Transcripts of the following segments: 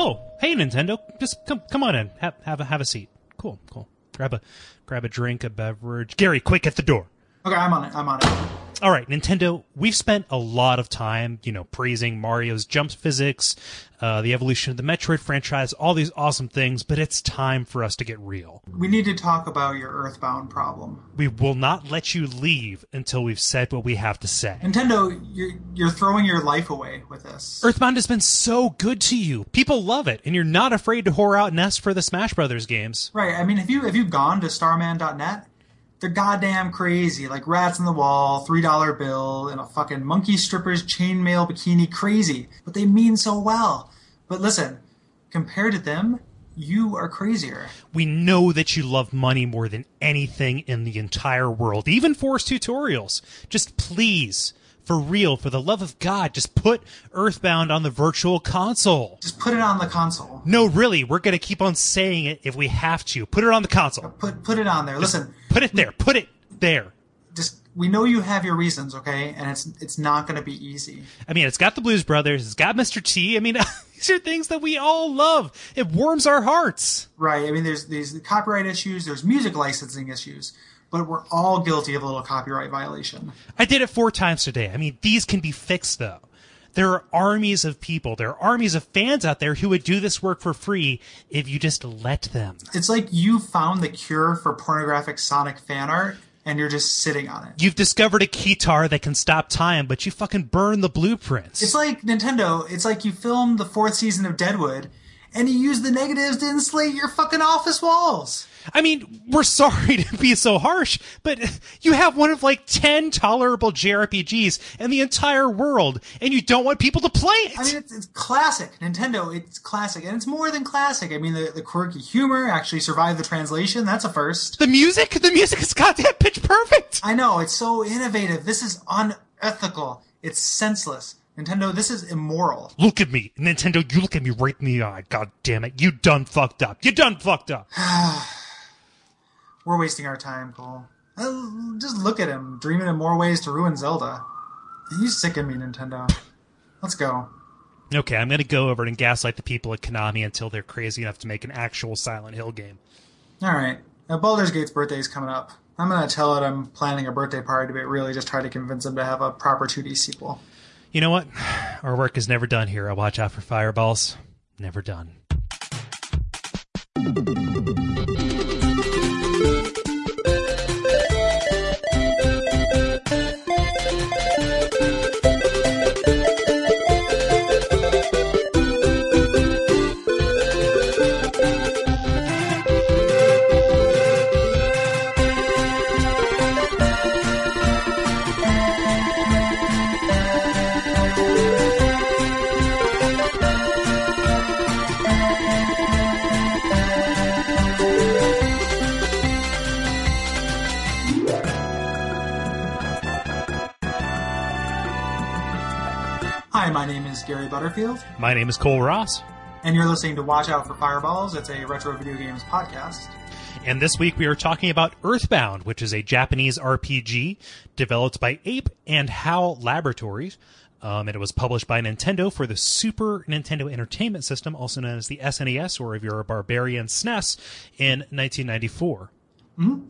Oh, hey Nintendo, just come come on in. Have have a have a seat. Cool, cool. Grab a grab a drink, a beverage. Gary, quick at the door. Okay, I'm on it. I'm on it. All right, Nintendo, we've spent a lot of time, you know, praising Mario's jump physics, uh, the evolution of the Metroid franchise, all these awesome things, but it's time for us to get real. We need to talk about your Earthbound problem. We will not let you leave until we've said what we have to say. Nintendo, you're you're throwing your life away with this. Earthbound has been so good to you. People love it, and you're not afraid to whore out Ness for the Smash Brothers games. Right. I mean, have you have you gone to Starmen.net? They're goddamn crazy, like rats in the wall, three dollar bill, and a fucking monkey strippers chainmail bikini crazy. But they mean so well. But listen, compared to them, you are crazier. We know that you love money more than anything in the entire world, even Force tutorials. Just please, for real, for the love of God, just put Earthbound on the virtual console. Just put it on the console. No, really, we're gonna keep on saying it if we have to. Put it on the console. Put put it on there. Listen, Put it there. Put it there. just we know you have your reasons, okay? And it's it's not going to be easy. I mean, it's got the Blues Brothers, it's got Mr. T. I mean, these are things that we all love. It warms our hearts. Right. I mean, there's these copyright issues, there's music licensing issues, but we're all guilty of a little copyright violation. I did it four times today. I mean, these can be fixed though. There are armies of people, there are armies of fans out there who would do this work for free if you just let them. It's like you found the cure for pornographic Sonic fan art and you're just sitting on it. You've discovered a keytar that can stop time, but you fucking burn the blueprints. It's like Nintendo, it's like you filmed the fourth season of Deadwood and you use the negatives to insulate your fucking office walls. I mean, we're sorry to be so harsh, but you have one of like 10 tolerable JRPGs in the entire world, and you don't want people to play it. I mean, it's, it's classic. Nintendo, it's classic. And it's more than classic. I mean, the, the quirky humor actually survived the translation. That's a first. the music, the music is goddamn pitch perfect. I know, it's so innovative. This is unethical. It's senseless. Nintendo, this is immoral. Look at me, Nintendo, you look at me right in the eye. God damn it. You done fucked up. You done fucked up. We're wasting our time, Kole. Uh, Just look at him, dreaming of more ways to ruin Zelda. You sicken me, Nintendo. Let's go. Okay, I'm gonna go over and gaslight the people at Konami until they're crazy enough to make an actual Silent Hill game. All right. Now, Baldur's Gate's birthday is coming up. I'm gonna tell it I'm planning a birthday party, but really just try to convince him to have a proper 2D sequel. You know what? Our work is never done here. I watch out for fireballs. Never done. Gary Butterfield, My name is Kole Ross, and you're listening to Watch Out for Fireballs. It's a retro video games podcast. and this week we are talking about Earthbound, which is a Japanese RPG developed by Ape and HAL Laboratories. Um, and it was published by Nintendo for the Super Nintendo Entertainment System, also known as the SNES, or if you're a barbarian, SNES, in 1994.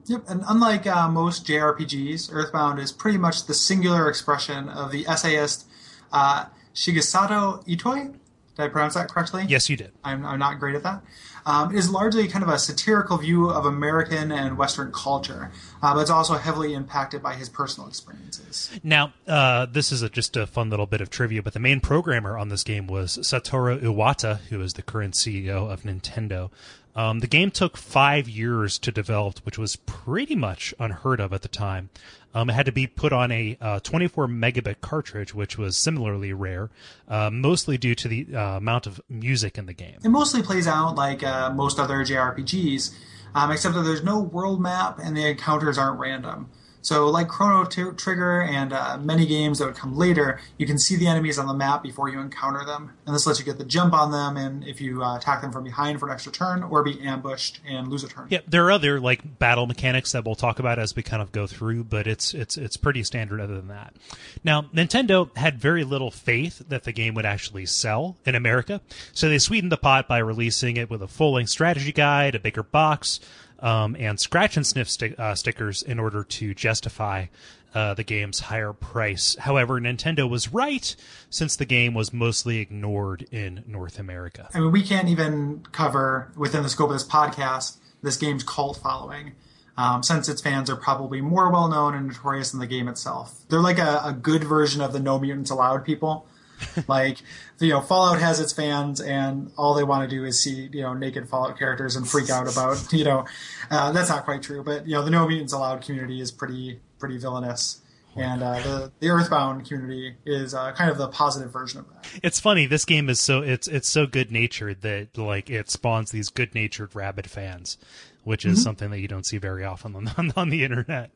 Yep, and unlike uh, most JRPGs, Earthbound is pretty much the singular expression of the essayist uh, Shigesato Itoi. Did I pronounce that correctly? Yes, you did. I'm, I'm not great at that. Um, it is largely kind of a satirical view of American and Western culture, uh, but it's also heavily impacted by his personal experiences. Now, uh, this is a, just a fun little bit of trivia, but the main programmer on this game was Satoru Iwata, who is the current CEO of Nintendo. Um, the game took five years to develop, which was pretty much unheard of at the time. Um, it had to be put on a uh, 24 megabit cartridge, which was similarly rare, uh, mostly due to the uh, amount of music in the game. It mostly plays out like uh, most other JRPGs, um, except that there's no world map and the encounters aren't random. So, like Chrono T- Trigger and uh, many games that would come later, you can see the enemies on the map before you encounter them, and this lets you get the jump on them, and if you uh, attack them from behind for an extra turn, or be ambushed and lose a turn. Yeah, there are other like battle mechanics that we'll talk about as we kind of go through, but it's it's it's pretty standard other than that. Now, Nintendo had very little faith that the game would actually sell in America, so they sweetened the pot by releasing it with a full-length strategy guide, a bigger box, um, and scratch and sniff sti- uh, stickers in order to justify uh, the game's higher price. However, Nintendo was right since the game was mostly ignored in North America. I mean, we can't even cover within the scope of this podcast this game's cult following. Um, since its fans are probably more well known and notorious than the game itself. They're like a, a good version of the No Mutants Allowed people. like, you know, Fallout has its fans, and all they want to do is see, you know, naked Fallout characters and freak out about, you know, uh, that's not quite true, but, you know, the No Mutants Allowed community is pretty, pretty villainous. And uh, the the Earthbound community is uh, kind of the positive version of that. It's funny. This game is so it's it's so good natured that like it spawns these good natured rabid fans, which is something that you don't see very often on, on on the internet.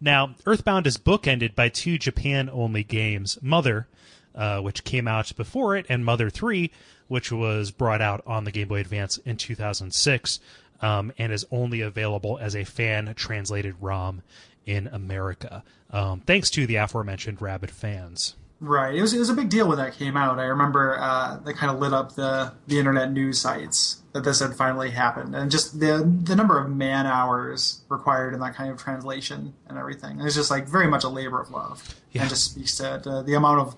Now, Earthbound is bookended by two Japan only games: Mother, uh, which came out before it, and Mother Three, which was brought out on the Game Boy Advance in 2006, um, and is only available as a fan translated ROM in America, um, thanks to the aforementioned rabid fans. Right. It was, it was a big deal when that came out. I remember uh, they kind of lit up the, the internet news sites that this had finally happened, and just the the number of man hours required in that kind of translation and everything. It was just like very much a labor of love, Yeah. and just speaks to, to the amount of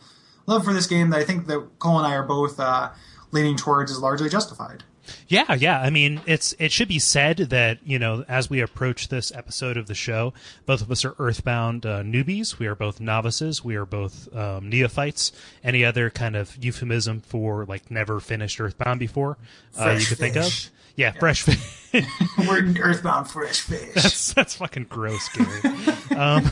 love for this game that I think that Kole and I are both uh, leaning towards is largely justified. Yeah, yeah. I mean, it's it should be said that you know as we approach this episode of the show, both of us are Earthbound uh, newbies. We are both novices. We are both um, neophytes. Any other kind of euphemism for like never finished Earthbound before uh, you could think fish. of? Yeah, fresh fish. We're Earthbound fresh fish. that's that's fucking gross, Gary. um,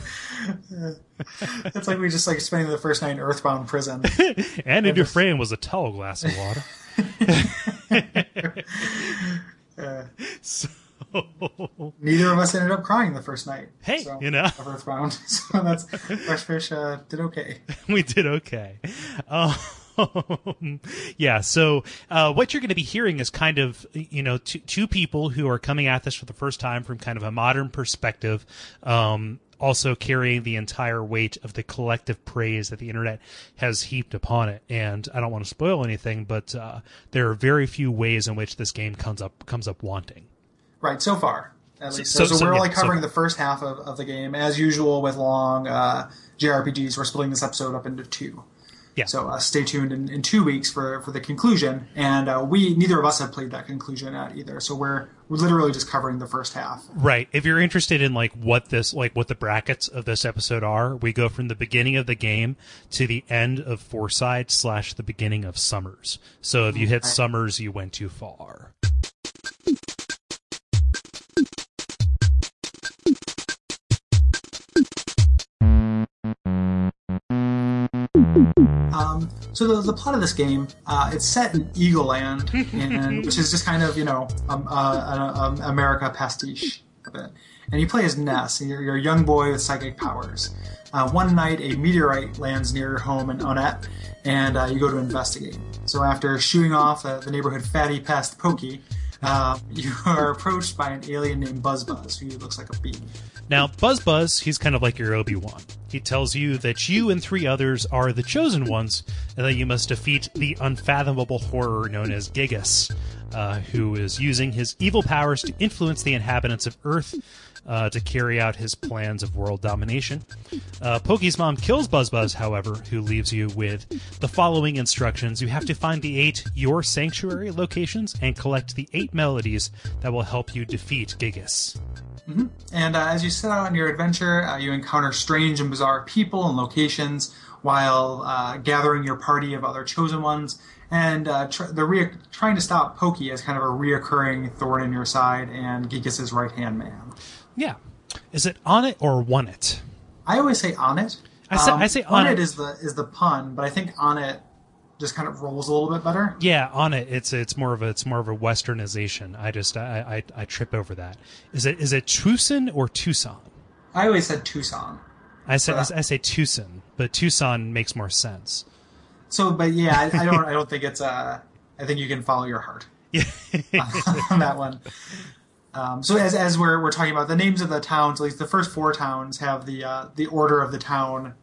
It's like we just like spending the first night in Earthbound prison. and in your frame was a tall glass of water. So Neither of us ended up crying the first night. Hey, so, you know. of Earthbound. So that's fresh fish uh, did okay. we did okay. Um, yeah, so uh, what you're going to be hearing is kind of, you know, two, two people who are coming at this for the first time from kind of a modern perspective, um, also carrying the entire weight of the collective praise that the internet has heaped upon it. And I don't want to spoil anything, but uh, there are very few ways in which this game comes up comes up wanting. Right, so far. At least. so- So, so, we're yeah, only covering the first half of, of the game. As usual with long uh, JRPGs, we're splitting this episode up into two. Yeah. So uh, stay tuned in, in two weeks for, for the conclusion. And uh, we neither of us have played that conclusion yet either. So we're literally just covering the first half. Right. If you're interested in like what this like what the brackets of this episode are, we go from the beginning of the game to the end of Fourside slash the beginning of Summers. So if you hit Summers, you went too far. Um, so the, the plot of this game, uh, it's set in Eagle Land, and, which is just kind of you know um, uh, an um, America pastiche of it. And you play as Ness, and you're, you're a young boy with psychic powers. Uh, one night, a meteorite lands near your home in Onett, and uh, you go to investigate. So after shooing off uh, the neighborhood fatty pest Pokey, uh, you are approached by an alien named Buzz Buzz, who looks like a bee. Now, Buzz Buzz, he's kind of like your Obi Wan. He tells you that you and three others are the chosen ones, and that you must defeat the unfathomable horror known as Giygas, uh, who is using his evil powers to influence the inhabitants of Earth uh, to carry out his plans of world domination. Uh, Pokey's mom kills Buzz Buzz, however, who leaves you with the following instructions. You have to find the eight Your Sanctuary locations and collect the eight melodies that will help you defeat Giygas. And uh, as you set out on your adventure, uh, you encounter strange and bizarre people and locations while uh, gathering your party of other chosen ones. And uh, tr- the rea- trying to stop Pokey as kind of a reoccurring thorn in your side and Giygas' right hand man. Yeah. Is it on it or won it? I always say on it. I say- I say on on it. it is the is the pun, but I think on it just kind of rolls a little bit better. Yeah, on it. It's it's more of a it's more of a westernization. I just I I, I trip over that. Is it is it Tucson or Tucson? I always said Tucson. I say. I say Tucson, but Tucson makes more sense. So, but yeah, I, I don't. I don't think it's. Uh, I think you can follow your heart Yeah. on that one. Um, so as as we're we're talking about the names of the towns, at least the first four towns have the uh, the order of the town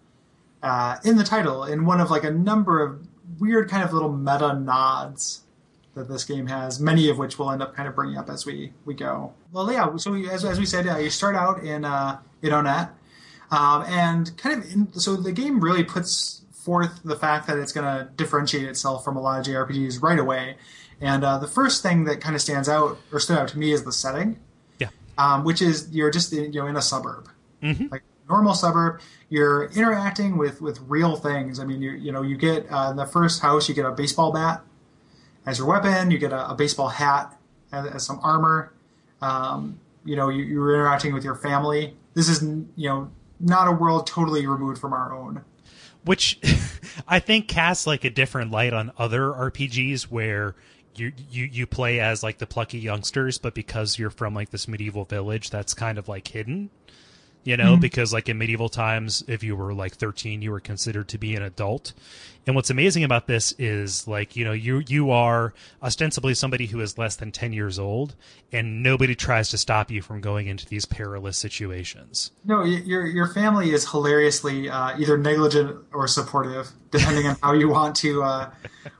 uh, in the title, in one of like a number of weird kind of little meta nods that this game has, many of which we'll end up kind of bringing up as we we go. Well, yeah. So we- as as we said, uh, you start out in uh, in Onett, um, and kind of in, so the game really puts forth the fact that it's going to differentiate itself from a lot of JRPGs right away. And uh, the first thing that kind of stands out or stood out to me is the setting, Yeah. um, which is you're just in, you know in a suburb, Mhm. like normal suburb. You're interacting with with real things. I mean, you you know you get uh, in the first house you get a baseball bat as your weapon. You get a, a baseball hat as, as some armor. Um, you know you, you're interacting with your family. This is you know not a world totally removed from our own. which I think casts like a different light on other RPGs where you you you play as like the plucky youngsters, but because you're from like this medieval village, that's kind of like hidden. You know, because like in medieval times, if you were like 13, you were considered to be an adult. And what's amazing about this is like, you know, you you are ostensibly somebody who is less than 10 years old and nobody tries to stop you from going into these perilous situations. No, your your family is hilariously uh, either negligent or supportive, depending on how you want to uh,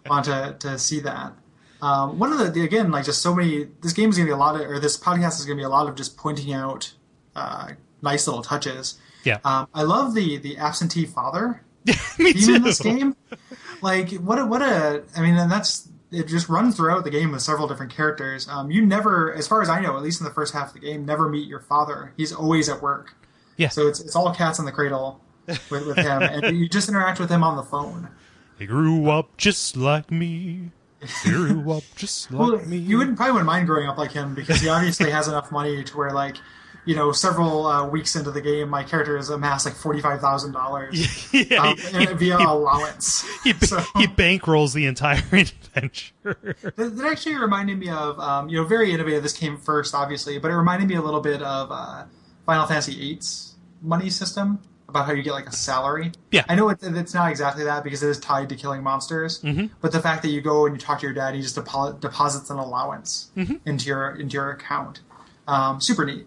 want to, to see that. Um, one of the, the again, like just so many. This game is going to be a lot of, or this podcast is going to be a lot of just pointing out uh, nice little touches. Yeah. Um, I love the the absentee father Me theme in this game. Like what a what a I mean, and that's it. Just runs throughout the game with several different characters. Um, you never, as far as I know, at least in the first half of the game, never meet your father. He's always at work. Yeah. So it's it's all cats in the cradle with, with him, and you just interact with him on the phone. He grew up just like me. Grew up just like Well, me. you wouldn't probably wouldn't mind growing up like him because he obviously has enough money to where like. You know, several uh, weeks into the game, my character has amassed like forty five thousand dollars yeah, um, he, via allowance. he, So- he bankrolls the entire adventure. That, that actually reminded me of, um, you know, very innovative. This came first, obviously, but it reminded me a little bit of uh, Final Fantasy VIII's money system about how you get like a salary. Yeah. I know it, it's not exactly that because it is tied to killing monsters. Mhm. But the fact that you go and you talk to your dad, he just depo- deposits an allowance Mm-hmm. into your into your account. Um, super neat.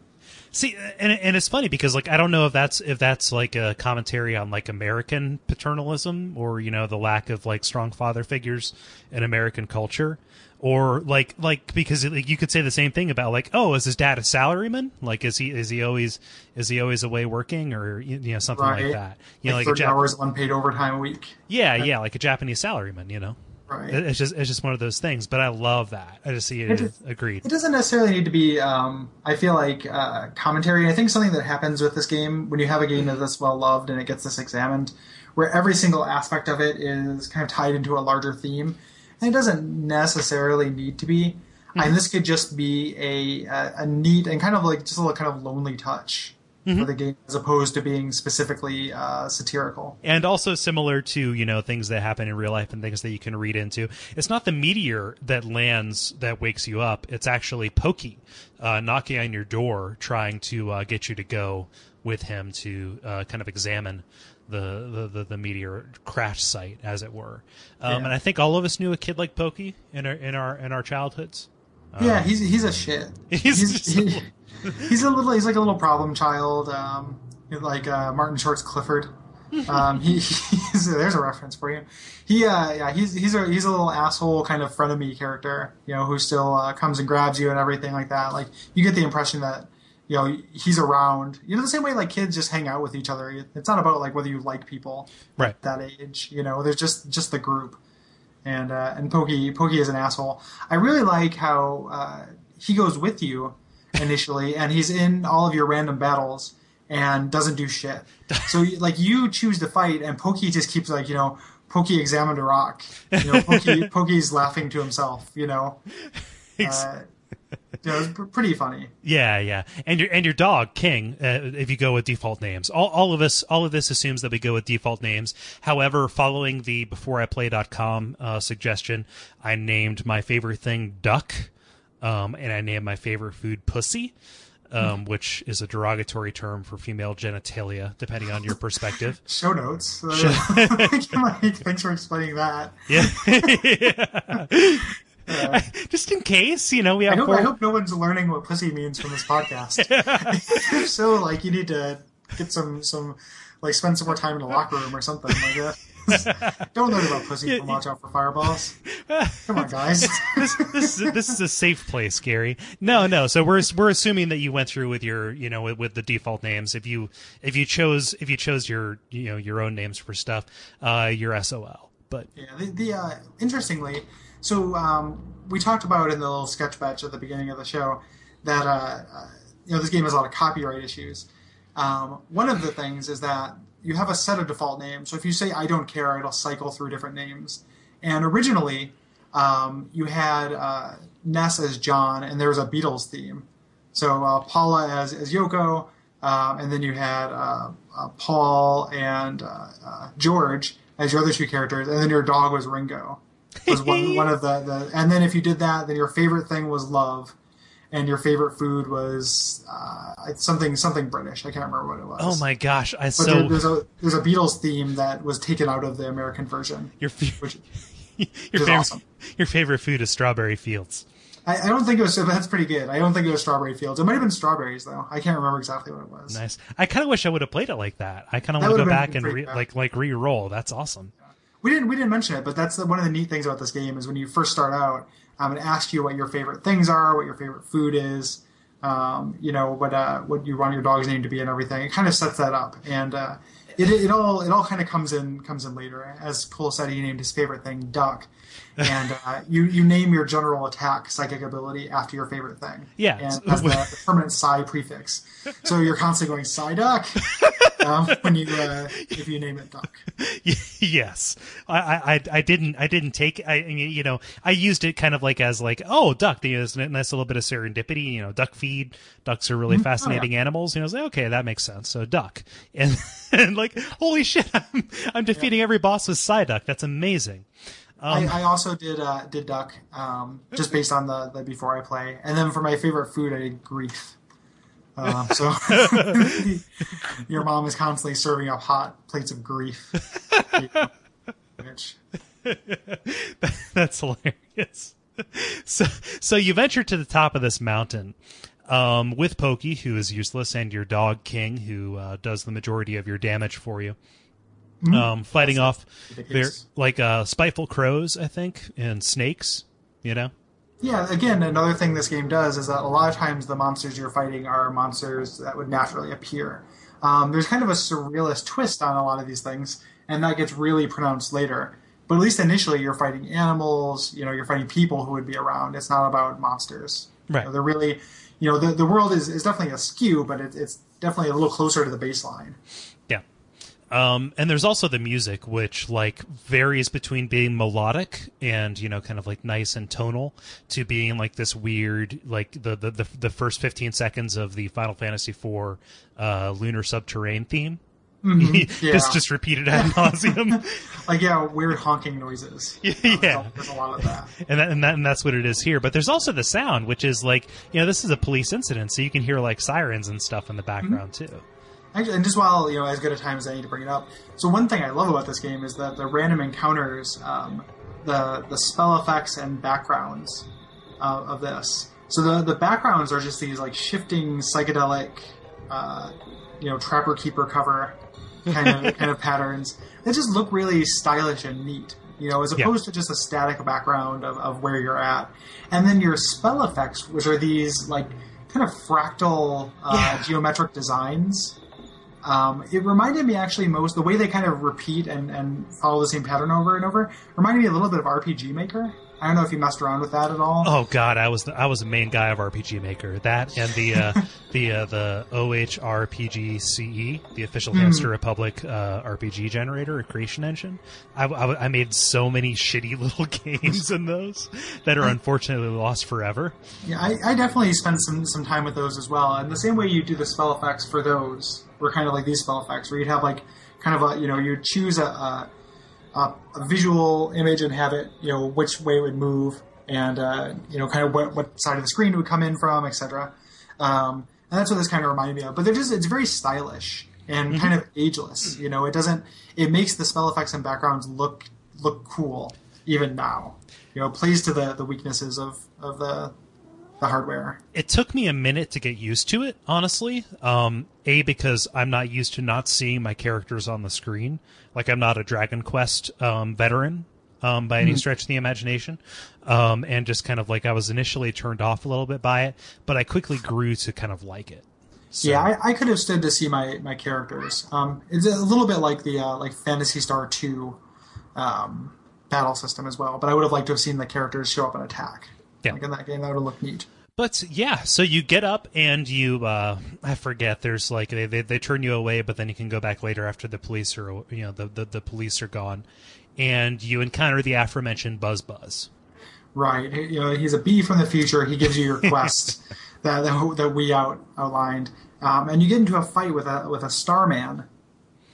See, and and it's funny because like I don't know if that's if that's like a commentary on like American paternalism or you know the lack of like strong father figures in American culture. Or like like because like, you could say the same thing about like oh is his dad a salaryman like is he is he always is he always away working or you know something Right. like that you know like like 30 Jap- hours unpaid overtime a week. yeah yeah like a Japanese salaryman you know Right. It's just it's just one of those things, but I love that. I just see it. It is- agreed. It doesn't necessarily need to be. Um, I feel like uh, commentary. I think something that happens with this game when you have a game that's well loved and it gets this examined, where every single aspect of it is kind of tied into a larger theme, and it doesn't necessarily need to be. And this could just be a, a a neat and kind of like just a little kind of lonely touch for the game, as opposed to being specifically uh, satirical. and also similar to you know things that happen in real life and things that you can read into. It's not the meteor that lands that wakes you up. It's actually Pokey uh, knocking on your door, trying to uh, get you to go with him to uh, kind of examine. The, the, the, the meteor crash site, as it were, um, Yeah. and I think all of us knew a kid like Pokey in our in our in our childhoods. yeah, he's he's a shit. He's he's, he- little- he's a little he's like a little problem child um like uh martin short's clifford um he he's there's a reference for you he uh yeah he's he's a he's a little asshole kind of frenemy character you know who still uh, comes and grabs you and everything like that like you get the impression that you know he's around you know the same way like kids just hang out with each other it's not about like whether you like people Right. at that age you know there's just just the group and uh, and Pokey Pokey is an asshole. I really like how uh, he goes with you initially, and he's in all of your random battles and doesn't do shit. So like you choose to fight, and Pokey just keeps like you know Pokey examined a rock. You know Pokey Pokey's laughing to himself. You know. Uh, you know, it's pr- pretty funny. Yeah, yeah, and your and your dog King. Uh, if you go with default names, all all of us, all of this assumes that we go with default names. However, following the beforeiplay.com uh, suggestion, I named my favorite thing Duck, um, and I named my favorite food Pussy. um, which is a derogatory term for female genitalia, depending on your perspective. Show notes. Thanks for explaining that. Yeah. Uh, Just in case, you know, we have. I hope. I hope no one's learning what pussy means from this podcast. if so, like, you need to get some some like spend some more time in the locker room or something like that. Don't learn about pussy and watch out for fireballs. Come on, guys. this, this, is, this is a safe place, Gary. No, no. So we're we're assuming that you went through with your, you know, with, with the default names. If you if you chose if you chose your you know your own names for stuff, uh, you're SOL. But yeah, the, the uh, interestingly, so um, we talked about in the little sketch batch at the beginning of the show that uh, uh, you know this game has a lot of copyright issues. Um, one of the things is that you have a set of default names. So if you say I don't care, it'll cycle through different names. And originally, um, you had uh, Ness as John, and there was a Beatles theme. So uh, Paula as, as Yoko, um, and then you had uh, uh Paul and uh, uh, George as your other two characters, and then your dog was Ringo. Was one one of the, the and then if you did that, then your favorite thing was love and your favorite food was uh, something something British. I can't remember what it was. Oh my gosh! I but so there, there's a there's a Beatles theme that was taken out of the American version. Your f- which, your favorite awesome. your favorite food is strawberry fields. I, I, don't think it was. That's pretty good. I don't think it was strawberry fields. It might have been strawberries though. I can't remember exactly what it was. Nice. I kind of wish I would have played it like that. I kind of want to go back and re, like like re-roll. That's awesome. We didn't we didn't mention it, but that's one of the neat things about this game is when you first start out, I'm going to ask you what your favorite things are, what your favorite food is, um, you know, what uh, what you want your dog's name to be, and everything. It kind of sets that up, and uh, it, it all it all kind of comes in comes in later. As Kole said, he named his favorite thing Duck, and uh, you you name your general attack psychic ability after your favorite thing. Yeah, and that's the, the permanent psi prefix. So you're constantly going psi duck when you uh, if you name it duck. Yes, I, I I didn't I didn't take I you know I used it kind of like as like oh duck there's a nice little bit of serendipity you know duck feed ducks are really mm-hmm. fascinating oh, yeah. animals you know I was like okay that makes sense so duck and, and like holy shit I'm I'm defeating yeah. every boss with Psyduck that's amazing. Um, I, I, also did uh, did duck um, just based on the, the before I play, and then for my favorite food I did grief. Uh, so your mom is constantly serving up hot plates of grief. Which... That's hilarious. So, so you venture to the top of this mountain um, with Pokey, who is useless, and your dog King, who uh, does the majority of your damage for you. Mm-hmm. Um, fighting off their, like uh, spiteful crows, I think, and snakes. You know. Yeah, again, another thing this game does is that a lot of times the monsters you're fighting are monsters that would naturally appear. Um, there's kind of a surrealist twist on a lot of these things, and that gets really pronounced later. But at least initially, you're fighting animals. You know, you're fighting people who would be around. It's not about monsters. Right. You know, they're really, you know, the the world is, is definitely askew, but it, it's definitely a little closer to the baseline. Um, and there's also the music, which like varies between being melodic and you know kind of like nice and tonal to being like this weird like the the the, the first 15 seconds of the Final Fantasy IV uh, lunar subterrane theme. Mm-hmm. Yeah. just just repeated ad nauseum. like yeah, weird honking noises. Yeah, yeah. there's a lot of that. And that, and that and that's what it is here. But there's also the sound, which is like you know this is a police incident, so you can hear like sirens and stuff in the background mm-hmm. too. Actually, and just while you know, as good a time as I need to bring it up. So one thing I love about this game is that the random encounters, um, the the spell effects and backgrounds uh, of this. So the the backgrounds are just these like shifting psychedelic, uh, you know, trapper keeper cover kind of kind of patterns that just look really stylish and neat. You know, as opposed yeah. to just a static background of, of where you're at. And then your spell effects, which are these like kind of fractal uh, yeah. geometric designs um, it reminded me actually most the way they kind of repeat and, and follow the same pattern over and over reminded me a little bit of RPG Maker. I don't know if you messed around with that at all. Oh God, I was the, I was the main guy of RPG Maker. That and the uh, the uh, the OHRPG CE, the official mm. Hamster Republic uh, RPG generator or creation engine. I, I, I, made so many shitty little games in those that are unfortunately lost forever. Yeah, I, I definitely spent some some time with those as well. And the same way you do the spell effects for those were kind of like these spell effects, where you'd have like kind of a you know you'd choose a, a uh, a visual image and have it, you know, which way it would move and, uh, you know, kind of what, what side of the screen it would come in from, etc. Um, And that's what this kind of reminded me of. But they're just it's very stylish and kind of ageless. You know, it doesn't it makes the spell effects and backgrounds look look cool even now. You know, plays to the the weaknesses of of the the hardware. It took me a minute to get used to it, honestly. Um, a because I'm not used to not seeing my characters on the screen. Like I'm not a Dragon Quest um, veteran um, by any stretch of the imagination, um, and just kind of like I was initially turned off a little bit by it, but I quickly grew to kind of like it. So, Yeah, I, I could have stood to see my my characters. Um, it's a little bit like the uh, like Phantasy Star Two um, battle system as well, but I would have liked to have seen the characters show up and attack. Yeah. Like in that game, that would have looked neat. But yeah, so you get up and you uh I forget there's like they, they they turn you away, but then you can go back later after the police are you know the the, the police are gone, and you encounter the aforementioned Buzz Buzz. Right. You know, he's a bee from the future. He gives you your quest that, that that we out outlined, um, and you get into a fight with a with a Starman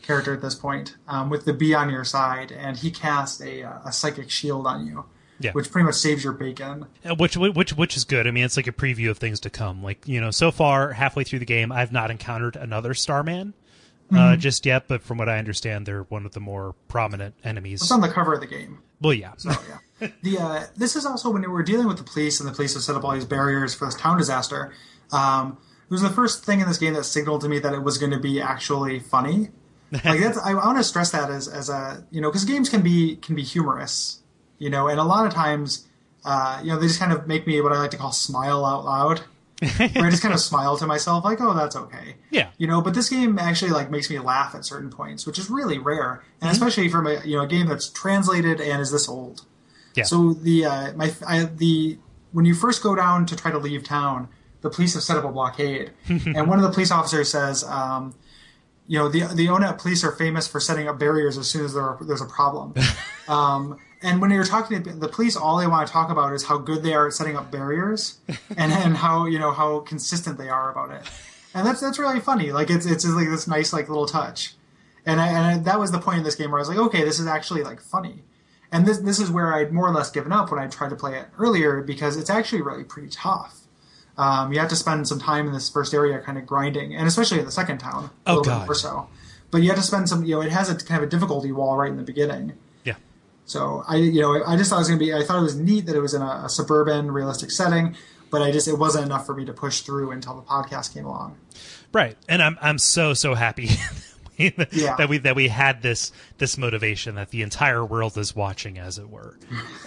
character at this point, um, with the bee on your side, and he casts a uh, a psychic shield on you, Yeah. which pretty much saves your bacon. Uh, Which which which is good. I mean, it's like a preview of things to come. Like you know, so far halfway through the game, I've not encountered another Starman uh, just yet. But from what I understand, they're one of the more prominent enemies. It's on the cover of the game. Well, yeah, Oh yeah. The uh, this is also when we were dealing with the police, and the police have set up all these barriers for this town disaster. Um, it was the first thing in this game that signaled to me that it was going to be actually funny. Like that's I want to stress that as as a you know because games can be can be humorous, you know, and a lot of times, uh, you know, they just kind of make me what I like to call smile out loud. where I just kind of smile to myself, like, "Oh, that's okay." Yeah. You know, but this game actually like makes me laugh at certain points, which is really rare, and especially from a you know a game that's translated and is this old. yeah. So the uh, my I, the when you first go down to try to leave town, the police have set up a blockade, and one of the police officers says, um, you know, the the Onett police are famous for setting up barriers as soon as there are, there's a problem. um, and when you're talking to the police, all they want to talk about is how good they are at setting up barriers, and and how you know how consistent they are about it. And that's that's really funny. Like it's it's just like this nice like little touch. And I, and I, that was the point in this game where I was like, okay, this is actually like funny. And this this is where I'd more or less given up when I tried to play it earlier because it's actually really pretty tough. Um, you have to spend some time in this first area kind of grinding, and especially in the second town, a Oh, little God. bit more so. But you have to spend some, you know, it has a kind of a difficulty wall right in the beginning. So I, you know, I just thought it was gonna be. I thought it was neat that it was in a, a suburban, realistic setting, but I just it wasn't enough for me to push through until the podcast came along. Right, and I'm I'm so so happy Yeah. that we that we had this this motivation that the entire world is watching, as it were.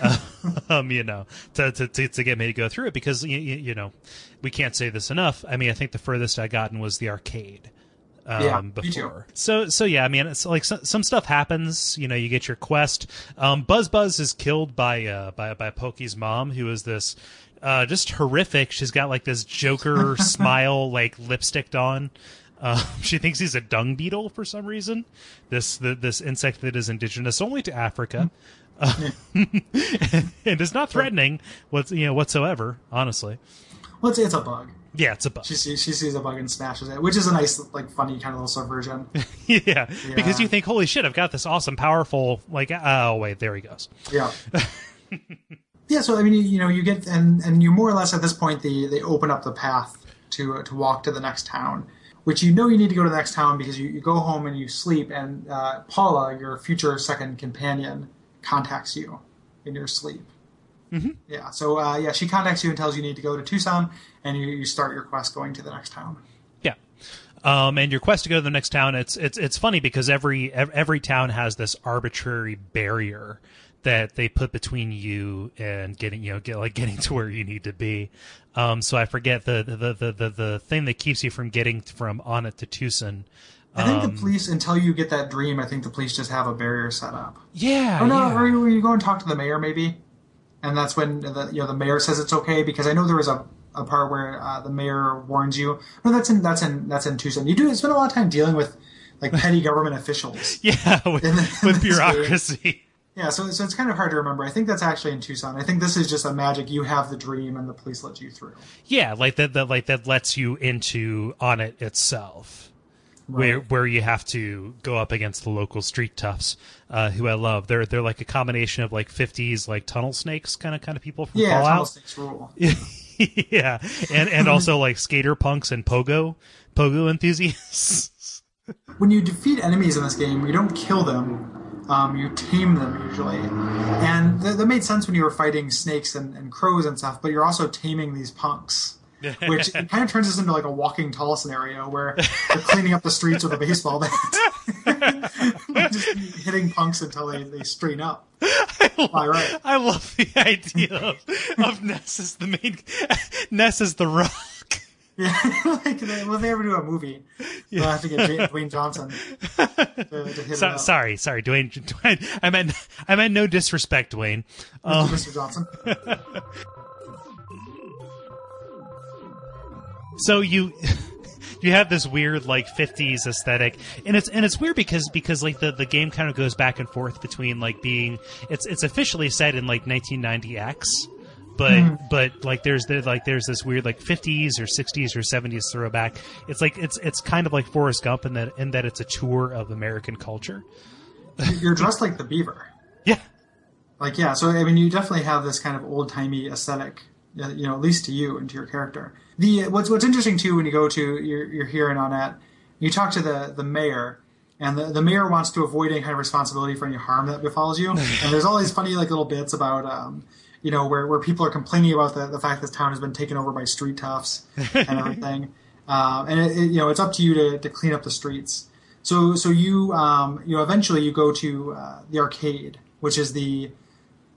um, you know, to, to to to get me to go through it because you you know we can't say this enough. I mean, I think the furthest I gotten was the arcade. Um, Yeah, before. So, so yeah, I mean, it's like so, some stuff happens. You know, you get your quest. Um, Buzz Buzz is killed by uh by by Pokey's mom, who is this uh just horrific. She's got like this Joker smile, like lipsticked on. Uh, she thinks he's a dung beetle for some reason. This the, this insect that is indigenous only to Africa, uh, and is not threatening what's you know whatsoever. Honestly, Well, it's, it's a bug. Yeah, it's a bug. She sees, she sees a bug and smashes it, which is a nice, like, funny kind of little subversion. yeah, because you think, holy shit, I've got this awesome, powerful, like, oh wait, there he goes. Yeah. yeah. So I mean, you, you know, you get and and you more or less at this point they they open up the path to uh, to walk to the next town, which you know you need to go to the next town because you, you go home and you sleep, and uh, Paula, your future second companion, contacts you in your sleep. Mm-hmm. Yeah. So uh, yeah, she contacts you and tells you you need to go to Twoson, and you, you start your quest going to the next town. Yeah. Um, and your quest to go to the next town, it's it's it's funny because every every town has this arbitrary barrier that they put between you and getting you know get like getting to where you need to be. Um, so I forget the the, the the the thing that keeps you from getting from Onett to Twoson. I think Um, the police, until you get that dream, I think the police just have a barrier set up. Yeah. Oh no, yeah. or you, you go and talk to the mayor maybe, and that's when the you know the mayor says it's okay because I know there was a, a part where uh, the mayor warns you. No, that's in that's in that's in Twoson. You do spend a lot of time dealing with like petty government officials. Yeah, with, In the- in with bureaucracy. Yeah, so so it's kind of hard to remember. I think that's actually in Twoson. I think this is just a magic. You have the dream, and the police let you through. Yeah, like that, that like that lets you into on it itself. Where Right. where you have to go up against the local street toughs, uh, who I love. They're they're like a combination of like fifties like tunnel snakes kind of kind of people from Yeah, Tunnel Snakes rule. yeah, and and also like skater punks and pogo pogo enthusiasts. when you defeat enemies in this game, you don't kill them. Um, you tame them usually, and th- that made sense when you were fighting snakes and, and crows and stuff. But you're also taming these punks, which it kind of turns this into like a walking tall scenario where you're cleaning up the streets with a baseball bat, just hitting punks until they, they straighten up. Fly right. I love the idea of, of Ness as the main Ness as the rock. Yeah, like they, well, if they ever do a movie, they'll have to get J- Dwayne Johnson to, to hit So, sorry, sorry, Dwayne, Dwayne. I meant I meant no disrespect, Dwayne. Um, Mr. Johnson. so you you have this weird like 50s aesthetic. And it's and it's weird because because like the the game kind of goes back and forth between like being it's it's officially set in like 1990x but but like there's there like there's this weird like 50s or 60s or 70s throwback. It's like it's it's kind of like Forrest Gump in that in that it's a tour of American culture. You're dressed like the beaver. yeah. Like yeah, so I mean, you definitely have this kind of old timey aesthetic, uh, you know, at least to you and to your character. The what's what's interesting too when you go to you're, you're here in Onett, you talk to the the mayor, and the, the mayor wants to avoid any kind of responsibility for any harm that befalls you. and there's all these funny like little bits about. Um, you know, where, where people are complaining about the, the fact this town has been taken over by street toughs and everything. um, and it, it, you know, it's up to you to, to clean up the streets. So, so you, um, you know, eventually you go to uh, the arcade, which is the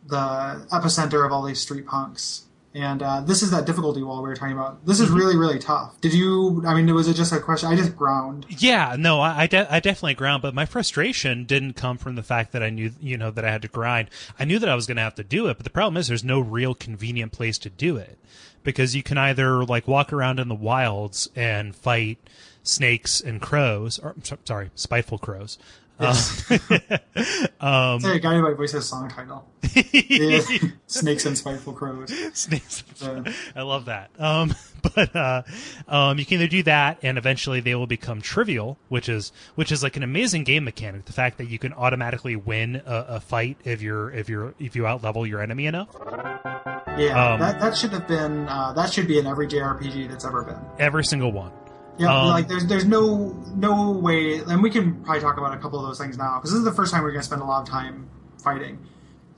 the epicenter of all these street punks. And uh, this is that difficulty wall we were talking about. This is really, really tough. Did you? I mean, was it just a question? I just ground. Yeah, no, I I, de- I definitely ground, but my frustration didn't come from the fact that I knew, you know, that I had to grind. I knew that I was going to have to do it, but the problem is there's no real convenient place to do it because you can either like walk around in the wilds and fight snakes and crows, or sorry, spiteful crows. Um, Say a Guided by Voices song title. Yeah. Snakes and spiteful crows. Snakes. I love that. Um, but uh, um, you can either do that, and eventually they will become trivial, which is which is like an amazing game mechanic. The fact that you can automatically win a, a fight if you're if you're if you outlevel your enemy enough. Yeah, Um, that that should have been uh, that should be in every JRPG that's ever been. Every single one. Yeah, Um, like there's there's no no way, and we can probably talk about a couple of those things now because this is the first time we're going to spend a lot of time fighting.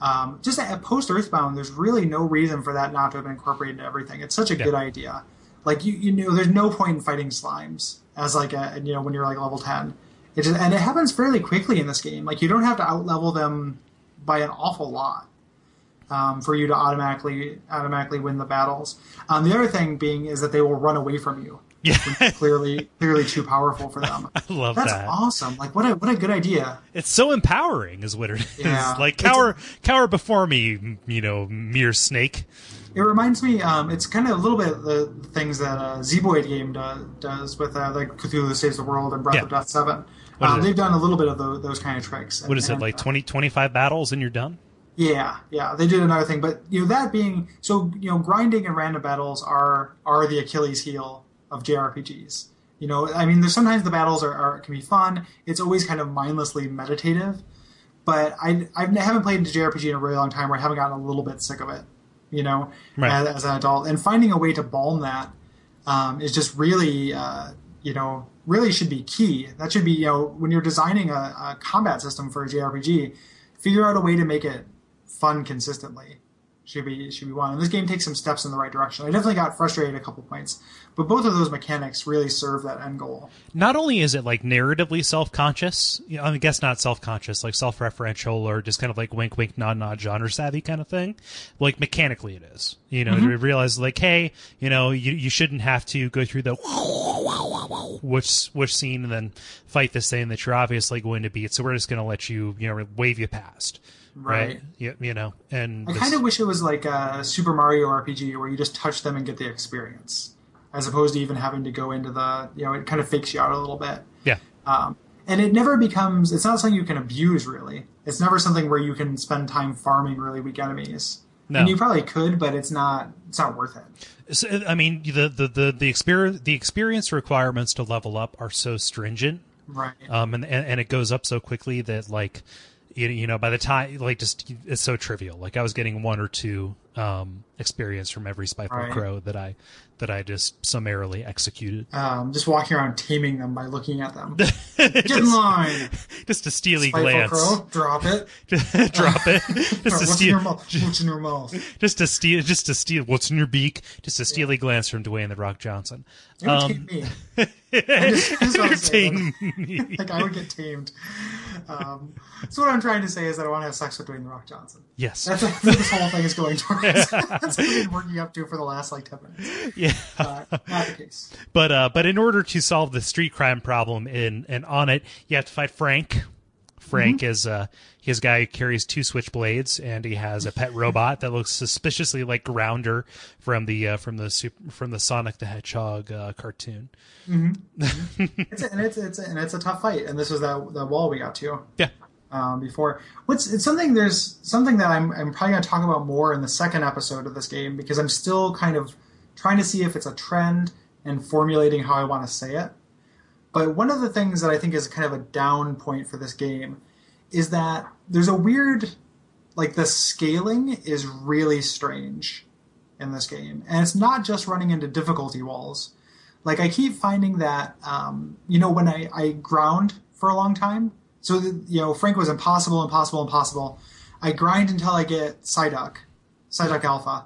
Um, just at post Earthbound, there's really no reason for that not to have been incorporated into everything. It's such a Yeah. good idea. Like you you know, there's no point in fighting slimes as like a you know when you're like level ten. It just, and it happens fairly quickly in this game. Like you don't have to outlevel them by an awful lot um, for you to automatically automatically win the battles. Um, the other thing being is that they will run away from you. Yeah, Clearly, clearly too powerful for them. I love That's that. awesome. Like what a what a good idea. It's so empowering, is what it is. Yeah. like cower, cower before me, you know, mere snake. It reminds me. Um, it's kind of a little bit the things that uh, Zeboyd game do, does with uh, like Cthulhu Saves the World and Breath Yeah. of Death Seven. Um, they've done a little bit of tho- those kind of tricks. What is it And, like? uh, 20, 25 battles and you're done? Yeah, yeah, they did another thing, but you know that being so, you know, grinding and random battles are are the Achilles heel of JRPGs. You know, I mean, there's sometimes the battles are, are can be fun. It's always kind of mindlessly meditative, but I I haven't played a JRPG in a really long time where I haven't gotten a little bit sick of it. You know, Right. as, as an adult, and finding a way to balm that um, is just really, uh, you know, really should be key. That should be, you know, when you're designing a, a combat system for a JRPG, figure out a way to make it fun consistently. Should be should be one. And this game takes some steps in the right direction. I definitely got frustrated a couple points, but both of those mechanics really serve that end goal. not only is it like narratively self-conscious you know, i guess not self-conscious like self-referential or just kind of like wink wink nod nod genre savvy kind of thing like mechanically it is you know mm-hmm. to realize like hey you know you, you shouldn't have to go through the which which scene and then fight this thing that you're obviously going to beat so we're just going to let you you know wave you past right, Right. You, you know and I kind of wish it was like a Super Mario RPG where you just touch them and get the experience, as opposed to even having to go into the you know it kind of fakes you out a little bit. yeah Um, and it never becomes it's not something you can abuse really. It's never something where you can spend time farming really weak enemies. No. And you probably could, but it's not it's not worth it. So, I mean, the the the the experience the experience requirements to level up are so stringent, Right. um, and, and and it goes up so quickly that like, you, you know, by the time like just it's so trivial. Like I was getting one or two um, experience from every Spiteful Right. Crow that I that I just summarily executed. Um, just walking around taming them by looking at them. Get in just, line. just a steely Spiteful glance. crow, drop it. Drop it. Just a What's in steal, your mouth? What's in your mouth? just a steal, just a steal. What's in your beak? Just a steely glance from Dwayne the Rock Johnson. Entertain me. I just- I just that. Entertain me. Like I would get tamed. Um, so what I'm trying to say is that I want to have sex with Dwayne the Rock Johnson. Yes. That's what this whole thing is going towards. That's what I've been working up to for the last like ten minutes. Yeah. Uh, not the case. But uh, but in order to solve the street crime problem in and on it, you have to fight Frank. Frank is uh, his guy carries two switchblades, and he has a pet robot that looks suspiciously like Grounder from the uh, from the super, from the Sonic the Hedgehog uh, cartoon. It's a, and it's it's a, and it's a tough fight. And this was that that wall we got to. Yeah, um, before. What's it's something there's something that I'm I'm probably going to talk about more in the second episode of this game because I'm still kind of trying to see if it's a trend and formulating how I want to say it. But one of the things that I think is kind of a down point for this game is that there's a weird like the scaling is really strange in this game, and it's not just running into difficulty walls. Like I keep finding that um, you know when I, I ground for a long time, so the, you know Frank was impossible, impossible, impossible. I grind until I get Psyduck, Psyduck Alpha,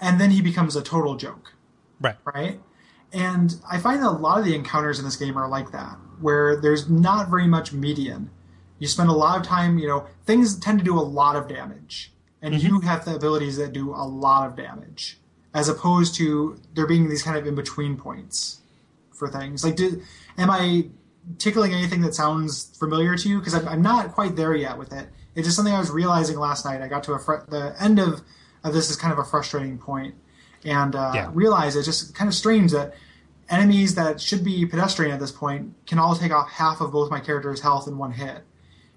and then he becomes a total joke right. right? And I find that a lot of the encounters in this game are like that, where there's not very much median. You spend a lot of time, you know, things tend to do a lot of damage, and you have the abilities that do a lot of damage, as opposed to there being these kind of in between points for things. Like, do, am I tickling anything that sounds familiar to you? Because I'm, I'm not quite there yet with it. It's just something I was realizing last night. I got to a fr- the end of, of this is kind of a frustrating point, and uh, Yeah. realize it's just kind of strange that enemies that should be pedestrian at this point can all take off half of both my character's health in one hit.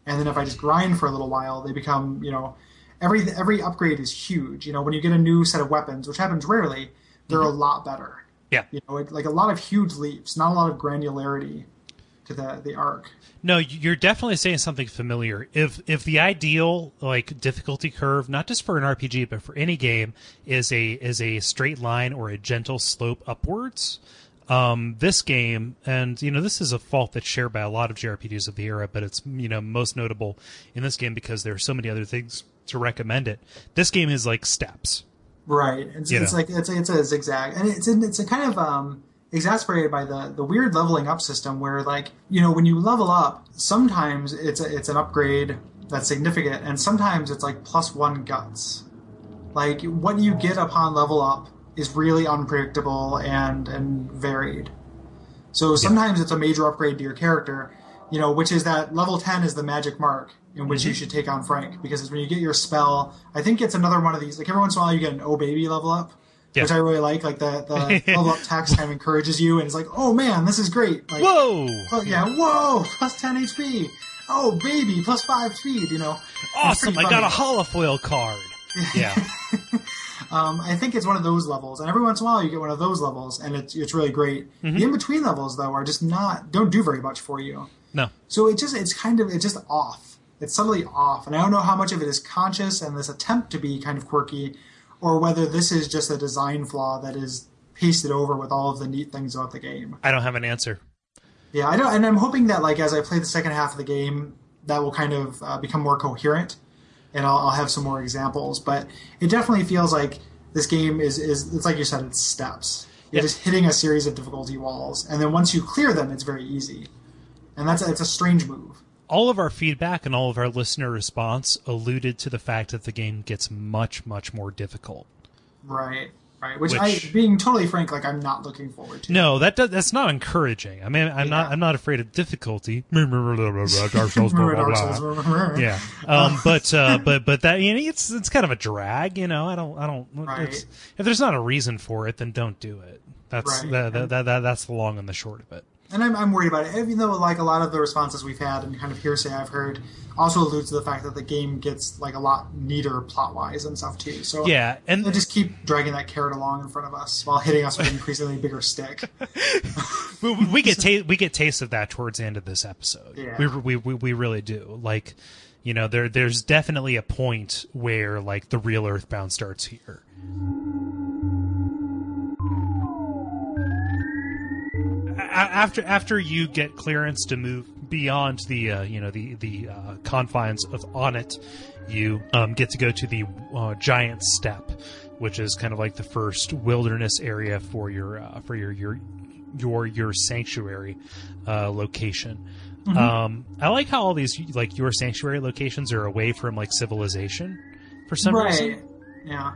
And then if I just grind for a little while, they become, you know, every every upgrade is huge. You know, when you get a new set of weapons, which happens rarely, they're mm-hmm. a lot better. Yeah. You know, it, like a lot of huge leaps, not a lot of granularity to the the arc. No, you're definitely saying something familiar. If if the ideal like difficulty curve, not just for an RPG but for any game, is a is a straight line or a gentle slope upwards, um, this game, and you know this is a fault that's shared by a lot of JRPGs of the era, but it's you know most notable in this game because there are so many other things to recommend it. This game is like steps. Right. It's, it's like it's a, it's a zigzag, and it's it's a kind of um, exasperated by the the weird leveling up system where like you know when you level up, sometimes it's a, it's an upgrade that's significant, and sometimes it's like plus one guts. Like what you get upon level up is really unpredictable and and varied. So sometimes it's a major upgrade to your character, you know, which is that level 10 is the magic mark in which you mm-hmm. should take on Frank because it's when you get your spell. I think it's another one of these. Like every once in a while, you get an oh baby level up, Yeah. which I really like. Like the, the level up text kind of encourages you, and it's like, oh man, this is great. Like, Whoa! oh yeah, whoa, plus 10 HP. Oh baby, plus five speed. You know, Awesome! I got a holofoil card. Yeah. Um, I think it's one of those levels, and every once in a while you get one of those levels, and it's it's really great. Mm-hmm. The in between levels though are just not don't do very much for you. No. So it just it's kind of it's just off. It's subtly off, and I don't know how much of it is conscious and this attempt to be kind of quirky, or whether this is just a design flaw that is pasted over with all of the neat things about the game. I don't have an answer. Yeah, I don't, and I'm hoping that like as I play the second half of the game, that will kind of uh, become more coherent, and I'll, I'll have some more examples. But it definitely feels like this game is is it's like you said, it's steps. You're Yeah. just hitting a series of difficulty walls, and then once you clear them, it's very easy. And that's it's a strange move. all of our feedback and all of our listener response alluded to the fact that the game gets much, much more difficult. Right, right. Which, Which- I, being totally frank, like I'm not looking forward to. No, that does, that's not encouraging. I mean, I'm not I'm not afraid of difficulty. Dark Souls, blah, Remember blah, Dark blah. Souls? Yeah, um, but uh, but but that you know, it's it's kind of a drag. You know, I don't I don't. Right. It's, if there's not a reason for it, then don't do it. That's Right. that, that, that that's the long and the short of it. And I'm, I'm worried about it. Even though like a lot of the responses we've had and kind of hearsay I've heard also alludes to the fact that the game gets like a lot neater plot wise and stuff too. So Yeah, and they just keep dragging that carrot along in front of us while hitting us with an increasingly bigger stick. we, we get ta- we get taste of that towards the end of this episode. Yeah. We, we we we really do. Like, You know, there there's definitely a point where like the real Earthbound starts here. After after you get clearance to move beyond the uh, you know the the uh, confines of Onett, you um, get to go to the uh, Giant Step, which is kind of like the first wilderness area for your uh, for your your your your sanctuary uh, location. Mm-hmm. Um, I like how all these like your sanctuary locations are away from like civilization for some right. reason. Yeah,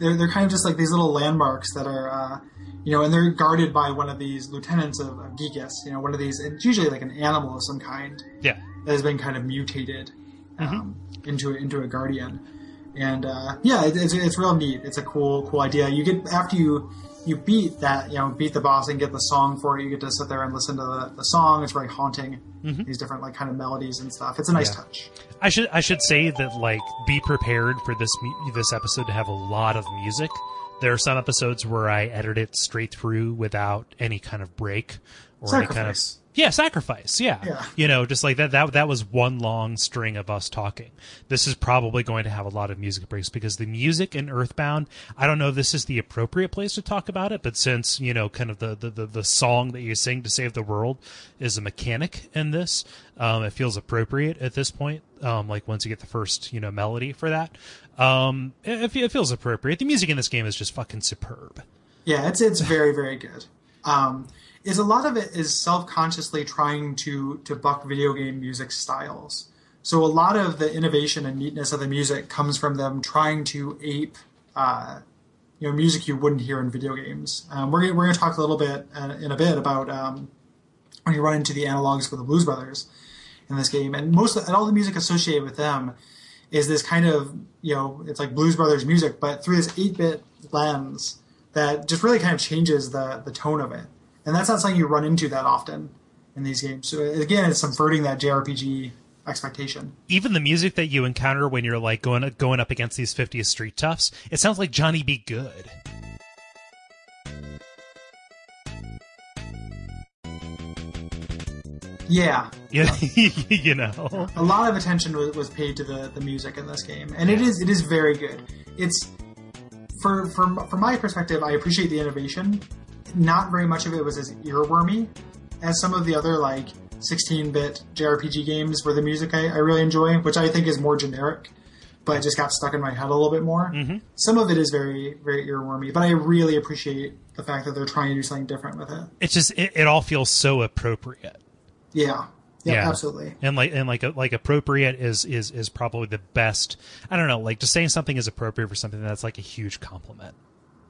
they're they're kind of just like these little landmarks that are uh, you know, and they're guarded by one of these lieutenants of, of Giygas. You know, one of these. It's usually like an animal of some kind. Yeah. That has been kind of mutated um, mm-hmm. into into a guardian, and uh, yeah, it, it's it's real neat. It's a cool cool idea. You get after you you beat that, you know, beat the boss and get the song for it. You get to sit there and listen to the, the song. It's very haunting. Mm-hmm. These different like kind of melodies and stuff. It's a nice yeah. touch. I should I should say that like be prepared for this this episode to have a lot of music there are some episodes where I edit it straight through without any kind of break or sacrifice. any kind of yeah sacrifice. Yeah. yeah. You know just like that that that was one long string of us talking. This is probably going to have a lot of music breaks because the music in earthbound i don't know if this is the appropriate place to talk about it but since you know kind of the the, the, the song that you sing to save the world is a mechanic in this um, it feels appropriate at this point um, like once you get the first you know melody for that um, it, it feels appropriate. The music in this game is just fucking superb. Yeah it's it's very very good. Um, is a lot of it is self-consciously trying to to buck video game music styles. So a lot of the innovation and neatness of the music comes from them trying to ape, uh, you know, music you wouldn't hear in video games. Um, we're we're going to talk a little bit uh, in a bit about um, when you run into the analogs for the Blues Brothers in this game, and most of, and all the music associated with them is this kind of you know it's like Blues Brothers music, but through this eight bit lens that just really kind of changes the the tone of it and that's not something you run into that often in these games. So again, it's subverting that JRPG expectation. Even the music that you encounter when you're like going going up against these 50th Street toughs, it sounds like Johnny B. Goode. Yeah. Yeah, you know. A lot of attention was paid to the, the music in this game, and it is it is very good. It's for from from my perspective, I appreciate the innovation, not very much of it was as earwormy as some of the other like 16-bit JRPG games where the music I, I really enjoy, which I think is more generic, but just got stuck in my head a little bit more. Mm-hmm. Some of it is very very earwormy, but I really appreciate the fact that they're trying to do something different with it. It's just it, it all feels so appropriate. Yeah. Yeah, yeah, absolutely. And like and like like appropriate is is is probably the best. I don't know, like just saying something is appropriate for something that's like a huge compliment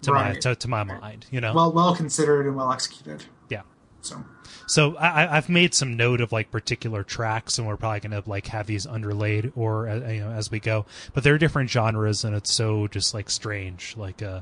to right. my to, to my mind. You know, well well considered and well executed. Yeah. So. So I, I've made some note of like particular tracks, and we're probably going to like have these underlaid or uh, you know as we go. But there are different genres, and it's so just like strange. Like, uh,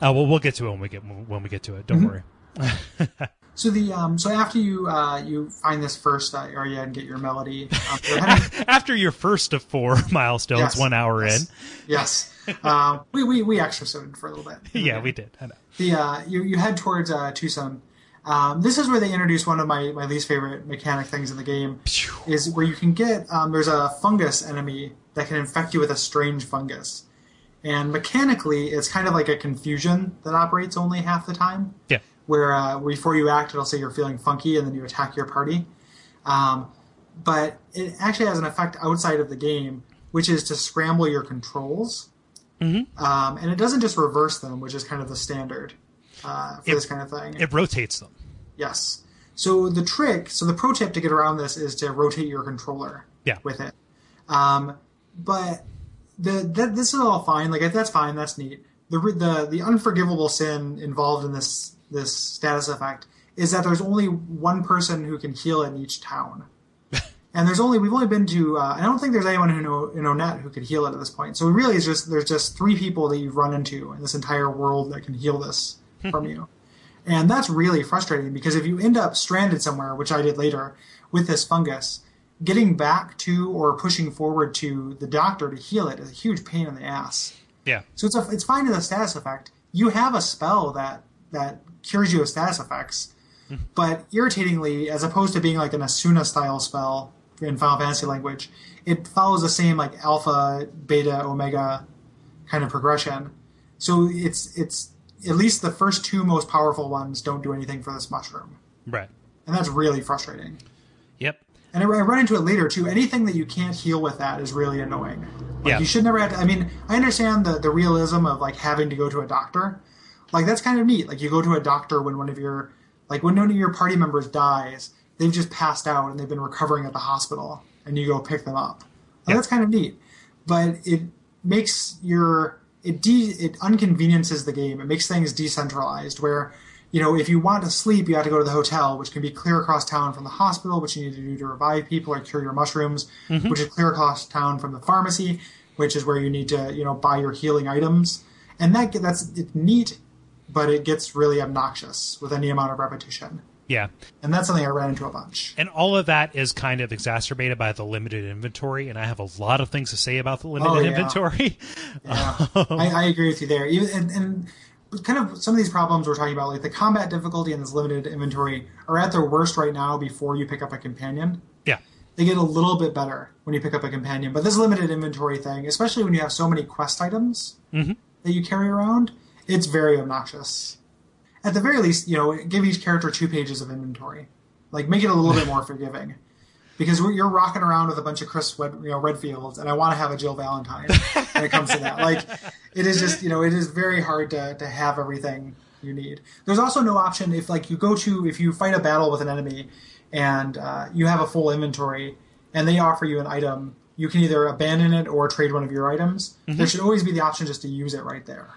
uh well, we'll get to it when we get when we get to it. Don't mm-hmm. worry. So the um, so after you uh, you find this first uh, area and get your melody, um, heading... after your first of four milestones, yes, one hour yes, in, yes, uh, we we we exercised for a little bit. Yeah, we did. I know. The uh, you you head towards uh, Twoson. Um, this is where they introduce one of my, my least favorite mechanic things in the game. Is where you can get um, there's a fungus enemy that can infect you with a strange fungus, and mechanically it's kind of like a confusion that operates only half the time. Yeah where uh, before you act, it'll say you're feeling funky, and then you attack your party. Um, but it actually has an effect outside of the game, which is to scramble your controls. Mm-hmm. Um, and it doesn't just reverse them, which is kind of the standard uh, for it, this kind of thing. It rotates them. Yes. So the trick, so the pro tip to get around this is to rotate your controller. Yeah. With it. Um, but the that, this is all fine. Like that's fine. That's neat. The the the unforgivable sin involved in this this status effect is that there's only one person who can heal in each town. and there's only we've only been to uh, I don't think there's anyone who know in Onett who could heal it at this point. So really, it's just there's just three people that you've run into in this entire world that can heal this from you, and that's really frustrating because if you end up stranded somewhere, which I did later with this fungus, getting back to or pushing forward to the doctor to heal it is a huge pain in the ass. Yeah. So it's a, it's fine in the status effect. You have a spell that that cures you of status effects. Hmm. but irritatingly, as opposed to being like an Esuna style spell in Final Fantasy language, it follows the same like alpha, beta, omega kind of progression. So it's it's at least the first two most powerful ones don't do anything for this mushroom, Right. and that's really frustrating. Yep. And I, I run into it later too. Anything that you can't heal with that is really annoying. Like Yeah. you should never have to. I mean, I understand the the realism of like having to go to a doctor. Like that's kind of neat. Like you go to a doctor when one of your like when one of your party members dies, they've just passed out and they've been recovering at the hospital, and you go pick them up. Like, Yeah. That's kind of neat. But it makes your it de it inconveniences the game. It makes things decentralized where you know, if you want to sleep, you have to go to the hotel, which can be clear across town from the hospital, which you need to do to revive people or cure your mushrooms, mm-hmm. which is clear across town from the pharmacy, which is where you need to, you know, buy your healing items. And that that's it's neat, but it gets really obnoxious with any amount of repetition. Yeah. And that's something I ran into a bunch. And all of that is kind of exacerbated by the limited inventory, and I have a lot of things to say about the limited Oh, yeah. inventory. Yeah, I, I agree with you there. Even and, and kind of some of these problems we're talking about, like the combat difficulty and this limited inventory, are at their worst right now before you pick up a companion. yeah. they get a little bit better when you pick up a companion. But this limited inventory thing, especially when you have so many quest items mm-hmm. that you carry around, it's very obnoxious. At the very least, you know, give each character two pages of inventory. Like, make it a little bit more forgiving. Because you're rocking around with a bunch of Chris you know, Redfields, and I want to have a Jill Valentine when it comes to that. Like, it is just, you know, it is very hard to, to have everything you need. There's also no option if, like, you go to, if you fight a battle with an enemy and uh, you have a full inventory and they offer you an item, you can either abandon it or trade one of your items. There should always be the option just to use it right there.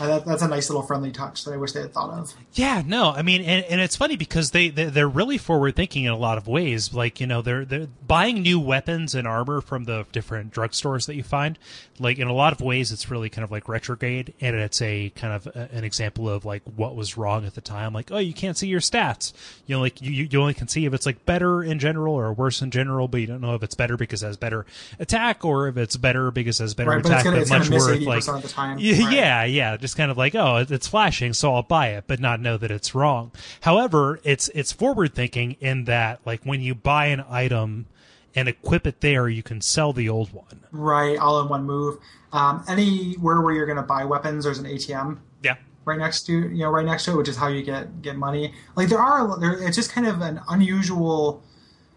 Uh, that, that's a nice little friendly touch that I wish they had thought of. Yeah, no, I mean, and, and it's funny because they they- they're really forward thinking in a lot of ways. Like you know, they're they're buying new weapons and armor from the different drugstores that you find. Like in a lot of ways, it's really kind of like retrograde, and it's a kind of a, an example of like what was wrong at the time. Like, oh, you can't see your stats. You know, like you you only can see if it's like better in general or worse in general, but you don't know if it's better because it has better attack or if it's better because it has better Right, but it's attack gonna- but it's much worse 80% like of the time. Yeah, Right. yeah, yeah, just kind of like, oh, it's flashing, so I'll buy it, but not know that it's wrong. However, it's it's forward thinking in that like when you buy an item and equip it there, you can sell the old one. Right, all in one move. Um, anywhere where you're going to buy weapons, there's an ATM Yeah. right next to you know right next to it, which is how you get get money. Like there are there, it's just kind of an unusual.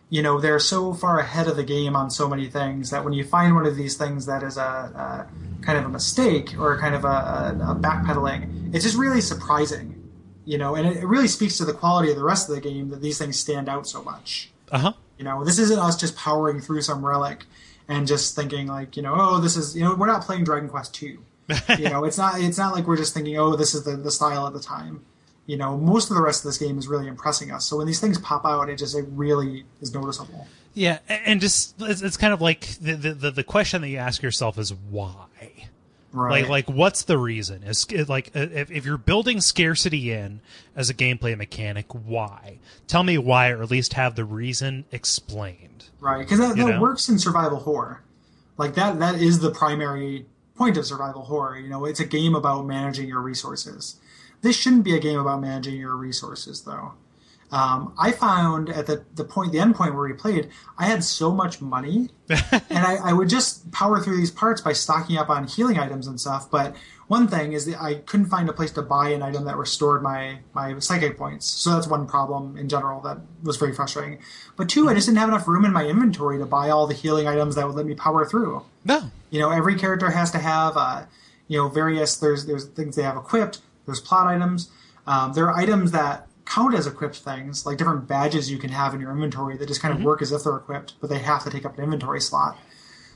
You know, they're so far ahead of the game on so many things that when you find one of these things that is a, a kind of a mistake or kind of a, a, backpedaling, it's just really surprising. You know, and it, it really speaks to the quality of the rest of the game that these things stand out so much. Uh huh. You know, this isn't us just powering through some relic and just thinking like, you know, oh, this is, you know, we're not playing Dragon Quest two. you know, it's not, it's not like we're just thinking, oh, this is the, the style at the time. You know, most of the rest of this game is really impressing us. So when these things pop out, it just it really is noticeable. Yeah, and just it's, it's kind of like the, the the question that you ask yourself is why. Right. Like, like, what's the reason? Is like if, if you're building scarcity in as a gameplay mechanic, why? Tell me why, or at least have the reason explained. Right, because that, that works in survival horror. Like that, that is the primary point of survival horror. You know, it's a game about managing your resources. This shouldn't be a game about managing your resources, though. Um, I found at the the point, the end point where we played, I had so much money, and I, I would just power through these parts by stocking up on healing items and stuff. But one thing is that I couldn't find a place to buy an item that restored my my psychic points. So that's one problem in general that was very frustrating. But two, I just didn't have enough room in my inventory to buy all the healing items that would let me power through. No. You know, every character has to have, uh, you know, various. There's there's things they have equipped. There's plot items. Um, there are items that count as equipped things, like different badges you can have in your inventory that just kind of work as if they're equipped, but they have to take up an inventory slot.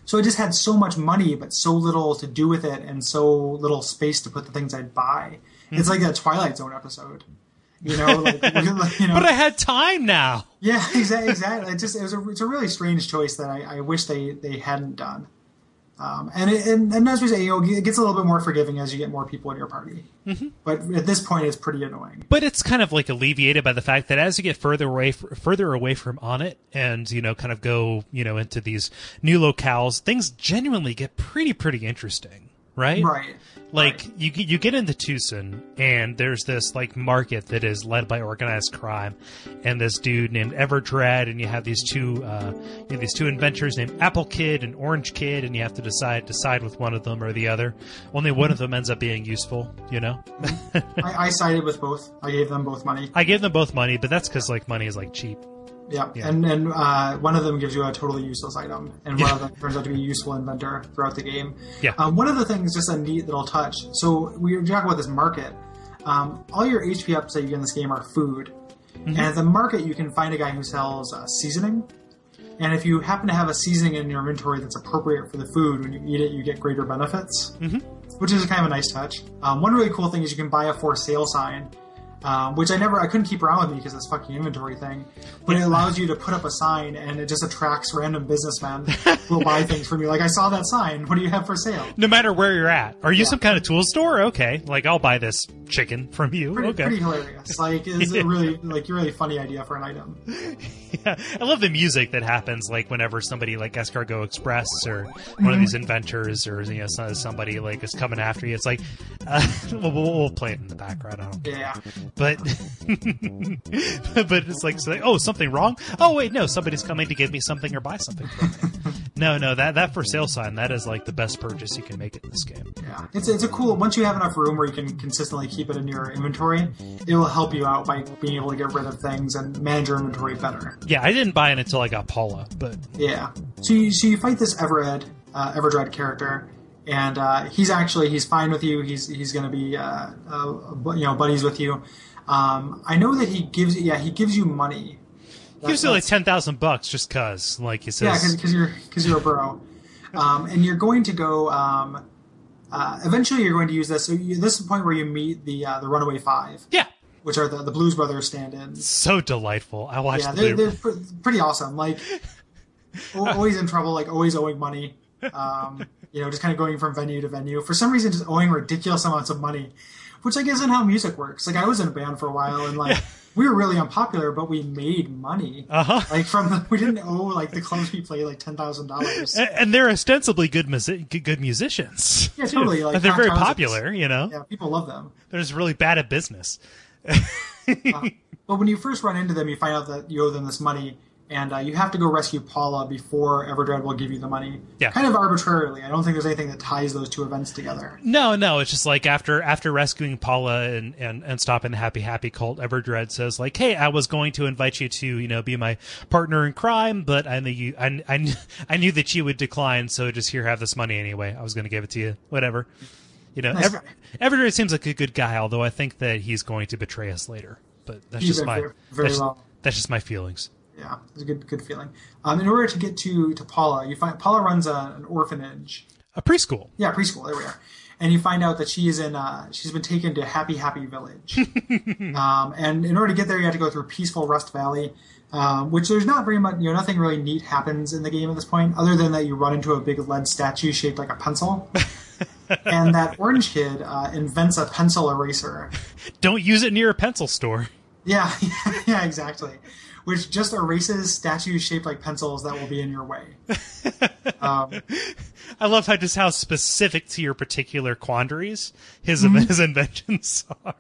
So I just had so much money, but so little to do with it, and so little space to put the things I'd buy. It's like that Twilight Zone episode. You know, like, you know, But I had time now. yeah, exactly. Exactly. It just it was a it's a really strange choice that I, I wish they they hadn't done. Um, and, it, and and as we say, you know, it gets a little bit more forgiving as you get more people in your party. Mm-hmm. But at this point, it's pretty annoying. But it's kind of like alleviated by the fact that as you get further away, further away from Onett, and you know, kind of go, you know, into these new locales, things genuinely get pretty, pretty interesting. Right? Right. Like right. you get- you get into Twoson and there's this like market that is led by organized crime, and this dude named Everdread, and you have these two uh, you have these two inventors named Apple Kid and Orange Kid, and you have to decide decide with one of them or the other. Only one of them ends up being useful, you know. I, I sided with both. I gave them both money. I gave them both money, but that's because like money is like cheap. Yeah, Yeah. and and uh, one of them gives you a totally useless item, and one Yeah. of them turns out to be a useful inventor throughout the game. Yeah. Um, one of the things, just a neat little touch. So we were talking about this market. Um, all your HP ups that you get in this game are food, Mm-hmm. and at the market you can find a guy who sells uh, seasoning. And if you happen to have a seasoning in your inventory that's appropriate for the food, when you eat it, you get greater benefits, mm-hmm. which is kind of a nice touch. Um, one really cool thing is you can buy a for sale sign, um, which I never, I couldn't keep around with me because this fucking inventory thing. But it allows you to put up a sign, and it just attracts random businessmen who will buy things from you. Like, I saw that sign. What do you have for sale? No matter where you're at, are you Yeah. some kind of tool store? Okay, like I'll buy this chicken from you. Pretty, okay, pretty hilarious. Like, it's a really, like, a really funny idea for an item. Yeah, I love the music that happens like whenever somebody like Escargot Express or one Mm-hmm. of these inventors or you know somebody like is coming after you. It's like uh, we'll, we'll play it in the background. I don't, Yeah. but but it's like, like, oh something wrong. Oh wait, no, somebody's coming to give me something or buy something from me. no, no, that that for sale sign that is like the best purchase you can make in this game. Yeah, it's it's a cool. Once you have enough room where you can consistently keep it in your inventory, it will help you out by being able to get rid of things and manage your inventory better. Yeah, I didn't buy it until I got Paula, but Yeah. So you so you fight this Evered, uh, Everdread character, and uh, he's actually he's fine with you. He's he's going to be uh, uh, you know buddies with you. Um, I know that he gives yeah he gives you money. he gives you like ten thousand bucks just cause, like he says Yeah, because you're because you're a bro, um, and you're going to go. Um, uh, eventually, you're going to use this. So you, this is the point where you meet the uh, the Runaway Five, yeah, which are the, the Blues Brothers stand-ins. so delightful. I watched Yeah, the they're, they're pr- pretty awesome. Like always in trouble, like always owing money. Um, you know, just kind of going from venue to venue. For some reason, just owing ridiculous amounts of money, which like isn't how music works. Like I was in a band for a while, and like we were really unpopular, but we made money. Uh-huh. Like from the, we didn't owe like the clubs we played like ten thousand dollars. and, they're ostensibly good musi- good- musicians. Yeah, totally, like they're very popular. You know, Yeah, people love them. they're just really bad at business. But when you first run into them, you find out that you owe them this money, and uh, you have to go rescue Paula before Everdread will give you the money. Yeah. Kind of arbitrarily. I don't think there's anything that ties those two events together. No, no, it's just like after after rescuing Paula and, and, and stopping the Happy Happy cult, Everdread says like, "Hey, I was going to invite you to you know be my partner in crime, but I knew you I, I, I knew that you would decline, so just here have this money anyway. I was going to give it to you, whatever." You know, Nice Ever. Everdread seems like a good guy, although I think that he's going to betray us later. But that's He's just my very- very that's, well. that's just my feelings. Yeah, it's a good good feeling. Um, in order to get to to Paula, you find Paula runs a, an orphanage. A preschool. Yeah, preschool. There we are. And you find out that she is in. Uh, she's been taken to Happy Happy Village. um, and in order to get there, you have to go through Peaceful Rest Valley, um, which there's not very much. You know, nothing really neat happens in the game at this point, other than that you run into a big lead statue shaped like a pencil. and that orange kid uh, invents a pencil eraser. Don't use it near a pencil store. Yeah, yeah, exactly. Which just erases statues shaped like pencils that will be in your way. Um, I love how just how specific to your particular quandaries his his inventions are.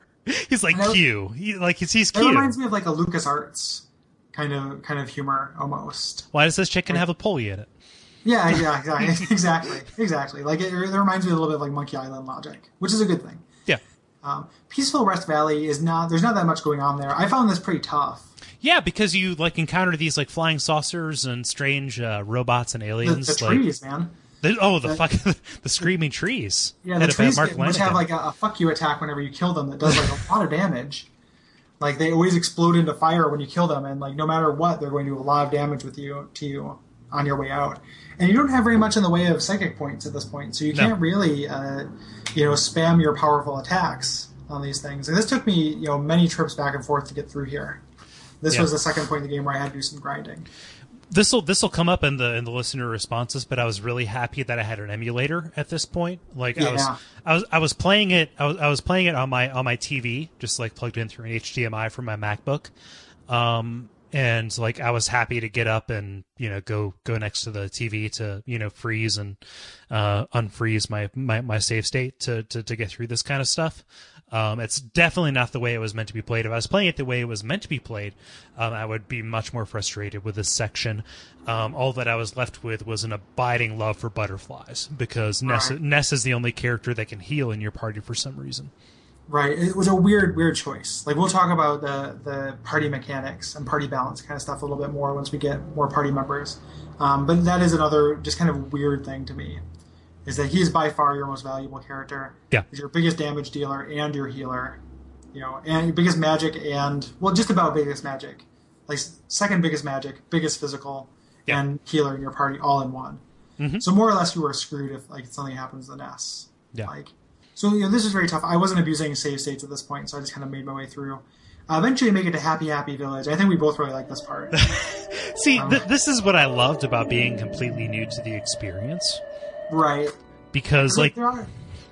He's like Mm-hmm. that- Q. He, like he's, he's It reminds me of like a Lucas Arts kind of kind of humor almost. Why does this chicken have a pulley in it? Yeah, yeah, exactly, exactly, exactly. Like it, it reminds me a little bit of like Monkey Island logic, which is a good thing. Yeah. Um, Peaceful Rest Valley is not. There's not that much going on there. I found this pretty tough. Yeah, because you like encounter these like flying saucers and strange uh, robots and aliens. the like trees, man. the, oh, the fuck, the screaming trees. Yeah, the trees Mark which have like a, a fuck you attack whenever you kill them that does like a lot of damage. Like they always explode into fire when you kill them, and like no matter what, they're going to do a lot of damage with you to you on your way out. And you don't have very much in the way of psychic points at this point, so you No. can't really, uh, you know, spam your powerful attacks on these things. And this took me, you know, many trips back and forth to get through here. This Yeah. was the second point in the game where I had to do some grinding. this will this will come up in the in the listener responses, but I was really happy that I had an emulator at this point. Like I was I was I was playing it I was I was playing it on my on my TV, just like plugged in through an HDMI from my MacBook. Um and like I was happy to get up and you know go go next to the TV to you know freeze and uh, unfreeze my, my my save state to, to to get through this kind of stuff. Um, it's definitely not the way it was meant to be played. If I was playing it the way it was meant to be played, um, I would be much more frustrated with this section. Um, all that I was left with was an abiding love for butterflies because Ness, Right. Ness is the only character that can heal in your party for some reason. Right. It was a weird, weird choice. Like we'll talk about the the party mechanics and party balance kind of stuff a little bit more once we get more party members. Um, but that is another just kind of weird thing to me, is that he's by far your most valuable character. Yeah. He's your biggest damage dealer and your healer, you know, and your biggest magic and well, just about biggest magic, like second biggest magic, biggest physical, Yeah. and healer in your party all in one. Mhm. So more or less, you are screwed if like something happens to Ness. Yeah. Like, so you know, this is very tough. I wasn't abusing save states at this point, so I just kind of made my way through. Uh, eventually, make it to Happy Happy Village. I think we both really like this part. See, Um, th- this is what I loved about being completely new to the experience right. because like there are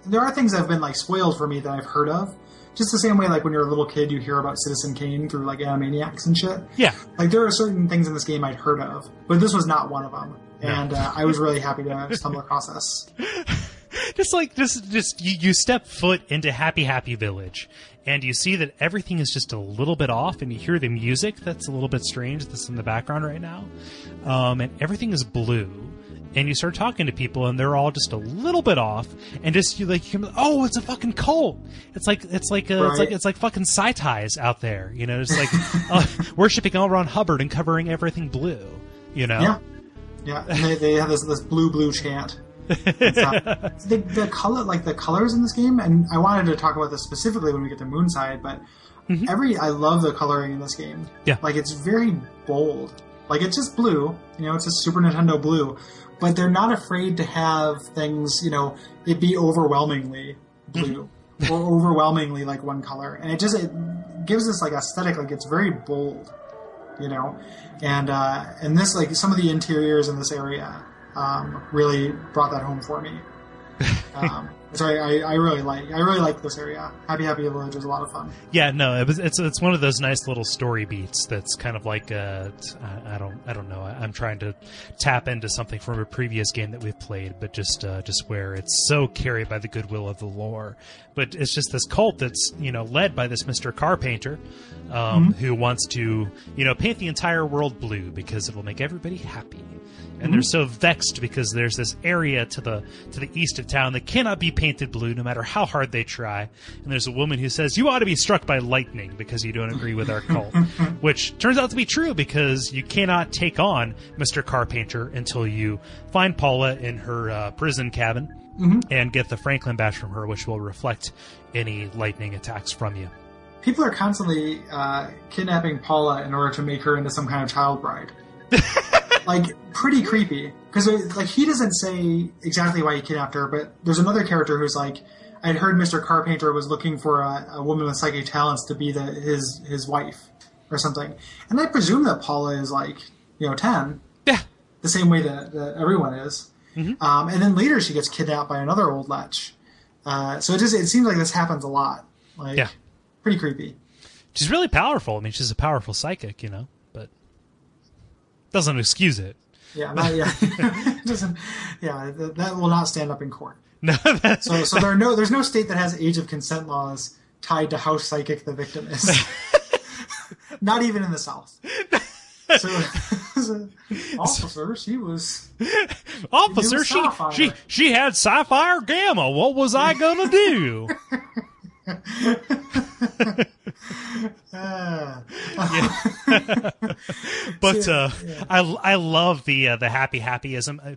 there are things that have been like spoiled for me that I've heard of. Just the same way, like when you're a little kid, you hear about Citizen Kane through like Animaniacs and shit. yeah Like there are certain things in this game I'd heard of, but this was not one of them. And uh, I was really happy to stumble across this. just like just just you, you step foot into happy happy village and you see that everything is just a little bit off and you hear the music that's a little bit strange that's in the background right now um, and everything is blue and you start talking to people and they're all just a little bit off and just you like oh it's a fucking cult it's like it's like uh, it's like it's like fucking sci out there you know it's like uh, worshiping L. Ron Hubbard and covering everything blue you know Yeah, yeah. And they, they have this this blue blue chant. the, the color, like the colors in this game, and I wanted to talk about this specifically when we get to Moonside, but every I love the coloring in this game. Yeah. like it's very bold. Like it's just blue, you know, it's a Super Nintendo blue, but they're not afraid to have things, you know, it be overwhelmingly blue or overwhelmingly like one color, and it just it gives this like aesthetic, like it's very bold you know? And uh and this like some of the interiors in this area um really brought that home for me. Um so I, I i really like i really like this area happy happy village was a lot of fun Yeah, no, it was, it's it's one of those nice little story beats that's kind of like uh, I, I don't I don't know. I, I'm trying to tap into something from a previous game that we've played, but just uh, just where it's so carried by the goodwill of the lore. But it's just this cult that's you know led by this Mister Carpainter, um, who wants to you know paint the entire world blue because it will make everybody happy. And they're so vexed because there's this area to the to the east of town that cannot be painted blue no matter how hard they try. And there's a woman who says you ought to be struck by lightning because you don't agree with our cult, which turns out to be true because you cannot take on Mr. Carpainter until you find Paula in her uh, prison cabin and get the Franklin badge from her, which will reflect any lightning attacks from you. people are constantly uh kidnapping paula in order to make her into some kind of child bride like pretty creepy. Because like he doesn't say exactly why he kidnapped her but there's another character who's like i'd heard mr carpainter was looking for a, a woman with psychic talents to be the his his wife or something. And i presume that paula is like you know 10 Yeah. the same way that, that everyone is. Um, and then later she gets kidnapped by another old lech. Uh, so it just it seems like this happens a lot. Like Yeah. pretty creepy. She's really powerful. I mean, she's a powerful psychic, you know, doesn't excuse it. Yeah, not, yeah, doesn't. Yeah, that, that will not stand up in court. No, that's, So, so there are no, there's no state that has age of consent laws tied to how psychic the victim is. not even in the South. So, so, officer, she was. officer, was she she she had sapphire gamma. What was I gonna do? Uh, but uh, I I love the uh, the happy happyism. Uh,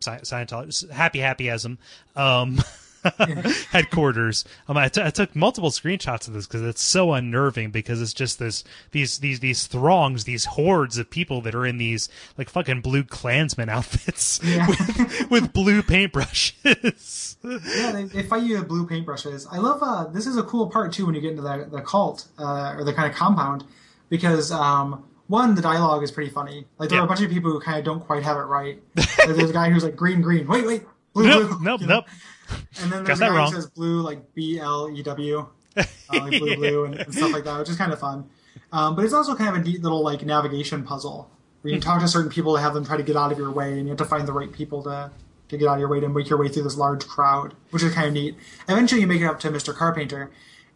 Scientology happy happyism um, headquarters. Um, I, t- I took multiple screenshots of this because it's so unnerving. Because it's just this these these these throngs, these hordes of people that are in these like fucking blue Klansman outfits Yeah. with, with blue paintbrushes. yeah, they, they fight you with blue paintbrushes. I love. Uh, this is a cool part too when you get into the the cult uh, or the kind of compound because um, one the dialogue is pretty funny. Like there Yeah. are a bunch of people who kind of don't quite have it right. Like, there's a guy who's like green, green. Wait, wait, blue, nope, blue. nope, you know? nope. And then there's a guy who says blue like B L E W, uh, like blue, blue, and, and stuff like that, which is kind of fun. Um, but it's also kind of a neat little like navigation puzzle where you can talk to certain people to have them try to get out of your way, and you have to find the right people to to get out of your way to make your way through this large crowd, which is kind of neat. Eventually, you make it up to Mr. Carpainter,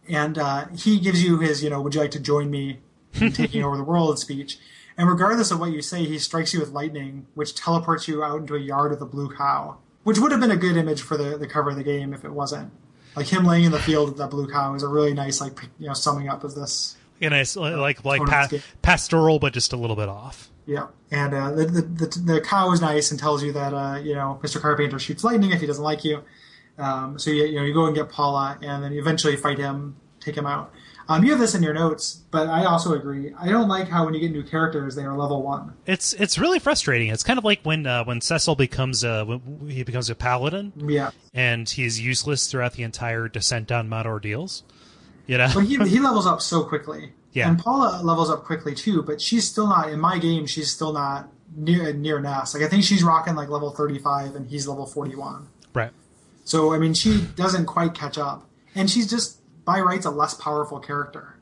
and uh, he gives you his, you know, would you like to join me in taking over the world speech. And regardless of what you say, he strikes you with lightning, which teleports you out into a yard of the blue cow, which would have been a good image for the, the cover of the game if it wasn't. Like him laying in the field with that blue cow is a really nice, like you know, summing up of this. Nice, like like Tone pa- pastoral, but just a little bit off. Yeah, and uh, the, the the the cow is nice and tells you that uh, you know Mr. Carpainter shoots lightning if he doesn't like you. Um, so you you know you go and get Paula, and then you eventually fight him, take him out. Um, you have this in your notes, but I also agree. I don't like how when you get new characters, they are level one. It's it's really frustrating. It's kind of like when uh, when Cecil becomes a he becomes a paladin Yeah, and he's useless throughout the entire descent down Mount Ordeals. You know, but he he levels up so quickly. Yeah. and Paula levels up quickly too, but she's still not in my game. She's still not near near Ness. Like I think she's rocking like level thirty five, and he's level forty one. right? So I mean, she doesn't quite catch up, and she's just by rights a less powerful character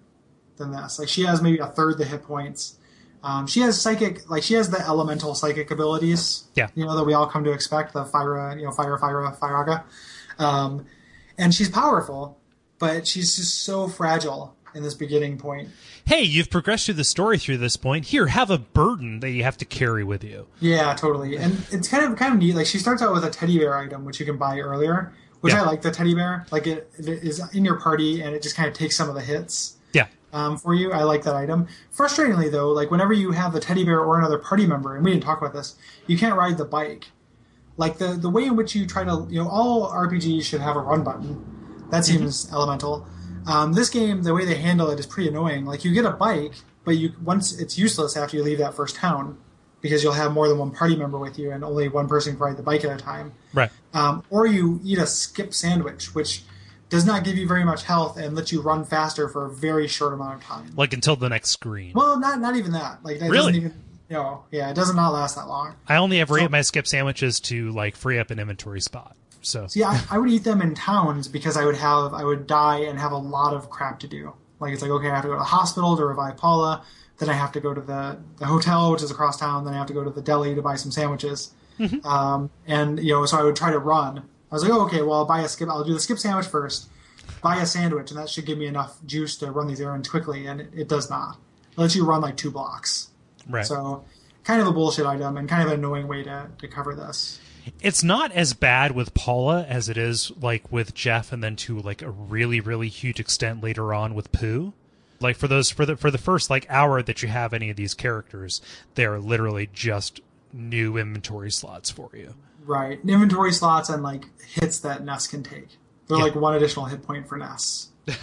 than this. Like she has maybe a third the hit points. Um, she has psychic, like she has the elemental psychic abilities. Yeah. you know that we all come to expect. The fire, you know, fire, fire, firaga, um, and she's powerful, but she's just so fragile in this beginning point. Hey, you've progressed through the story through this point. Here, have a burden that you have to carry with you. Yeah, totally. And it's kind of kind of neat. Like she starts out with a teddy bear item, which you can buy earlier, which Yeah. I like the teddy bear. Like it, it is in your party, and it just kind of takes some of the hits Yeah, um, for you. I like that item. Frustratingly, though, like whenever you have the teddy bear or another party member, and we didn't talk about this, you can't ride the bike. Like the the way in which you try to, you know, all RPGs should have a run button. That seems elemental. Um, this game, the way they handle it is pretty annoying. Like you get a bike, but you once it's useless after you leave that first town because you'll have more than one party member with you, and only one person can ride the bike at a time right. um, or you eat a skip sandwich, which does not give you very much health and lets you run faster for a very short amount of time. Like until the next screen. Well, not not even that. Like that Really? doesn't even. You know, yeah, it does not last that long. I only ever So- ate my skip sandwiches to like free up an inventory spot. So yeah, I, I would eat them in towns because I would have I would die and have a lot of crap to do. Like it's like okay, I have to go to the hospital to revive Paula. Then I have to go to the the hotel, which is across town. Then I have to go to the deli to buy some sandwiches. Um, and you know, so I would try to run. I was like, oh, okay, well, I'll buy a skip. I'll do the skip sandwich first. Buy a sandwich, and that should give me enough juice to run these errands quickly. And it, it does not. It lets you run like two blocks. right. So, kind of a bullshit item and kind of an annoying way to, to cover this. it's not as bad with Paula as it is like with Jeff, and then to like a really really huge extent later on with Poo. Like for those for the for the first like hour that you have any of these characters, they're literally just new inventory slots for you. Right. Inventory slots and like hits that Ness can take. They're Yeah. like one additional hit point for Ness.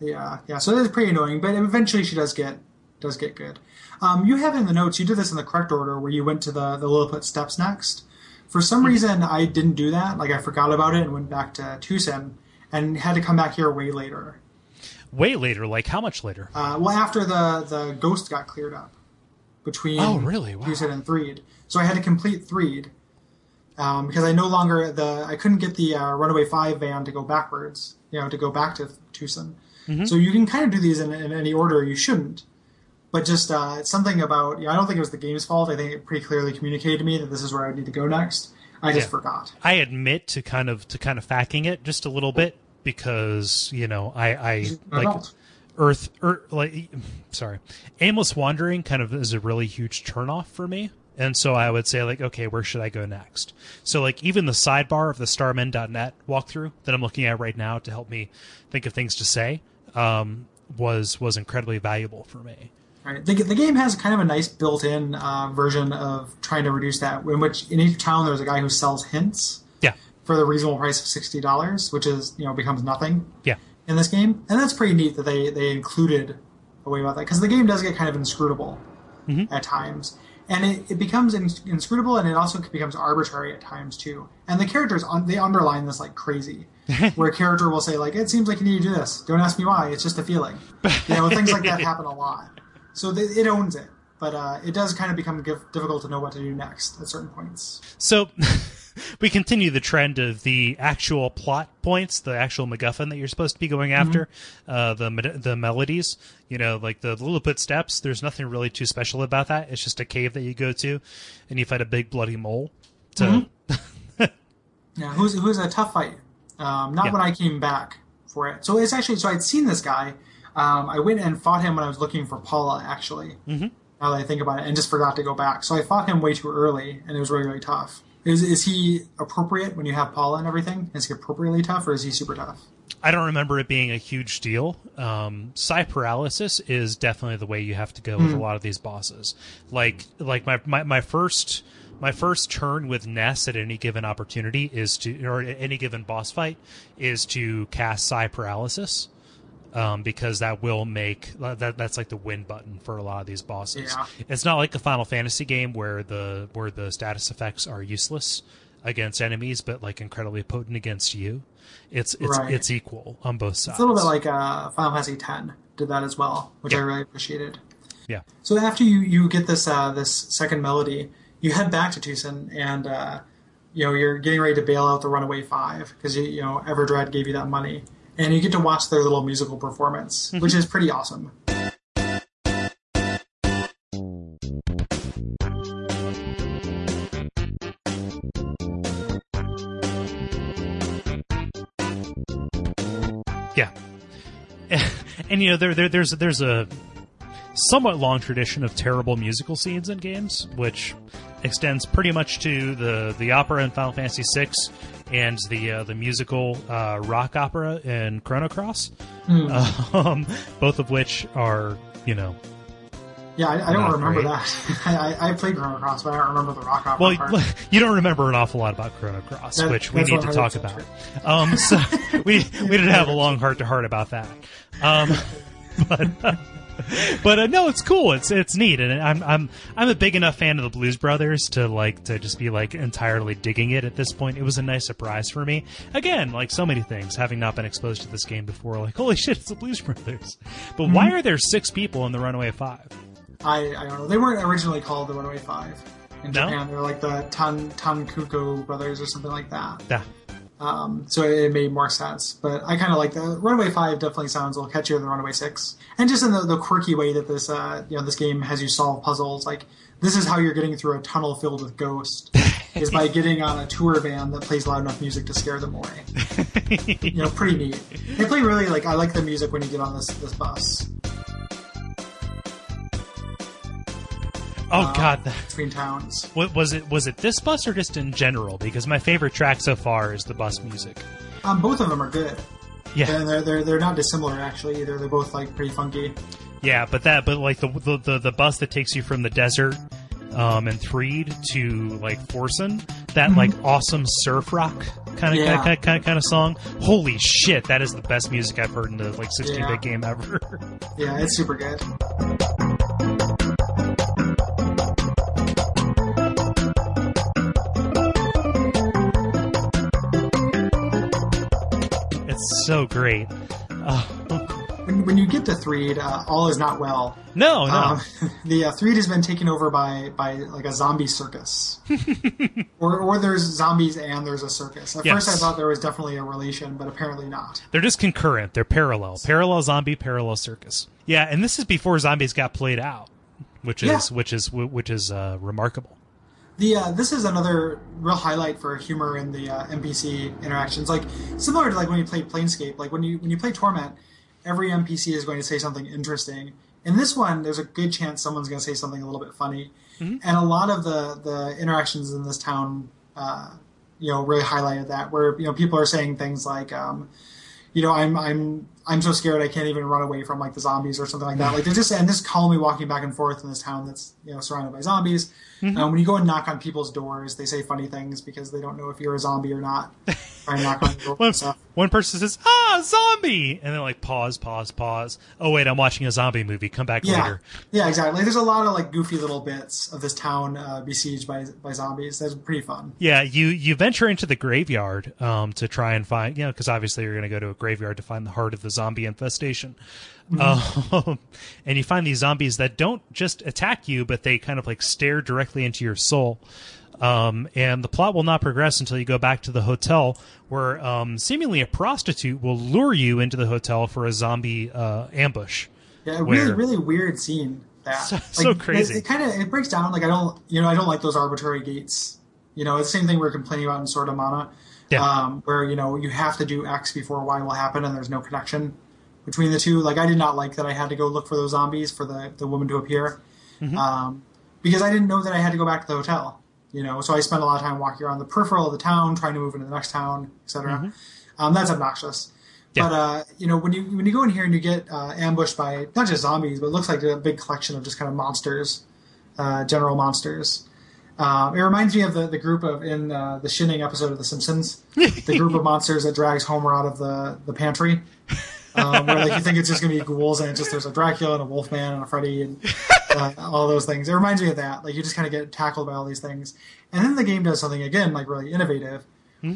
yeah, yeah. So that's pretty annoying, but eventually she does get does get good. Um, you have in the notes, you did this in the correct order where you went to the the Lilliput steps next. For some reason, I didn't do that. Like I forgot about it and went back to Twoson and had to come back here way later. Way later, like how much later? Uh, well, after the the ghost got cleared up between Oh, really? Wow. Twoson and Threed, so I had to complete Threed um, because I no longer the I couldn't get the uh, Runaway Five van to go backwards, you know, to go back to Twoson. Mm-hmm. So you can kind of do these in, in any order. You shouldn't, but just uh, it's something about. You know, I don't think it was the game's fault. I think it pretty clearly communicated to me that this is where I would need to go next. I just Yeah. forgot. I admit to kind of to kind of facking it just a little bit because you know I I like adult. Earth or like sorry. Aimless wandering kind of is a really huge turnoff for me. And so I would say like okay where should I go next? So like even the sidebar of the starmen.net walkthrough that I'm looking at right now to help me think of things to say um, was was incredibly valuable for me. Right. The, the game has kind of a nice built-in uh, version of trying to reduce that, in which in each town there's a guy who sells hints yeah. for the reasonable price of sixty dollars, which is you know becomes nothing. Yeah in this game, and that's pretty neat that they they included a way about that because the game does get kind of inscrutable at times, and it, it becomes ins- inscrutable and it also becomes arbitrary at times too. And the characters un- they underline this like crazy, where a character will say like, "It seems like you need to do this. Don't ask me why. It's just a feeling." You know, things like that happen a lot. So they, it owns it, but uh, it does kind of become difficult to know what to do next at certain points. So, we continue the trend of the actual plot points, the actual MacGuffin that you're supposed to be going after, uh, the the melodies. You know, like the Lilliput steps. There's nothing really too special about that. It's just a cave that you go to, and you fight a big bloody mole. To Yeah, who's who's a tough fight. Um, not Yeah. when I came back for it. So it's actually so I'd seen this guy. Um, I went and fought him when I was looking for Paula. Actually, mm-hmm. now that I think about it, and just forgot to go back. So I fought him way too early, and it was really really tough. Is is he appropriate when you have Paula and everything? Is he appropriately tough, or is he super tough? I don't remember it being a huge deal. Um, psi paralysis is definitely the way you have to go with a lot of these bosses. Like like my, my, my first my first turn with Ness at any given opportunity is to or at any given boss fight is to cast psi paralysis. Um, because that will make that that's like the win button for a lot of these bosses. Yeah. It's not like a Final Fantasy game where the where the status effects are useless against enemies, but like incredibly potent against you. It's it's Right. it's equal on both sides. It's a little bit like uh, Final Fantasy X did that as well, which I really appreciated. yeah. So after you, you get this uh, this second melody, you head back to Twoson, and uh, you know you're getting ready to bail out the Runaway Five because you, you know Everdread gave you that money, and you get to watch their little musical performance, mm-hmm. which is pretty awesome. Yeah. and you know there, there there's there's a somewhat long tradition of terrible musical scenes in games, which extends pretty much to the the opera in Final Fantasy VI and the uh, the musical uh, rock opera in Chrono Cross, um, both of which are you know Yeah, I, I don't remember great. that. I, I- I played Chrono Cross, but I don't remember the rock opera well part. you don't remember an awful lot about Chrono Cross, That- which we need to talk about. Um, so we we didn't have a long heart to heart about that. Um, but but uh, no, it's cool. It's it's neat, and I'm I'm I'm a big enough fan of the Blues Brothers to like to just be like entirely digging it at this point. It was a nice surprise for me. Again, like so many things, having not been exposed to this game before, like holy shit, it's the Blues Brothers. But Mm-hmm. why are there six people in the Runaway Five? I, I don't know. They weren't originally called the Runaway Five in No? Japan. They're like the Tan Tankuko brothers or something like that. Yeah. Um, so it made more sense. But I kind of like the Runaway Five. Definitely sounds a little catchier than Runaway Six, and just in the, the quirky way that this uh, you know this game has you solve puzzles. Like this is how you're getting through a tunnel filled with ghosts. is by getting on a tour van that plays loud enough music to scare them away. you know, pretty neat. They play really like I like the music when you get on this this bus Oh god, that, between towns. what was it? Was it this bus or just in general? Because my favorite track so far is the bus music. Um, both of them are good. Yeah, And they're, they're, they're not dissimilar actually either. They're both like pretty funky. Yeah, but that, but like the the the, the bus that takes you from the desert, um, and Threed to like Fourside, that like awesome surf rock kind of Yeah. kind of kind of song. Holy shit, that is the best music I've heard in the like 16 Yeah. bit game ever. Yeah, it's super good. So great. Uh, When, when you get to Threed, uh, all is not well. no, no. Um, the uh, Threed has been taken over by, by like a zombie circus, or or there's zombies and there's a circus. At Yes. first, I thought there was definitely a relation, but apparently not. They're just concurrent. They're parallel. Parallel zombie, parallel circus. Yeah, and this is before zombies got played out, which is Yeah. which is which is uh, remarkable. The uh, this is another real highlight for humor in the uh, NPC interactions. Like similar to like when you play Planescape, like when you when you play Torment, every NPC is going to say something interesting. In this one, there's a good chance someone's going to say something a little bit funny, and a lot of the the interactions in this town, uh, you know, really highlighted that. Where you know people are saying things like, um, you know, I'm I'm I'm so scared I can't even run away from like the zombies or something like that. Like they're just and just calmly walking back and forth in this town that's you know surrounded by zombies. Um, when you go and knock on people's doors, they say funny things because they don't know if you're a zombie or not. Try and knock on One, one person says, "Ah, zombie," and then like pause, pause, pause. Oh wait, I'm watching a zombie movie. Come back Yeah, later. yeah, exactly. There's a lot of like goofy little bits of this town uh, besieged by by zombies. That's pretty fun. Yeah, you you venture into the graveyard um, to try and find you know because obviously you're going to go to a graveyard to find the heart of the zombie infestation. Um, and you find these zombies that don't just attack you, but they kind of like stare directly into your soul. Um, and the plot will not progress until you go back to the hotel, where um, seemingly a prostitute will lure you into the hotel for a zombie uh, ambush. Yeah, a Where- really, really weird scene. That So- Like, so it- crazy. It, kind of it breaks down. Like I don't, you know, I don't like those arbitrary gates. You know, it's the same thing we are complaining about in Sword of Mana, Yeah. um, where you know you have to do X before Y will happen, and there's no connection between the two. Like I did not like that I had to go look for those zombies for the the woman to appear, Mm-hmm. um, because I didn't know that I had to go back to the hotel. You know, so I spent a lot of time walking around the peripheral of the town, trying to move into the next town, etc. Um, that's obnoxious. Mm-hmm. Yeah. But uh, you know, when you when you go in here and you get uh, ambushed by not just zombies, but it looks like a big collection of just kind of monsters, uh, general monsters. Um, it reminds me of the, the group of in uh, the Shinning episode of The Simpsons, the group of monsters that drags Homer out of the the pantry. Um, where like you think it's just gonna be ghouls and it's just there's a Dracula and a Wolfman and a Freddy and uh, all those things. It reminds me of that. Like you just kind of get tackled by all these things, and then the game does something again like really innovative,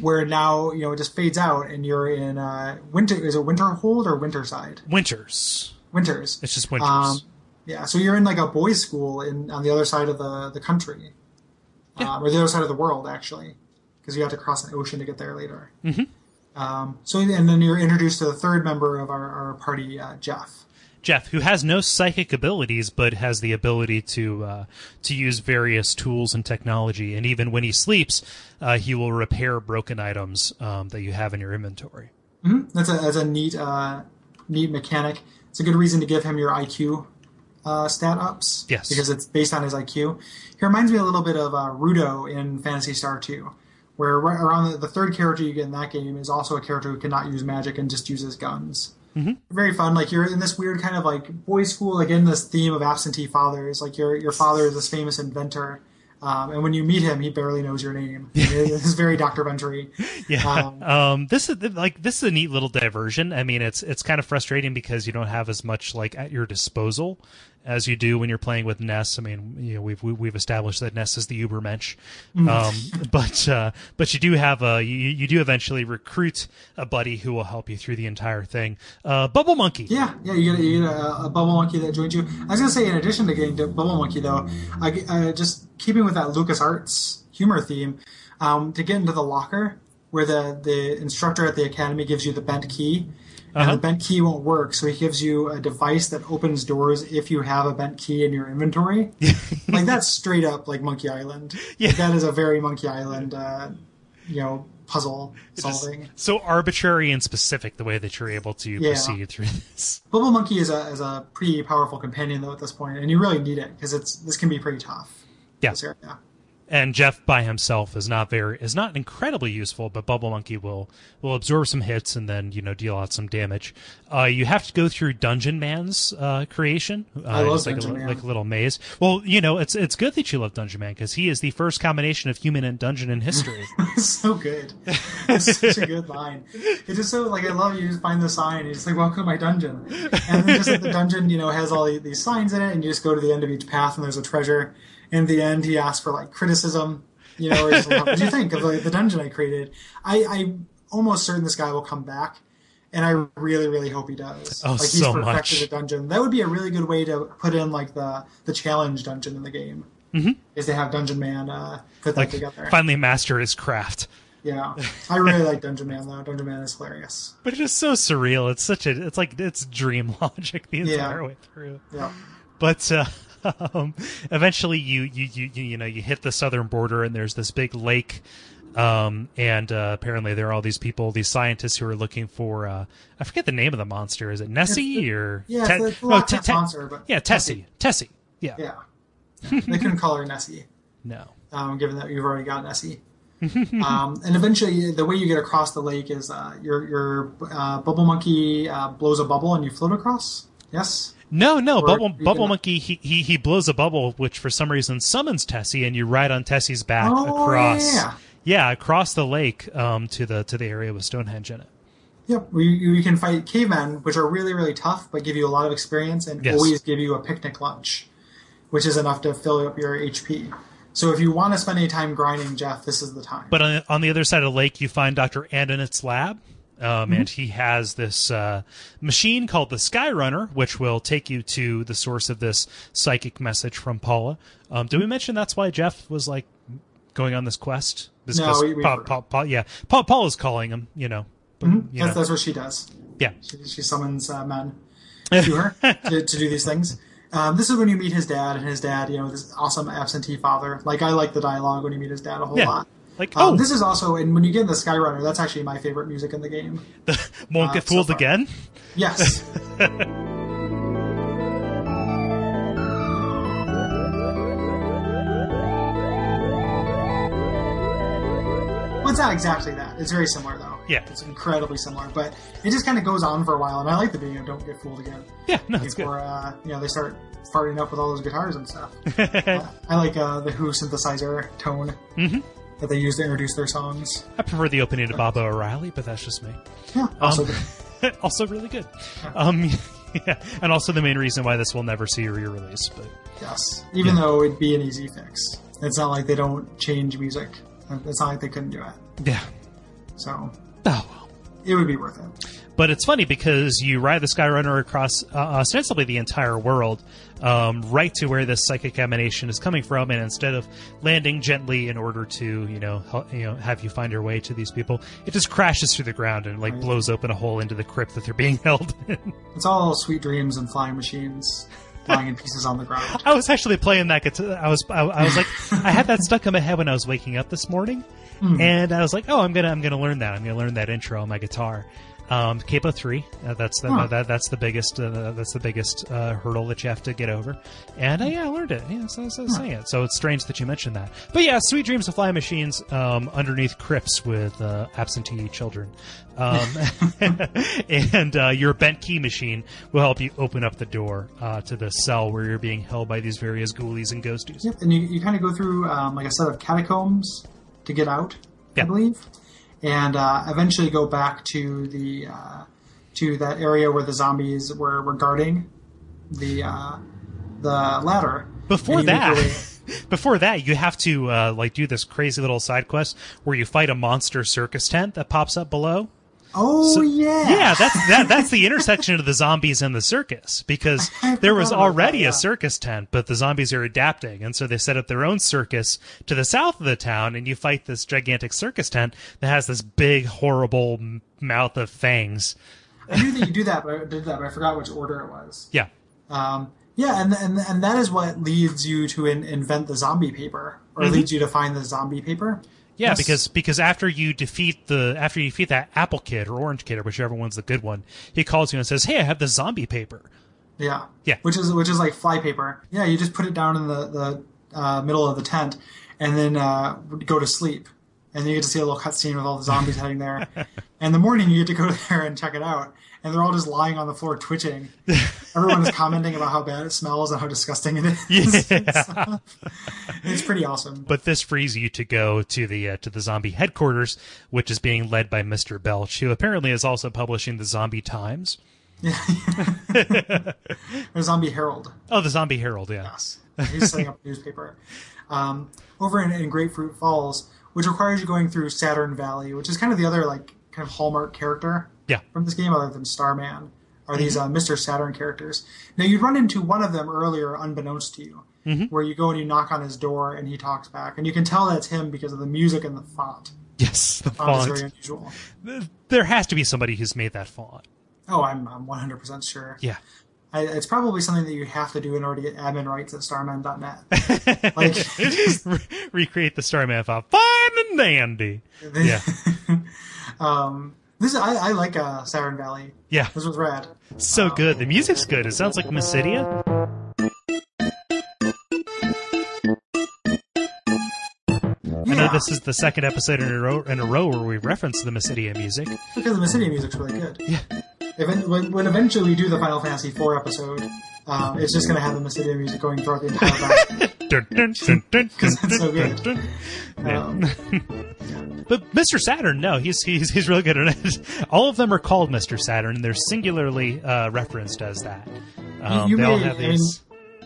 where now you know it just fades out and you're in uh, winter. Is it Winterhold or Winterside? Winters. Winters. It's just winters. Um, yeah, so you're in like a boys' school in on the other side of the the country, Yeah. um, or the other side of the world actually, because you have to cross an ocean to get there later. Mm-hmm. Um, so and then you're introduced to the third member of our, our party, uh, Jeff. Jeff, who has no psychic abilities but has the ability to uh, to use various tools and technology, and even when he sleeps, uh, he will repair broken items um, that you have in your inventory. That's a that's a neat uh, neat mechanic. It's a good reason to give him your IQ uh, stat ups. Yes. because it's based on his IQ. He reminds me a little bit of uh, Rudo in Phantasy Star 2, where right around the, the third character you get in that game is also a character who cannot use magic and just uses guns. Mm-hmm. Very fun. Like you're in this weird kind of like boys' school, again this theme of absentee fathers. Like your your father is this famous inventor. Um, and when you meet him, he barely knows your name. It's very Dr. Venturi. Yeah. Um, Um, this is like this is a neat little diversion. I mean, it's it's kind of frustrating because you don't have as much like at your disposal as you do when you're playing with Ness. I mean, you know, we've we- we've established that Ness is the Ubermensch, Mm. um, but uh, but you do have a you, you do eventually recruit a buddy who will help you through the entire thing. Uh, Bubble Monkey. Yeah, yeah, you get, a, you get a, a bubble monkey that joins you. I was gonna say, in addition to getting to bubble monkey, though, I, uh, just keeping with that Lucas Arts humor theme, um, to get into the locker where the the instructor at the academy gives you the bent key, and Uh-huh. the bent key won't work, so he gives you a device that opens doors if you have a bent key in your inventory. like that's straight up like Monkey Island. Yeah. Like, that is a very Monkey Island, uh, you know, puzzle solving. so arbitrary and specific the way that you're able to Yeah. proceed through this. Bubble Monkey is a is a pretty powerful companion though at this point, and you really need it because it's this can be pretty tough. Yeah. This area. And Jeff by himself is not very is not incredibly useful, but Bubble Monkey will will absorb some hits and then you know deal out some damage. Uh, you have to go through Dungeon Man's uh, creation. Uh, I love it's like Dungeon a, Man. like a little maze. Well, you know it's it's good that you love Dungeon Man because he is the first combination of human and dungeon in history. It's so good. It's such a good line. It's just so like I love you just find the sign and it's like welcome to my dungeon. And then just like the dungeon, you know, has all these signs in it and you just go to the end of each path and there's a treasure. At the end he asked for like criticism, you know, or like, what do you think of like, the dungeon I created? I, I'm almost certain this guy will come back. And I really, really hope he does. Oh, like he's so perfected much. a dungeon. That would be a really good way to put in like the the challenge dungeon in the game. Mm-hmm. Is to have Dungeon Man uh, put that together. finally master his craft. Yeah, I really like Dungeon Man though. Dungeon Man is hilarious. But it's just so surreal. It's such a it's like it's dream logic the Yeah. entire way through. Yeah, but uh, um, eventually you, you you you know you hit the southern border and there's this big lake um, and uh, apparently there are all these people these scientists who are looking for uh, I forget the name of the monster is it Nessie or yeah, Te- it's the oh, Te- Te- monster, but yeah Tessie Tessie yeah, yeah. they couldn't call her Nessie, no um, given that you've already got Nessie. um, and eventually, the way you get across the lake is uh, your your uh, bubble monkey uh, blows a bubble and you float across. Yes. No no Bubble Bubble Monkey he, he he blows a bubble which for some reason summons Tessie and you ride on Tessie's back Oh, across yeah. yeah across the lake um, to the to the area with Stonehenge in it. Yep. You, you can fight cavemen, which are really really tough, but give you a lot of experience and Yes. always give you a picnic lunch, which is enough to fill up your HP. So if you want to spend any time grinding, Jeff, this is the time. But on, on the other side of the lake, you find Dr. Andonuts' lab. Um, Mm-hmm. And he has this uh, machine called the Skyrunner, which will take you to the source of this psychic message from Paula. Um, did we mention that's why Jeff was like going on this quest? This No, we- we've Paul, heard. Paul, Paul- yeah, Paul, Paul is calling him. You know, but, you That's, know. that's what she does. yeah. She, she summons uh, men to her to, to do these things. Um, this is when you meet his dad, and his dad, you know, this awesome absentee father. Like I like the dialogue when you meet his dad a whole Yeah. lot. Like, Um, oh, this is also, and when you get in the Skyrunner, that's actually my favorite music in the game. won't uh, get fooled far. again. Yes. well, it's not exactly that. It's very similar, though. Yeah. It's incredibly similar, but it just kind of goes on for a while, and I like the beginning of Don't Get Fooled Again. Yeah, no, it's good. Before, uh, you know, they start farting up with all those guitars and stuff. Uh, I like uh, the Who synthesizer tone Mm-hmm. That they use to introduce their songs. I prefer the opening to Baba O'Riley, but that's just me. Yeah, also Um, also really good. Um, yeah, and also the main reason why this will never see a re-release. But Yes, even though it'd be an easy fix. It's not like they don't change music. It's not like they couldn't do it. yeah, So oh well. it would be worth it. But it's funny because you ride the Skyrunner across uh, ostensibly the entire world, um, right to where this psychic emanation is coming from, and instead of landing gently in order to, you know, hel- you know, have you find your way to these people, it just crashes through the ground and like blows open a hole into the crypt that they're being held in. It's all sweet dreams and flying machines flying in pieces on the ground. I was actually playing that guitar. I was, I, I was like, I had that stuck in my head when I was waking up this morning, and I was like, oh, I'm gonna, I'm gonna learn that. I'm gonna learn that intro on my guitar. Um, Capo three. Uh, that's the, Huh. that, that's the biggest. Uh, that's the biggest uh, hurdle that you have to get over. And uh, yeah, I learned it. Yeah, so, so I was saying it. So it's strange that you mentioned that. But yeah, Sweet Dreams of Flying Machines um, underneath crypts with uh, absentee children. Um, and uh, your bent key machine will help you open up the door uh, to the cell where you're being held by these various ghoulies and ghosties. Yep, and you, you kind of go through um, like a set of catacombs to get out, Yeah. I believe, and uh, eventually go back to the uh, to that area where the zombies were, were guarding the uh, the ladder. Before And you make your way- that, before that, you have to uh, like do this crazy little side quest where you fight a monster circus tent that pops up below. Oh yeah, Yeah, that's that. That's the intersection of the zombies and the circus because there was already that, yeah. a circus tent, but the zombies are adapting, and so they set up their own circus to the south of the town, and you fight this gigantic circus tent that has this big, horrible mouth of fangs. I knew that you do that, but I did that, but I forgot which order it was. Yeah, Um, yeah, and, and and that is what leads you to in, invent the zombie paper, or Mm-hmm. leads you to find the zombie paper. Yeah, Yes. because because after you defeat the after you defeat that apple kid or orange kid or whichever one's the good one, he calls you and says, "Hey, I have the zombie paper." Yeah, Yeah. which is which is like fly paper. Yeah, you just put it down in the the uh, middle of the tent, and then uh, go to sleep, and then you get to see a little cutscene with all the zombies heading there. And in the morning, you get to go there and check it out, and they're all just lying on the floor twitching. Everyone is commenting about how bad it smells and how disgusting it is. Yeah. it's pretty awesome. But this frees you to go to the uh, to the zombie headquarters, which is being led by Mister Belch, who apparently is also publishing the Zombie Times. the Zombie Herald. Oh, the Zombie Herald, yeah. Yes. He's setting up a newspaper. Um, over in, in Grapefruit Falls, which requires you going through Saturn Valley, which is kind of the other like kind of hallmark character Yeah. from this game, other than Starman, are these uh, Mr. Saturn characters. Now you'd run into one of them earlier, unbeknownst to you, where you go and you knock on his door and he talks back, and you can tell that's him because of the music and the font. Yes, the Font is very unusual. There has to be somebody who's made that font. Oh, I'm I'm 100% sure. Yeah. I, it's probably something that you have to do in order to get admin rights at Starmen.net. like, Re- recreate the Starman font. Fine and dandy. Yeah. um, this I, I like uh, Saturn Valley. Yeah. This was rad. So good. The music's good. It sounds like Mysidia. I know this is the second episode in a row in a row where we reference the Mysidia music. because the City music's really good. Yeah. Even, when, when eventually we do the Final Fantasy IV episode, um, it's just going to have the Mysidia music going throughout the entire. It's so good. Um, But Mr. Saturn, no, he's he's he's really good at it. All of them are called Mr. Saturn, and they're singularly uh, referenced as that. Um, You they all have these.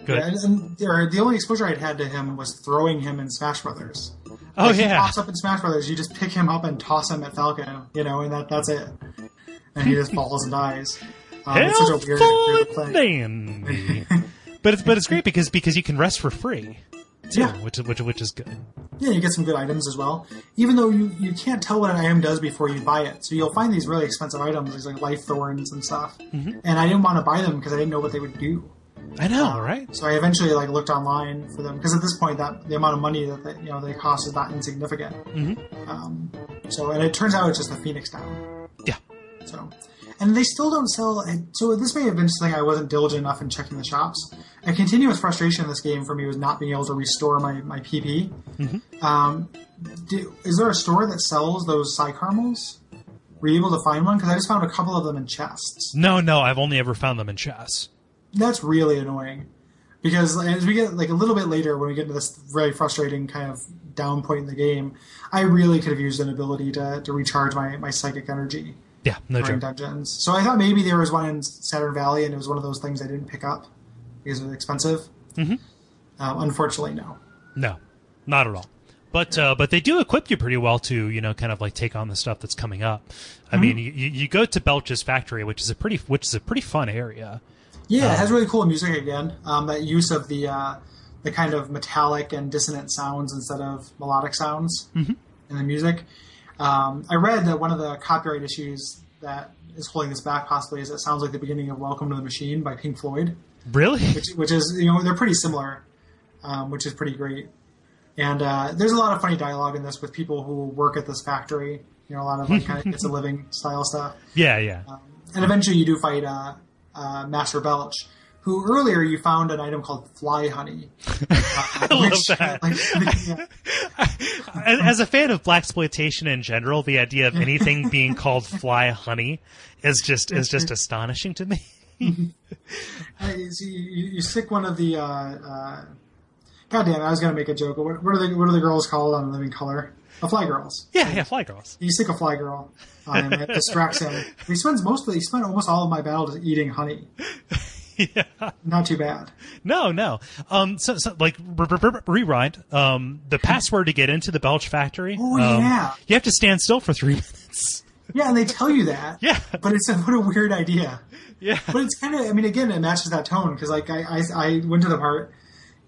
Good. yeah, and, and the only exposure I'd had to him was throwing him in Smash Brothers. oh Like, He yeah, pops up in Smash Brothers, you just pick him up and toss him at Falcon, you know, and that that's it. And he just falls and dies. Um, it's such a weird, weird dandy. but it's but it's great because because you can rest for free. Too, Yeah. which is which which is good. yeah, you get some good items as well. Even though you, you can't tell what an item does before you buy it, so you'll find these really expensive items, these like life thorns and stuff. Mm-hmm. And I didn't want to buy them because I didn't know what they would do. I know, right? So I eventually like looked online for them because at this point that the amount of money that they, you know they cost is not insignificant. Mm-hmm. Um, so and it turns out it's just a phoenix down. Yeah. So, and they still don't sell. So this may have been something I wasn't diligent enough in checking the shops. A continuous frustration in this game for me was not being able to restore my my PP. Um, do, is there a store that sells those psi caramels? Were you able to find one? Because I just found a couple of them in chests. No, no, I've only ever found them in chests. That's really annoying. Because as we get like a little bit later, when we get into this very frustrating kind of down point in the game, I really could have used an ability to, to recharge my, my psychic energy Yeah, no joke. dungeons. So I thought maybe there was one in Saturn Valley, and it was one of those things I didn't pick up because it was expensive. Mm-hmm. Um, unfortunately, no. No, not at all. But uh, but they do equip you pretty well to you know kind of like take on the stuff that's coming up. I Mm-hmm. mean, you, you go to Belch's factory, which is a pretty which is a pretty fun area. Yeah, it has really cool music again. Um, that use of the uh, the kind of metallic and dissonant sounds instead of melodic sounds in the music. Um, I read that one of the copyright issues that is holding this back possibly is it sounds like the beginning of "Welcome to the Machine" by Pink Floyd, Really? which, which is you know they're pretty similar, um, which is pretty great. And uh, there's a lot of funny dialogue in this with people who work at this factory. You know, a lot of like kind of it's a living style stuff. Yeah, yeah. And eventually you do fight uh, uh, Master Belch, who earlier you found an item called fly honey. I love that. yeah, As, a fan of black exploitation in general, the idea of anything being called fly honey is just is just astonishing to me. So you, you stick one of the. Uh, uh, God damn it! I was going to make a joke. What, what are the what are the girls called on Living Color? The fly girls. Yeah, yeah, fly girls. You stick a fly girl on him. It distracts him. He spends most of he spent almost all of my battle just eating honey. Yeah. Not too bad. No, no. Um, so, so like r- r- r- rewind. Um, the password to get into the Belch factory. Oh, um, yeah. You have to stand still for three minutes. Yeah, and they tell you that. Yeah. But it's a, what a weird idea. Yeah. But it's kind of, I mean, again, it matches that tone because like I, I, I went to the part,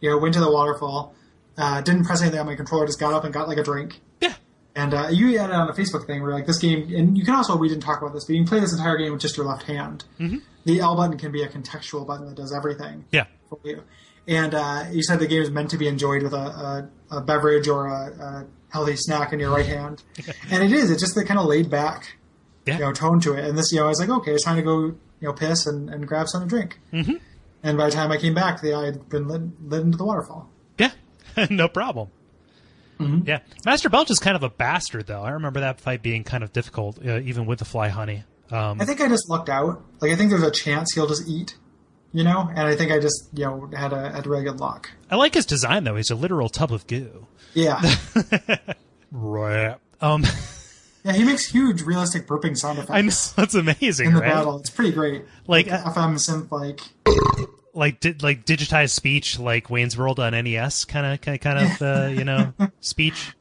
you know, went to the waterfall, uh, didn't press anything on my controller, just got up and got like a drink. Yeah. And uh, you had it on a Facebook thing where like this game, and you can also we didn't talk about this, but you can play this entire game with just your left hand. Mm-hmm. The L button can be a contextual button that does everything Yeah. for you. And uh, you said the game is meant to be enjoyed with a, a, a beverage or a, a healthy snack in your right hand, and it is. It's just the kind of laid back, Yeah. you know, tone to it. And this, you know, I was like, okay, it's time to go, you know, piss and, and grab something to drink. Mm-hmm. And by the time I came back, the I had been led, led into the waterfall. Yeah. no problem. Mm-hmm. Yeah. Master Belch is kind of a bastard, though. I remember that fight being kind of difficult, uh, even with the fly honey. Um, I think I just lucked out. Like I think there's a chance he'll just eat, you know. And I think I just, you know, had a had really good luck. I like his design, though. He's a literal tub of goo. Yeah, Right. Um, yeah. He makes huge realistic burping sound effects I know that's amazing, in the right? battle. It's pretty great. Like, uh, FM synth, like like di- like digitized speech, like Wayne's World on NES, kind of kind of kind of uh, you know speech.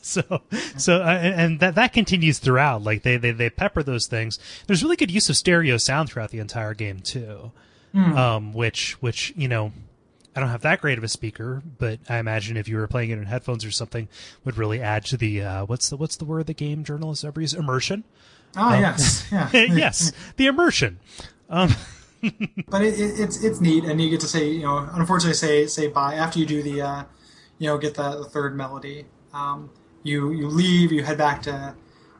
So so uh, and that that continues throughout. Like they, they they pepper those things. There's really good use of stereo sound throughout the entire game too. Um, which which you know. I don't have that great of a speaker, but I imagine if you were playing it in headphones or something, would really add to the uh, what's the what's the word the game journalists ever use immersion. ah yes, yeah, yes, the immersion. But it, it, it's it's neat, and you get to say, you know, unfortunately, say say bye after you do the, uh, you know, get the, the third melody. Um, you you leave, you head back to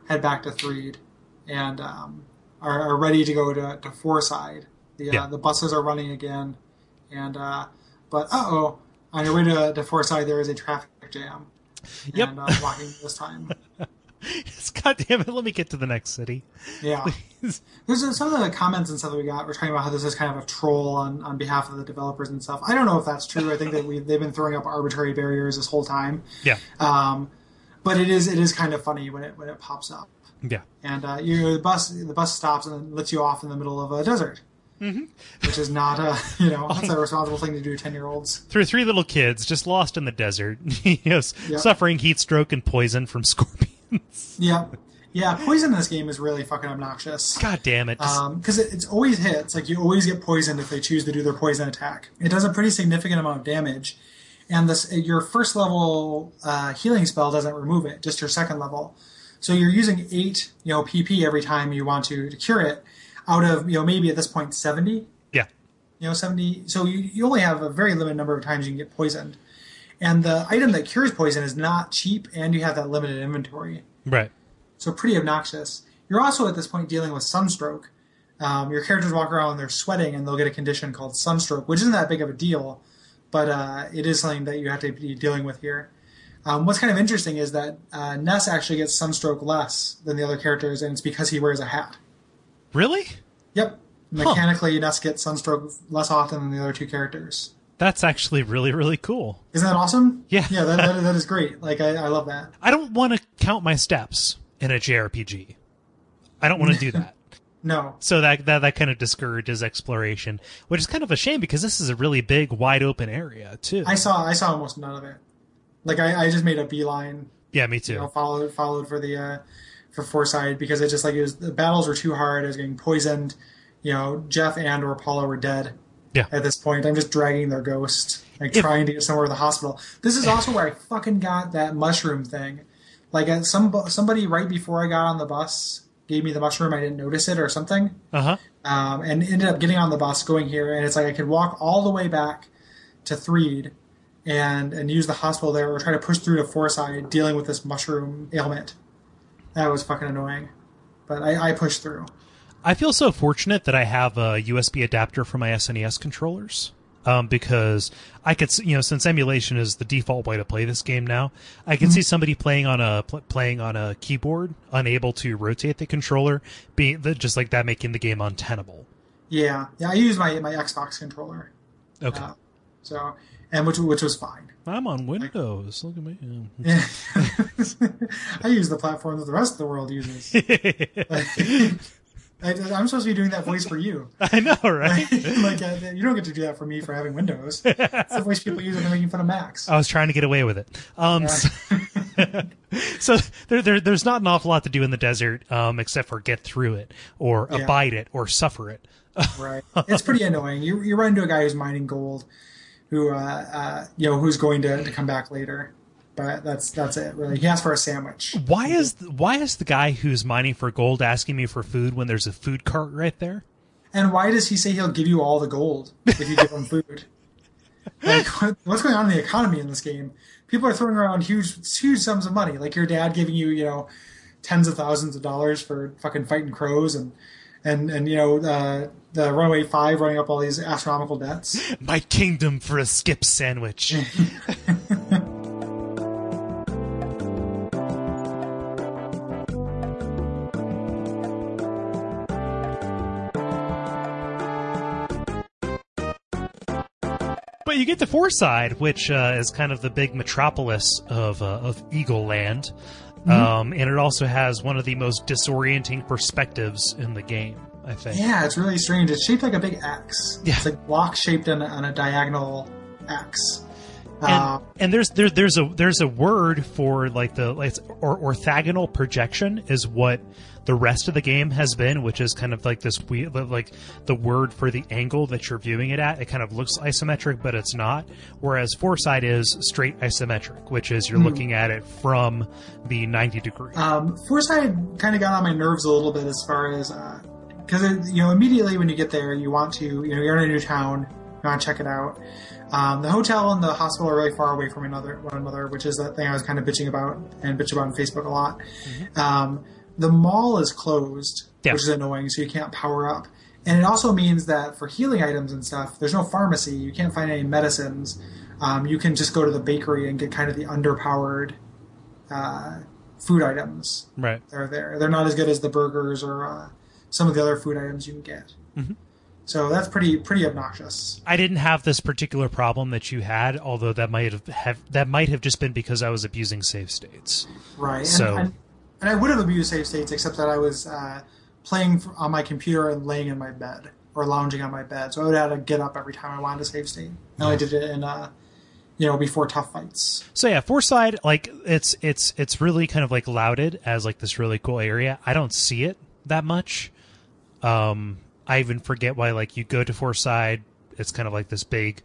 head back to Threed, and um, are, are ready to go to to Fourside. The uh, Yeah. the buses are running again, and uh, but uh oh, on your way to to Fourside there is a traffic jam. Yep. And uh, blocking this time. God damn it! Let me get to the next city. Yeah. There's uh, some of the comments and stuff that we got. We're talking about how this is kind of a troll on, on behalf of the developers and stuff. I don't know if that's true. I think that we they've been throwing up arbitrary barriers this whole time. Yeah, Um, but it is it is kind of funny when it when it pops up. yeah. And uh, you the bus the bus stops and lets you off in the middle of a desert, mm-hmm. which is not a you know that's a responsible thing to do to ten year olds. Through three little kids just lost in the desert, yes, Yeah. suffering heat stroke and poison from scorpions. Yeah, yeah. Poison in this game is really fucking obnoxious. God damn it! Because it, it's always hits. Like you always get poisoned if they choose to do their poison attack. It does a pretty significant amount of damage, and this your first level uh, healing spell doesn't remove it, just your second level. So you're using eight, you know, PP every time you want to, to cure it, out of you know maybe at this point seventy. Yeah. You know, seventy. So you, you only have a very limited number of times you can get poisoned, and the item that cures poison is not cheap, and you have that limited inventory. Right. So pretty obnoxious. You're also at this point dealing with sunstroke. Um, your characters walk around and they're sweating, and they'll get a condition called sunstroke, which isn't that big of a deal, but uh, it is something that you have to be dealing with here. Um, what's kind of interesting is that uh, Ness actually gets sunstroke less than the other characters, and it's because he wears a hat. Really? Yep. Mechanically, Ness gets sunstroke less often than the other two characters. That's actually really really cool. Isn't that awesome? Yeah. Yeah, that, that, that is great. Like, I, I love that. I don't want to count my steps in a JRPG. I don't want to do that. No. So that, that that kind of discourages exploration, which is kind of a shame because this is a really big, wide open area too. I saw I saw almost none of it. Like, I, I just made a beeline yeah, me too. you know, followed followed for the uh, for Fourside because it just like it was the battles were too hard. I was getting poisoned. You know, Jeff and or Paula were dead. Yeah. At this point, I'm just dragging their ghost, like If- trying to get somewhere to the hospital. This is also where I fucking got that mushroom thing. Like some somebody right before I got on the bus gave me the mushroom. I didn't notice it or something, Uh huh. um, and ended up getting on the bus going here. And it's like I could walk all the way back to Threed and and use the hospital there, or try to push through to Fourside dealing with this mushroom ailment. That was fucking annoying, but I, I pushed through. I feel so fortunate that I have a USB adapter for my SNES controllers. Um, because I could, you know, since emulation is the default way to play this game now, I can see somebody playing on a pl- playing on a keyboard, unable to rotate the controller, being the, just like that, making the game untenable. Yeah, yeah. I use my my Xbox controller, Okay, uh, so and which which was fine. I'm on Windows. Look at me. Yeah. I use the platform that the rest of the world uses. I, I'm supposed to be doing that voice for you. I know, right? like uh, you don't get to do that for me for having Windows. It's the voice people use when they're making fun of Macs. I was trying to get away with it. Um, so, so there, there, there's not an awful lot to do in the desert, um, except for get through it, or Yeah. abide it, or suffer it. Right. It's pretty annoying. You you run into a guy who's mining gold, who uh, uh you know who's going to, to come back later, but that's that's it. Really, he asks for a sandwich. Why is why is the guy who's mining for gold asking me for food when there's a food cart right there? And why does he say he'll give you all the gold if you give him food? Like, what's going on in the economy in this game? People are throwing around huge, huge sums of money. Like your dad giving you, you know, tens of thousands of dollars for fucking fighting crows and and and you know uh, the Runaway Five running up all these astronomical debts. My kingdom for a skip sandwich. get to Fourside, which uh, is kind of the big metropolis of uh, of Eagle Land, um, and it also has one of the most disorienting perspectives in the game. I think. Yeah, it's really strange. It's shaped like a big X. Yeah. It's like block shaped on a, on a diagonal X. and, Uh, and there's there, there's a there's a word for like the like or orthogonal projection is what the rest of the game has been, which is kind of like this we like the word for the angle that you're viewing it at. It kind of looks isometric, but it's not. Whereas Fourside is straight isometric, which is you're looking at it from the 90 degree. Um, Fourside kind of got on my nerves a little bit as far as because you know immediately when you get there you want to you know you're in a new town you want to check it out. Um, the hotel and the hospital are really far away from another one another, which is that thing I was kind of bitching about and bitch about on Facebook a lot. Um, the mall is closed, Yeah. which is annoying, so you can't power up. And it also means that for healing items and stuff, there's no pharmacy. You can't find any medicines. Um, you can just go to the bakery and get kind of the underpowered uh, food items right. that are there. They're not as good as the burgers or uh, some of the other food items you can get. So that's pretty pretty obnoxious. I didn't have this particular problem that you had, although that might have, have that might have just been because I was abusing save states. Right. And, So- and, and I would have abused save states, except that I was uh, playing on my computer and laying in my bed or lounging on my bed, so I would have to get up every time I wanted to save state. And I did it in, uh, you know, before tough fights. So yeah, Fourside, like it's it's it's really kind of like lauded as like this really cool area. I don't see it that much. Um, I even forget why like you go to Fourside, it's kind of like this big,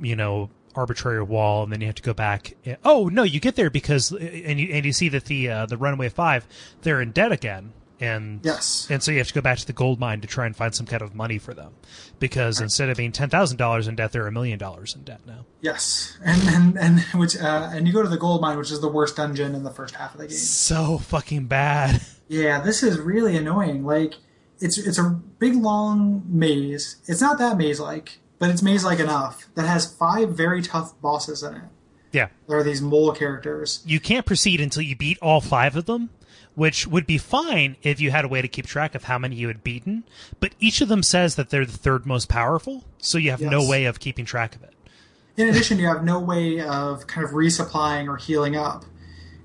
you know, arbitrary wall, and then you have to go back. Oh no, you get there because and you and you see that the uh, the Runaway Five they're in debt again, and Yes. and so you have to go back to the gold mine to try and find some kind of money for them, because instead of being ten thousand dollars in debt, they're a million dollars in debt now. Yes, and and and which uh, and you go to the gold mine, which is the worst dungeon in the first half of the game. So fucking bad. Yeah, this is really annoying. Like, it's it's a big long maze. It's not that maze like, but it's maze like enough that has five very tough bosses in it. Yeah. There are these mole characters. you can't proceed until you beat all five of them, which would be fine if you had a way to keep track of how many you had beaten. But each of them says that they're the third most powerful, so you have no way of keeping track of it. In addition, you have no way of kind of resupplying or healing up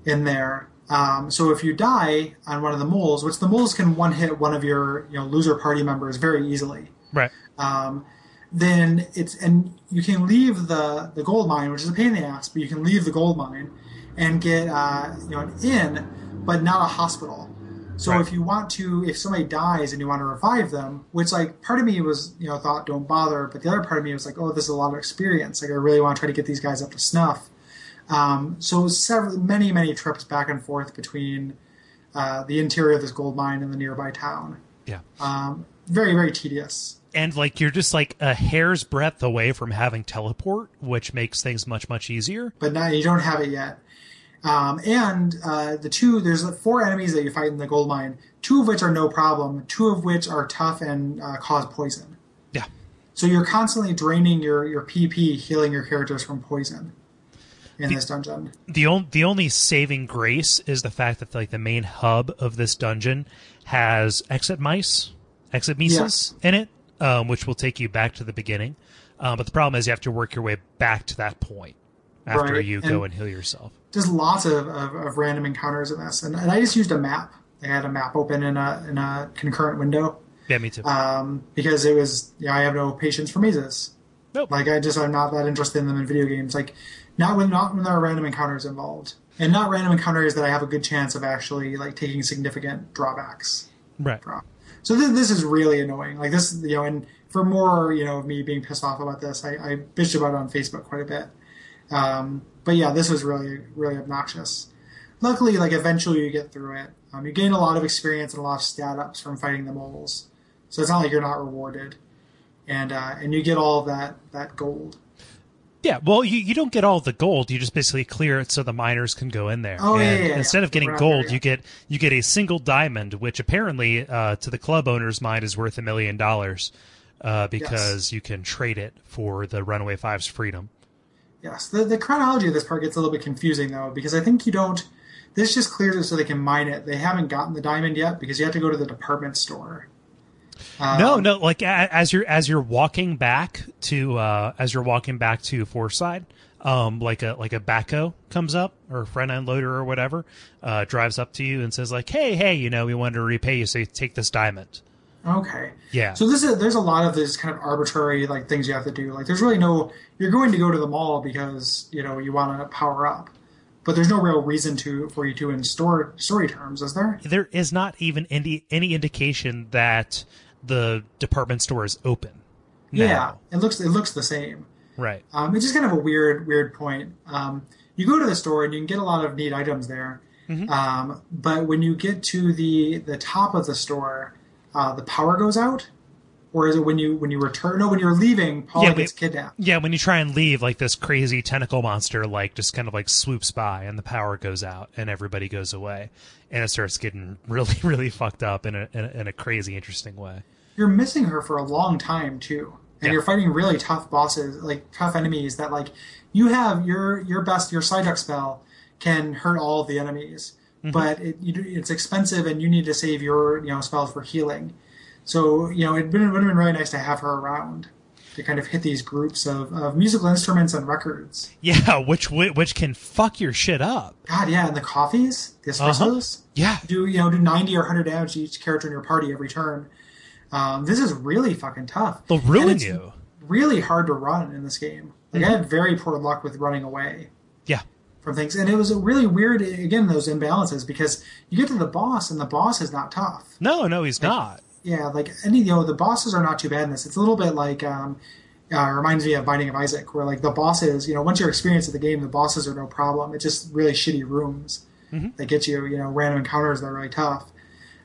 in there. Um, so if you die on one of the moles, which the moles can one hit one of your you know loser party members very easily, Right. um, then it's and you can leave the the gold mine, which is a pain in the ass, but you can leave the gold mine and get uh, you know an inn, but not a hospital. So Right. if you want to, if somebody dies and you want to revive them, which like part of me was you know thought don't bother, but the other part of me was like, oh, this is a lot of experience. Like I really want to try to get these guys up to snuff. Um, so several, many, many trips back and forth between uh, the interior of this gold mine and the nearby town. Yeah. Um, very, very tedious. and like you're just like a hair's breadth away from having teleport, which makes things much much easier. but now you don't have it yet. Um, and uh, the two, there's four enemies that you fight in the gold mine, two of which are no problem, two of which are tough and uh, cause poison. Yeah. So you're constantly draining your, your PP, healing your characters from poison in this dungeon. the on, the only saving grace is the fact that like the main hub of this dungeon has exit mice, exit mices Yes. in it, um, which will take you back to the beginning. Um, but the problem is you have to work your way back to that point after Right, you go and- and heal yourself. Just lots of, of, of random encounters in this. And, and I just used a map. I had a map open in a, in a concurrent window Yeah, me too. um, because it was, know, I have no patience for mazes. nope. Like I just I'm not that interested in them in video games. Like not when not when there are random encounters involved, and not random encounters that I have a good chance of actually like taking significant drawbacks right. from. So this this is really annoying. Like this, you know, and for more you know of me being pissed off about this, I, I bitched about it on Facebook quite a bit. Um, but yeah, this was really really obnoxious. Luckily, like eventually you get through it. Um, you gain a lot of experience and a lot of stat ups from fighting the moles. So it's not like you're not rewarded, and uh, and you get all of that that gold. Yeah, well, you, you don't get all the gold. You just basically clear it so the miners can go in there. Oh, yeah, and yeah, yeah. instead of getting there gold, you get you get a single diamond, which apparently, uh, to the club owner's mind, is worth a million dollars uh, because you can trade it for the Runaway Five's freedom. Yes, the, the chronology of this part gets a little bit confusing though, because I think you don't. This just clears it so they can mine it. They haven't gotten the diamond yet because you have to go to the department store. Um, no, no, like as you're as you're walking back to uh, as you're walking back to Fourside, um, like a like a backhoe comes up or a front end loader or whatever, uh, drives up to you and says like, hey, hey, you know, we wanted to repay you, so you take this diamond. Okay. Yeah. So this is there's a lot of this kind of arbitrary like things you have to do. Like there's really no you're going to go to the mall because you know you want to power up, but there's no real reason to for you to in store story terms, is there? there is not even any any indication that the department store is open. now. Yeah, it looks it looks the same. Right. Um, it's just kind of a weird, weird point. Um, you go to the store and you can get a lot of neat items there, um, but when you get to the the top of the store, uh, the power goes out, or is it when you when you return? No, when you're leaving, Paula Yeah, gets kidnapped. Yeah, when you try and leave, like this crazy tentacle monster, like just kind of like swoops by, and the power goes out, and everybody goes away, and it starts getting really, really fucked up in a in a, in a crazy, interesting way. You're missing her for a long time too, and Yeah. you're fighting really tough bosses, like tough enemies that like you have your your best your Psyduck spell can hurt all the enemies, mm-hmm. but it, you, it's expensive and you need to save your you know spells for healing. So you know it would have been really nice to have her around to kind of hit these groups of, of musical instruments and records. Yeah, which which can fuck your shit up. God, yeah, and the coffees, the Uh-huh. Yeah, do you know do ninety or hundred damage to each character in your party every turn. Um, this is really fucking tough. they'll ruin it's you. Really hard to run in this game. Like I had very poor luck with running away Yeah, from things, and it was really weird. Again, those imbalances because you get to the boss, and the boss is not tough. no, no, he's not. Yeah, like any you know the bosses are not too bad in this. It's a little bit like um, uh, reminds me of Binding of Isaac, where like the bosses, you know, once you're experienced at the game, the bosses are no problem. It's just really shitty rooms that get you, you know, random encounters that are really tough.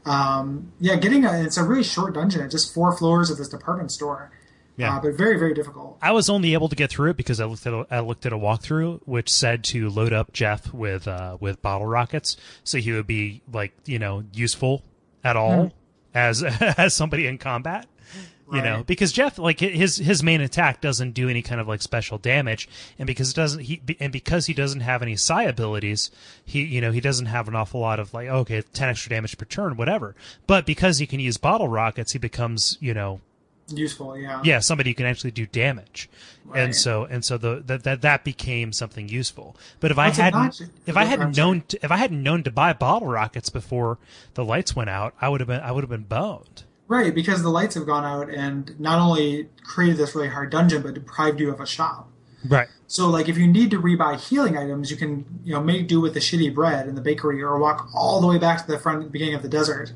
Um, yeah, getting a, it's a really short dungeon. It's just four floors of this department store. Yeah. Uh, but very, very difficult. I was only able to get through it because I looked at a, I looked at a walkthrough which said to load up Jeff with uh, with bottle rockets, so he would be like you know useful at all as as somebody in combat. You know, because Jeff like his his main attack doesn't do any kind of like special damage, and because it doesn't he and because he doesn't have any psi abilities, he you know he doesn't have an awful lot of like okay ten extra damage per turn whatever. But because he can use bottle rockets, he becomes you know Useful, yeah. yeah somebody who can actually do damage Right. and so and so the that that, that became something useful but if i hadn't if i hadn't known to, if i hadn't known to buy bottle rockets before the lights went out i would have been i would have been boned Right, because the lights have gone out and not only created this really hard dungeon, but deprived you of a shop. right So, like, if you need to rebuy healing items, you can, you know, make do with the shitty bread in the bakery, or walk all the way back to the front beginning of the desert,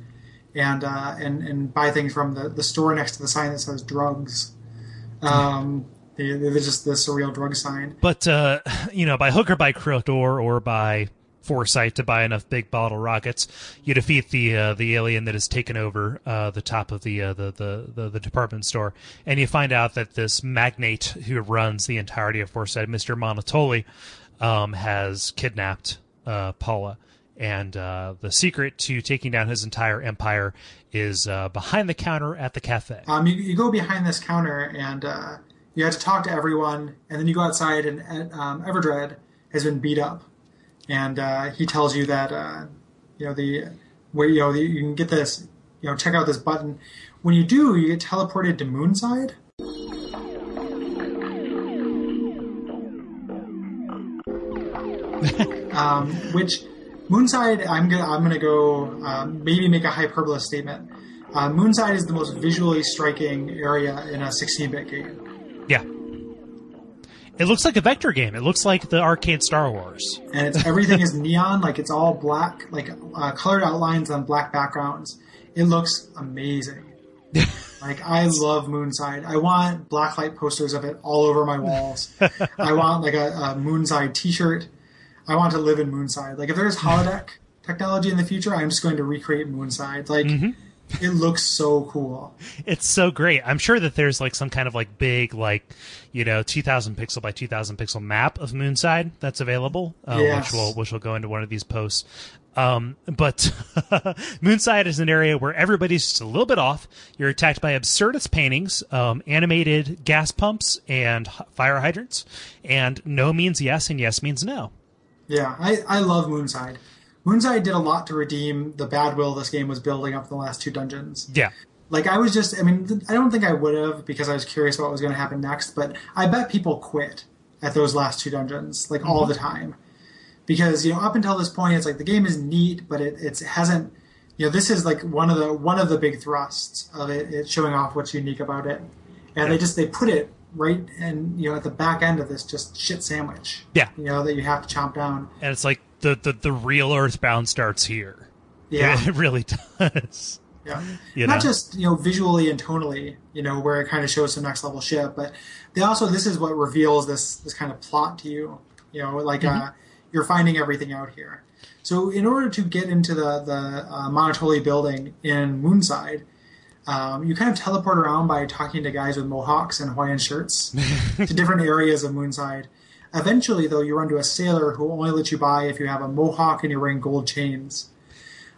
and uh, and and buy things from the, the store next to the sign that says drugs. Um, they- they're just the surreal drug sign. but uh you know by hook or by crook or or by foresight to buy enough big bottle rockets you defeat the uh, the alien that has taken over uh, the top of the, uh, the, the the the department store and you find out that this magnate who runs the entirety of Fourside mr monotoli um, has kidnapped uh, paula and uh, the secret to taking down his entire empire is uh, behind the counter at the cafe Um, you, you go behind this counter and uh, you have to talk to everyone, and then you go outside, and um, Everdred has been beat up, and uh, he tells you that uh, you know the where you know you can get this, you know, check out this button. When you do, you get teleported to Moonside. um, which Moonside, I'm gonna I'm gonna go um, maybe make a hyperbole statement. Uh, Moonside is the most visually striking area in a 16-bit game, yeah it looks like a vector game it looks like the arcade star wars and it's everything is neon, like it's all black, like uh, colored outlines on black backgrounds. It looks amazing. like I love Moonside. I want blacklight posters of it all over my walls. I want like a, a Moonside T-shirt. I want to live in Moonside. Like if there's holodeck technology in the future, I'm just going to recreate Moonside. Like it looks so cool. it's so great. I'm sure that there's like some kind of like big like you know 2000 pixel by 2000 pixel map of Moonside that's available, uh, Yes. which will which will go into one of these posts. Um, but Moonside is an area where everybody's just a little bit off. You're attacked by absurdist paintings, um, animated gas pumps, and h- fire hydrants. And no means yes, and yes means no. Yeah, I, I love Moonside. Moonside did a lot to redeem the bad will this game was building up in the last two dungeons. Yeah, Like I was just, I mean, I don't think I would have because I was curious what was going to happen next. But I bet people quit at those last two dungeons, like all the mm-hmm. time, because you know up until this point, it's like the game is neat, but it it hasn't. You know, this is like one of the one of the big thrusts of it. It's showing off what's unique about it, and they just they put it right and you know at the back end of this just shit sandwich. Yeah. you know that you have to chomp down. and it's like the the, the real Earthbound starts here. Yeah. it really does. Yeah. You Not know? just, you know, visually and tonally, you know, where it kind of shows some next level shit, but they also this is what reveals this this kind of plot to you. You know, like Mm-hmm. uh you're finding everything out here. So in order to get into the the uh, Monotoli building in Moonside, um, you kind of teleport around by talking to guys with mohawks and Hawaiian shirts to different areas of Moonside. Eventually, though, you run to a sailor who will only let you buy if you have a mohawk and you're wearing gold chains.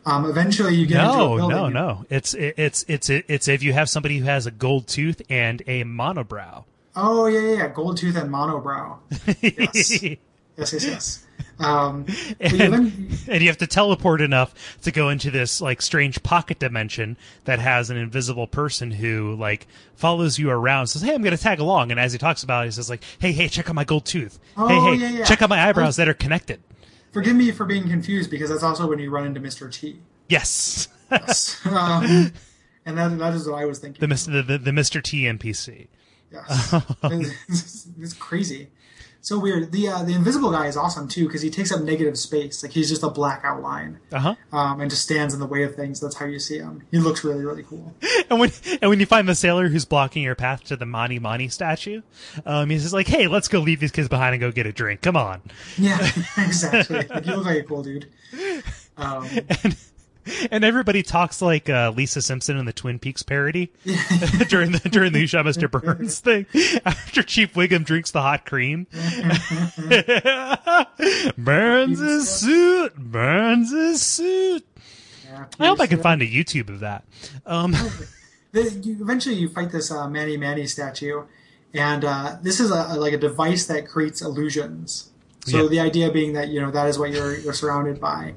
Um, eventually, you get into a No, no, no. It's it's it's it's if you have somebody who has a gold tooth and a monobrow. Oh yeah, yeah, yeah. Gold tooth and monobrow. Yes, yes, yes, yes. Um, and, then- and you have to teleport enough to go into this like strange pocket dimension that has an invisible person who like follows you around says hey i'm gonna tag along and as he talks about it he says like hey hey check out my gold tooth Oh, hey hey yeah, yeah. check out my eyebrows I- that are connected forgive me for being confused because that's also when you run into Mr. T. yes Um, and that, that is what I was thinking. the, the, the the mr t npc yes. it's, it's crazy. So weird. The uh, the invisible guy is awesome too because he takes up negative space. Like he's just a black outline, Uh huh. um, and just stands in the way of things. That's how you see him. He looks really really cool. And when and when you find the sailor who's blocking your path to the Mani Mani statue, um, he's just like, "Hey, let's go leave these kids behind and go get a drink. Come on." Yeah, exactly. Like, you look like a cool dude. Um, And and everybody talks like uh, Lisa Simpson in the Twin Peaks parody during the during the "You Shot Mr. Burns" thing. After Chief Wiggum drinks the hot cream, burns his suit, burns his suit. yeah, I hope I can find a YouTube of that. Um, eventually you fight this uh, Mani Mani statue, and uh, this is a, like a device that creates illusions. So Yeah. the idea being that you know that is what you're you're surrounded by.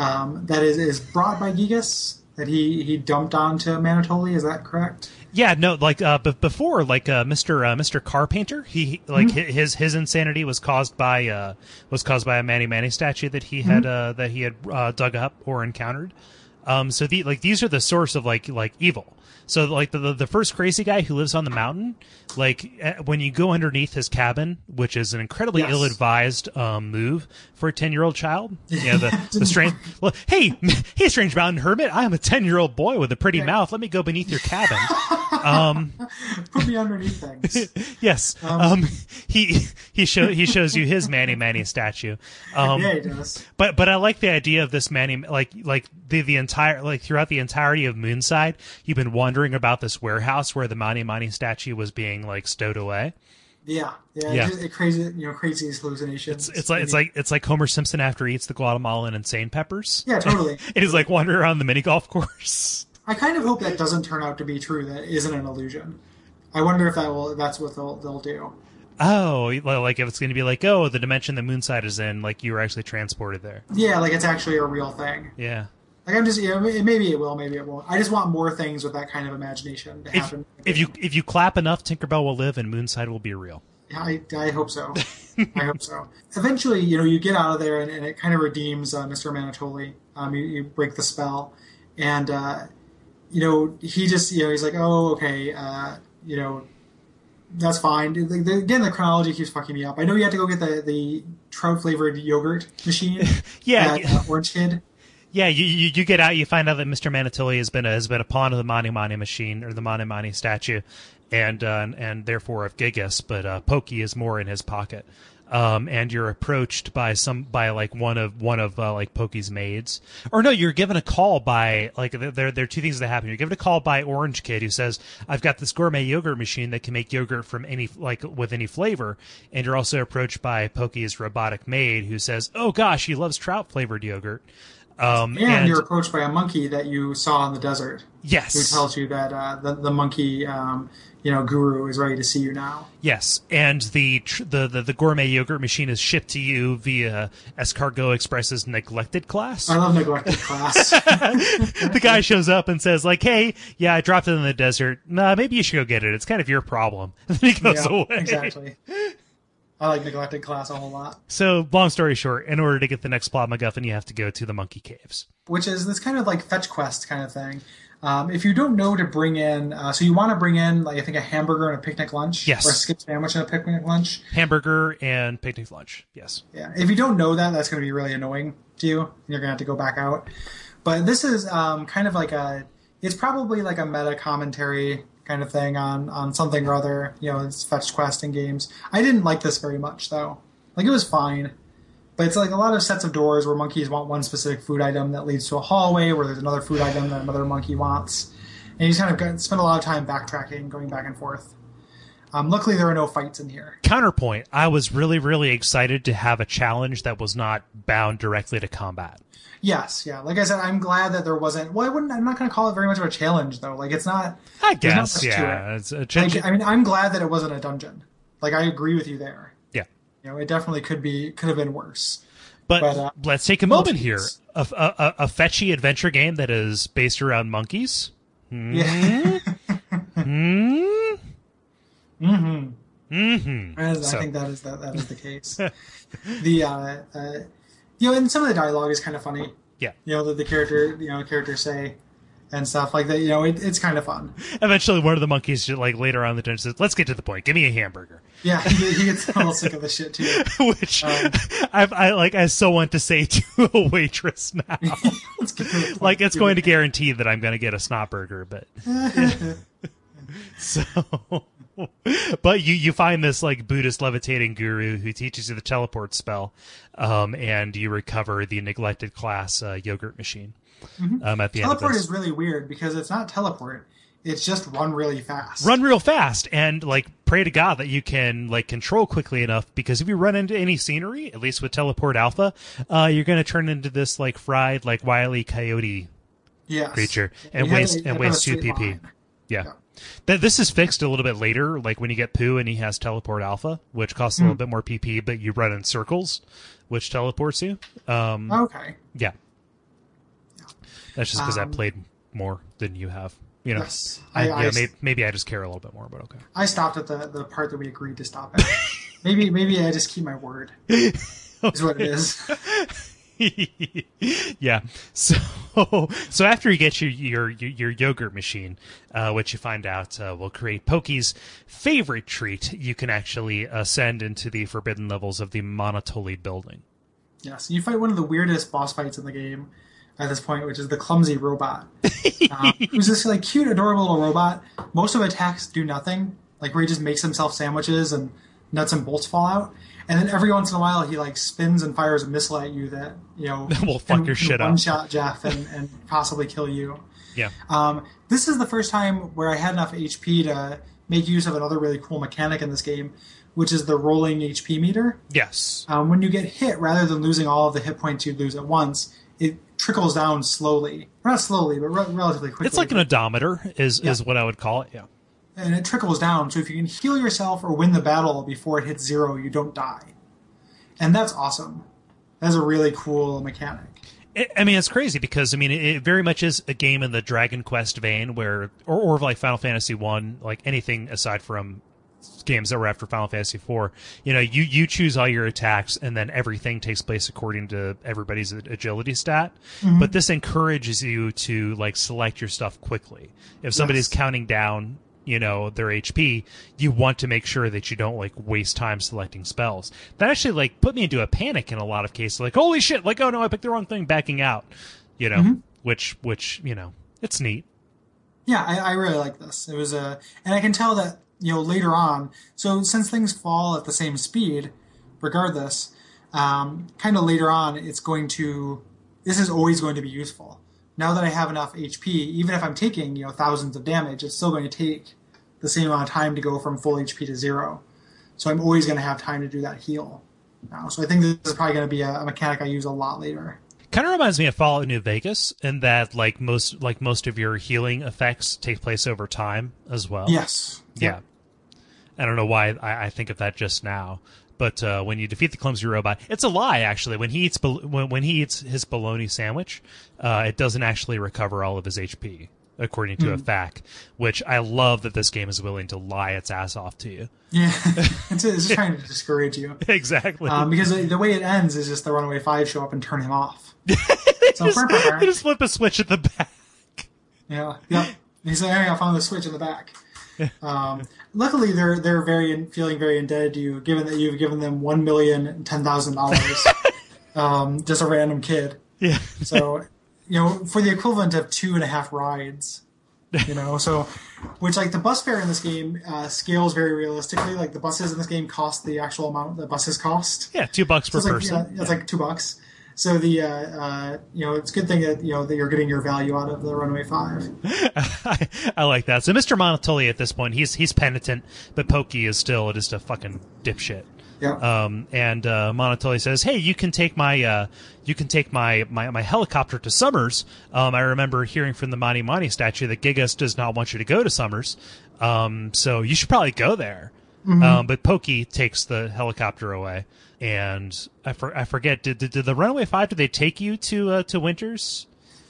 Um, that is is brought by Giygas that he he dumped onto Monotoli. Is that correct? Yeah, no, like uh, b- before, like uh, Mr. Uh, Mr. Carpainter, he like hi his his insanity was caused by uh, was caused by a Mani Mani statue that he had uh, that he had uh, dug up or encountered. Um, so the like these are the source of like like evil. So like the, the the first crazy guy who lives on the mountain, like eh, when you go underneath his cabin, which is an incredibly Yes. ill-advised um, move for a ten-year-old child. Yeah, the the strange. Well, hey, hey, strange mountain hermit, I am a ten-year-old boy with a pretty mouth. Let me go beneath your cabin. Put me underneath things. Yes. Um, he he show he shows you his Mani Mani statue. Um, yeah, he does. but but I like the idea of this Manny like like the the entire like throughout the entirety of Moonside, you've been wondering about this warehouse where the Mani Mani statue was being like stowed away. Yeah, yeah. Yeah. It, just- it crazy, you know, crazy these hallucinations. It's like it's like it's like Homer Simpson after he eats the Guatemalan insane peppers. yeah, totally. it is like wandering around the mini golf course. I kind of hope that doesn't turn out to be true. That isn't an illusion. I wonder if that will. That's what they'll they'll do. Oh, like if it's going to be like, oh, the dimension the Moonside is in, like you were actually transported there. Yeah, like it's actually a real thing. Yeah. Like I'm just, know, maybe it will, maybe it won't. I just want more things with that kind of imagination to If, happen. if you if you clap enough, Tinkerbell will live and Moonside will be real. I, I hope so. I hope so. Eventually, you know, you get out of there, and, and it kind of redeems uh, Mr. Monotoli. Um, you, you break the spell, and uh, you know, he just, you know, he's like, oh, okay, uh, you know, that's fine. The- the- Again, the chronology keeps fucking me up. I know you had to go get the the trout flavored yogurt machine. Yeah, at, yeah. uh, Orange Kid. Yeah, you, you you get out, you find out that Mr. Monotoli has been a, has been a pawn of the Mani Mani machine or the Mani Mani statue, and uh, and therefore of Giygas, but uh, Pokey is more in his pocket. Um, and you're approached by some by like one of one of uh, like Pokey's maids, or no, you're given a call by like there there are two things that happen. You're given a call by Orange Kid who says, "I've got this gourmet yogurt machine that can make yogurt from any like with any flavor," and you're also approached by Pokey's robotic maid who says, "Oh gosh, he loves trout flavored yogurt." Um, And, you're approached by a monkey that you saw in the desert. yes, Who tells you that uh, the, the monkey, um, you know, guru is ready to see you now. Yes, and the, tr- the the the gourmet yogurt machine is shipped to you via Escargot Express's neglected class. I love neglected class. the guy shows up and says like, "Hey, yeah, I dropped it in the desert. Nah, maybe you should go get it. It's kind of your problem." And then he goes yeah, away. exactly. I like neglected class a whole lot. So, long story short, in order to get the next plot MacGuffin, you have to go to the monkey caves. Which is this kind of like fetch quest kind of thing. Um, if you don't know to bring in, uh, so you want to bring in, like I think, a hamburger and a picnic lunch, Yes. or a skip sandwich and a picnic lunch. Hamburger and picnic lunch. Yes. Yeah, if you don't know that, that's going to be really annoying to you. You're going to have to go back out. But this is um, kind of like a, it's probably like a meta commentary kind of thing on on something or other. You know, it's fetch questing games. I didn't like this very much though. Like it was fine, but it's like a lot of sets of doors where monkeys want one specific food item that leads to a hallway where there's another food item that another monkey wants, and you just kind of spend a lot of time backtracking, going back and forth. Um, luckily, there are no fights in here. Counterpoint: I was really, really excited to have a challenge that was not bound directly to combat. Yes, yeah. Like I said, I'm glad that there wasn't. Well, I wouldn't. I'm not going to call it very much of a challenge, though. Like it's not. I There's not guess, yeah. it. It's a Like. I mean, I'm glad that it wasn't a dungeon. Like I agree with you there. yeah. You know, it definitely could be could have been worse. But, But, uh, let's take a moment here. A, a, a, a fetchy adventure game that is based around monkeys. Yeah. Hmm? Mm-hmm. Mm-hmm. I So- think that is that, that is the case. the uh, uh, you know, and some of the dialogue is kind of funny. Yeah. You know, the, the character, you know, characters say, and stuff like that. You know, it, it's kind of fun. Eventually, one of the monkeys, like later on in the dungeon, says, "Let's get to the point. Give me a hamburger." Yeah, he, he gets a little sick of the shit too. Which I've, I like. I so want to say to a waitress now, Let's get to the point. like it's going to guarantee that I'm going to get a snot burger, but so. But you you find this like Buddhist levitating guru who teaches you the teleport spell, um, and you recover the neglected class uh, yogurt machine. Um, at the end of teleport is really weird because it's not teleport; it's just run really fast. run real fast and like pray to god that you can like control quickly enough because if you run into any scenery at least with teleport alpha uh you're going to turn into this like fried like wily coyote yes. creature and waste and waste two pp yeah Yeah. Th- this is fixed a little bit later like when you get Poo and he has teleport alpha which costs a Hmm. little bit more pp but you run in circles which teleports you um Okay. yeah that's just because i Um, played more than you have you know Yes. I, I- I yeah, maybe, maybe i just care a little bit more but okay I stopped at the, the part that we agreed to stop at. maybe maybe I just keep my word. Is what it is. yeah. So so after you get your your your yogurt machine, uh, which you find out uh, will create Pokey's favorite treat, you can actually ascend into the forbidden levels of the Monotoli building. Yes, you fight one of the weirdest boss fights in the game at this point, which is the clumsy robot. um, who's this like cute, adorable little robot. Most of attacks do nothing, like where he just makes himself sandwiches and nuts and bolts fall out. And then every once in a while, he like spins and fires a missile at you that you know Will fuck can- your shit up. one shot Jeff and, and possibly kill you. Yeah. Um, this is the first time where I had enough HP to make use of another really cool mechanic in this game, which is the rolling HP meter. Yes. Um, when you get hit, rather than losing all of the hit points you'd lose at once, it trickles down slowly. Not slowly, but re- relatively quickly. It's like an odometer is is what I would call it. Yeah. And it trickles down. So if you can heal yourself or win the battle before it hits zero, you don't die. And that's awesome. That's a really cool mechanic. It, I mean, it's crazy because I mean, it, it very much is a game in the Dragon Quest vein, where or, or like Final Fantasy One, like anything aside from games that were after Final Fantasy Four. You know, you you choose all your attacks, and then everything takes place according to everybody's agility stat. Mm-hmm. But this encourages you to like select your stuff quickly. If somebody's Yes. counting down. You know their HP. You want to make sure that you don't like waste time selecting spells. That actually like put me into a panic in a lot of cases. Like holy shit! Like oh no, I picked the wrong thing. Backing out. You know, which which you know it's neat. Yeah, I, I really like this. It was a, and I can tell that you know later on. So since things fall at the same speed, regardless, um, kind of later on, it's going to. This is always going to be useful. Now that I have enough HP, even if I'm taking you know thousands of damage, it's still going to take the same amount of time to go from full HP to zero. So I'm always going to have time to do that heal. Now, so I think this is probably going to be a, a mechanic I use a lot later. Kind of reminds me of Fallout New Vegas in that like most like most of your healing effects take place over time as well. Yes. Yeah. I don't know why I, I think of that just now, but uh, when you defeat the clumsy robot, it's a lie. Actually, when he eats when, when he eats his bologna sandwich, uh, it doesn't actually recover all of his HP, according to a fact. Which I love that this game is willing to lie its ass off to you. Yeah. it's, it's just trying to discourage you. exactly. Um, because the, the way it ends is just the Runaway Five show up and turn him off. so, they just flip a switch at the back. yeah, yep. He's like, hey, I found the switch in the back. Um, luckily, they're they're very feeling very indebted to you, given that you've given them one million and ten thousand dollars. um, just a random kid. Yeah. So, you know, for the equivalent of two and a half rides. You know, so which like the bus fare in this game uh, scales very realistically. Like the buses in this game cost the actual amount the buses cost. Yeah, two bucks per it's like, person. Yeah, it's like two bucks. So the uh, uh, you know it's a good thing that you know that you're getting your value out of the Runaway Five. I, I like that. So Mr. Monotoli at this point, he's he's penitent, but Pokey is still just a fucking dipshit. Yeah. Um, and uh, Monotoli says, "Hey, you can take my uh, you can take my, my, my helicopter to Summers." Um, I remember hearing from the Mani Mani statue that Giygas does not want you to go to Summers, um, so you should probably go there. Um, but Pokey takes the helicopter away, and I, for, I forget did, did did the Runaway Five? Did they take you to uh, to Winters?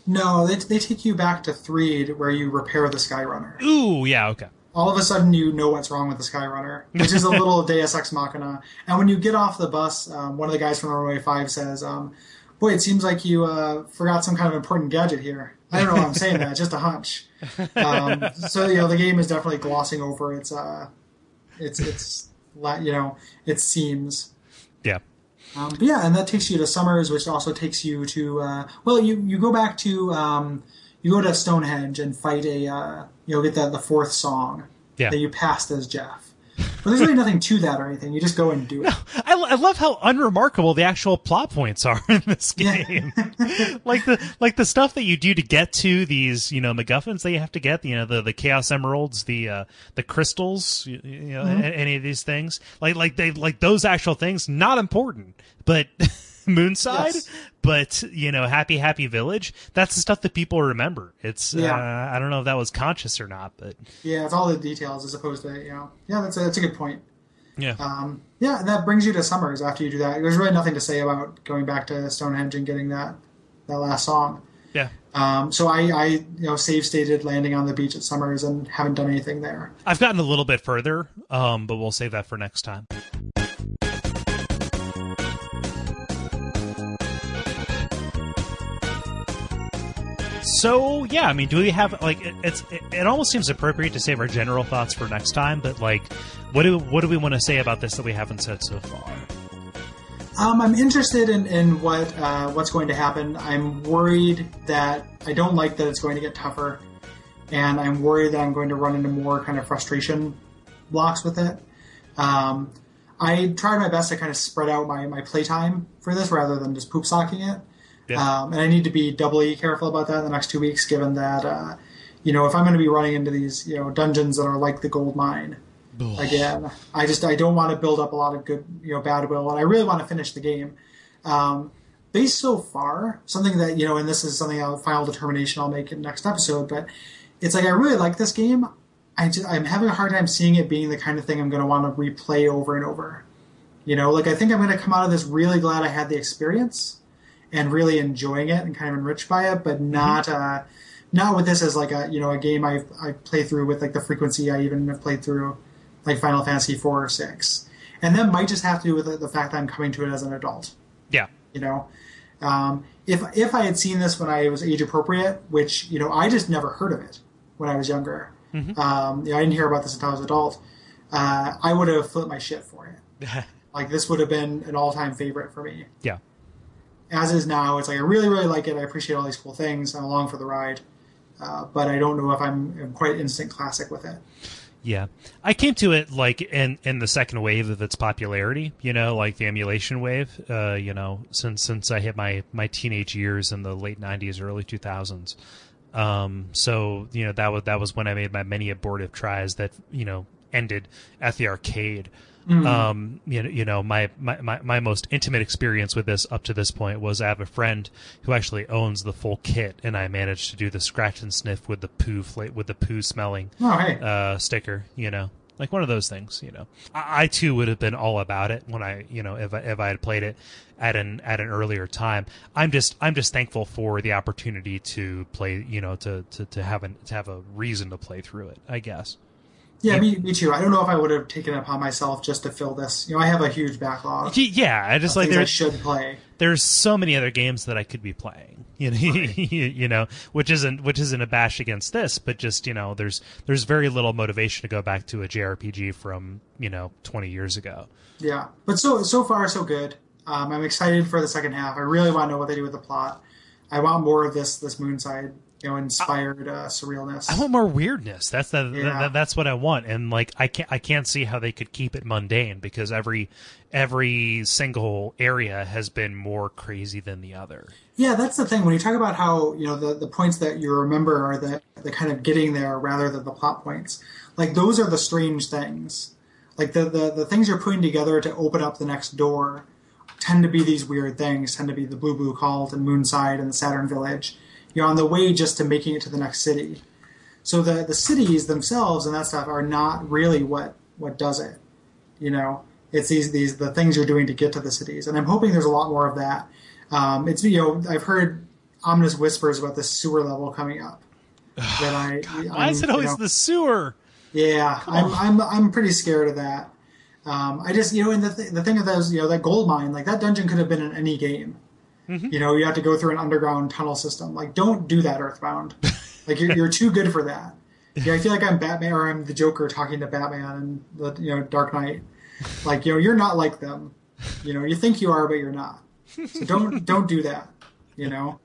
no, they, they take you back to Threed where you repair the Skyrunner. Ooh, yeah, okay. All of a sudden, you know what's wrong with the Skyrunner, which is a little Deus Ex Machina. And when you get off the bus, um, one of the guys from the Runaway Five says, um, "Boy, it seems like you uh, forgot some kind of important gadget here." I don't know why I'm saying that. Just a hunch. Um, so you know, the game is definitely glossing over its uh, its its you know its seams. Yeah. Um, but yeah, and that takes you to Summers, which also takes you to uh, well, you you go back to um, you go to Stonehenge and fight a uh, you know get the the fourth song Yeah. that you passed as Jeff. But there's really nothing to that or anything. You just go and do it. I, I love how unremarkable the actual plot points are in this Yeah. game. like the like the stuff that you do to get to these, you know, MacGuffins that you have to get. You know, the the Chaos Emeralds, the uh, the crystals, you, you know, Mm-hmm. any of these things. Like like they like those actual things, not important, but. Moonside, Yes. but you know, Happy Happy Village. That's the stuff that people remember. It's Yeah. uh, I don't know if that was conscious or not, but Yeah, it's all the details as opposed to you know. Yeah, that's a, that's a good point. yeah, Um, yeah, and that brings you to Summers after you do that. There's really nothing to say about going back to Stonehenge and getting that that last song. yeah. Um, so I, I, you know, save stated landing on the beach at Summers and haven't done anything there. I've gotten a little bit further, um, but we'll save that for next time. So yeah, I mean, do we have like it, it's it, it almost seems appropriate to save our general thoughts for next time, but like, what do what do we want to say about this that we haven't said so far? Um, I'm interested in, in what uh, what's going to happen. I'm worried that I don't like that it's going to get tougher, and I'm worried that I'm going to run into more kind of frustration blocks with it. Um, I tried my best to kind of spread out my, my playtime for this rather than just poop socking it. Yeah. Um, and I need to be doubly careful about that in the next two weeks, given that, uh, you know, if I'm going to be running into these, you know, dungeons that are like the gold mine again, I just I don't want to build up a lot of good, you know, bad will, and I really want to finish the game. Um, based so far, something that you know, and this is something I'll final determination I'll make in the next episode, but it's like I really like this game. I just, I'm having a hard time seeing it being the kind of thing I'm going to want to replay over and over. You know, like I think I'm going to come out of this really glad I had the experience and really enjoying it and kind of enriched by it, but not uh, not with this as like a you know a game I I play through with like the frequency I even have played through like Final Fantasy four or six, and that might just have to do with the, the fact that I'm coming to it as an adult. Yeah, You know, um, if if I had seen this when I was age appropriate, which you know I just never heard of it when I was younger. Um, you know, I didn't hear about this until I was an adult. Uh, I would have flipped my shit for it. Like this would have been an all time favorite for me. yeah. As is now, it's like I really really like it. I appreciate all these cool things. I'm along for the ride, uh, but I don't know if I'm, I'm quite instant classic with it. Yeah, I came to it like in in the second wave of its popularity. You know, like the emulation wave. Uh, you know, since since I hit my my teenage years in the late '90s, early 2000s. Um, so you know that was that was when I made my many abortive tries that you know ended at the arcade. Um, you know, you know, my, my, my, my most intimate experience with this up to this point was I have a friend who actually owns the full kit, and I managed to do the scratch and sniff with the poo fla- with the poo smelling Oh hey, uh, sticker, you know, like one of those things, you know. I, I too would have been all about it when I, you know, if I, if I had played it at an at an earlier time. I'm just I'm just thankful for the opportunity to play, you know, to to, to have an to have a reason to play through it. I guess. Yeah, me, me too. I don't know if I would have taken it upon myself just to fill this. You know, I have a huge backlog. Yeah, I just like there's should play. there's so many other games that I could be playing, you know, you know, which isn't which isn't a bash against this, but just you know, there's there's very little motivation to go back to a JRPG from you know 20 years ago. Yeah, but so so far so good. Um, I'm excited for the second half. I really want to know what they do with the plot. I want more of this this Moonside, you know, inspired uh, surrealness. I want more weirdness. That's the, Yeah. that, that's what I want. And like I can't I can't see how they could keep it mundane because every every single area has been more crazy than the other. Yeah, that's the thing. When you talk about how you know the, the points that you remember are the the kind of getting there rather than the plot points. Like those are the strange things. Like the, the the things you're putting together to open up the next door tend to be these weird things. Tend to be the Blue Blue Cult and Moonside and the Saturn Village. You're on the way just to making it to the next city. So the the cities themselves and that stuff are not really what what does it. You know, it's these these the things you're doing to get to the cities, and I'm hoping there's a lot more of that. Um, it's you know I've heard ominous whispers about the sewer level coming up. That I Why is it I'm, you always know- the sewer? yeah, I'm, I'm I'm pretty scared of that. Um, I just you know, and the th- the thing of those you know that gold mine like that dungeon could have been in any game. Mm-hmm. You know, you have to go through an underground tunnel system. Like, don't do that, Earthbound. like, you're, you're too good for that. Yeah, I feel like I'm Batman or I'm the Joker talking to Batman and the you know Dark Knight. Like, you know, you're not like them. You know, you think you are, but you're not. So don't don't do that. You know,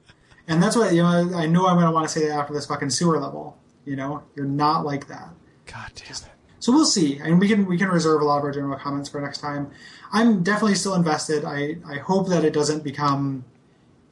and that's what you know. I know I'm going to want to say that after this fucking sewer level. You know, you're not like that. God damn it. So we'll see. I mean, we can we can reserve a lot of our general comments for next time. I'm definitely still invested. I I hope that it doesn't become,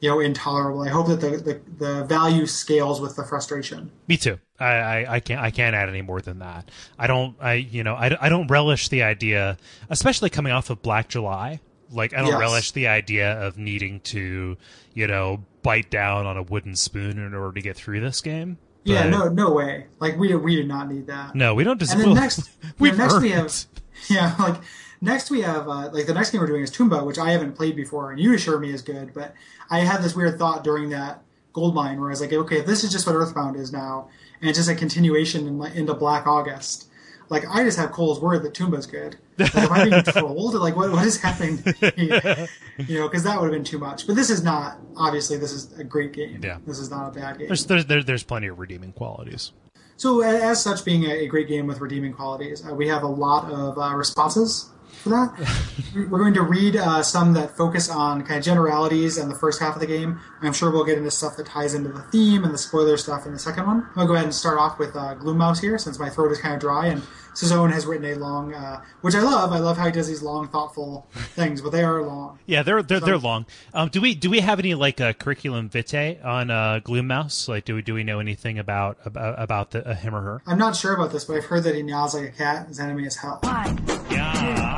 you know, intolerable. I hope that the the, the value scales with the frustration. Me too. I, I, I can't I can't add any more than that. I don't I you know I, I don't relish the idea, especially coming off of Black July. Like I don't Yes. relish the idea of needing to you know bite down on a wooden spoon in order to get through this game. Yeah, no no way. Like we we did not need that. no, we don't. And then next, we've yeah, next we have yeah like next we have uh, like the next game we're doing is Tomba, which I haven't played before, and you assure me is good. But I had this weird thought during that gold mine where I was like, okay, if this is just what Earthbound is now, and it's just a continuation in, like, into Black August. Like I just have Kole's word that Tomba's good. Like, am I being trolled? Like what what is happening? you know, because that would have been too much. But this is not. Obviously, this is a great game. Yeah. This is not a bad game. There's, there's there's plenty of redeeming qualities. So, as such, being a, a great game with redeeming qualities, uh, we have a lot of uh, responses for that. We're going to read uh, some that focus on kind of generalities and the first half of the game. I'm sure we'll get into stuff that ties into the theme and the spoiler stuff in the second one. I'll go ahead and start off with uh, Gloom Mouse here, since my throat is kind of dry, and Cezone has written a long, uh, which I love. I love how he does these long, thoughtful things, but they are long. Yeah, they're they're, they're long. Um, do we do we have any like uh, curriculum vitae on uh, Gloom Mouse? Like, do we do we know anything about about about the, uh, him or her? I'm not sure about this, but I've heard that he meows like a cat. His enemy is hell. One, two, one, two, like a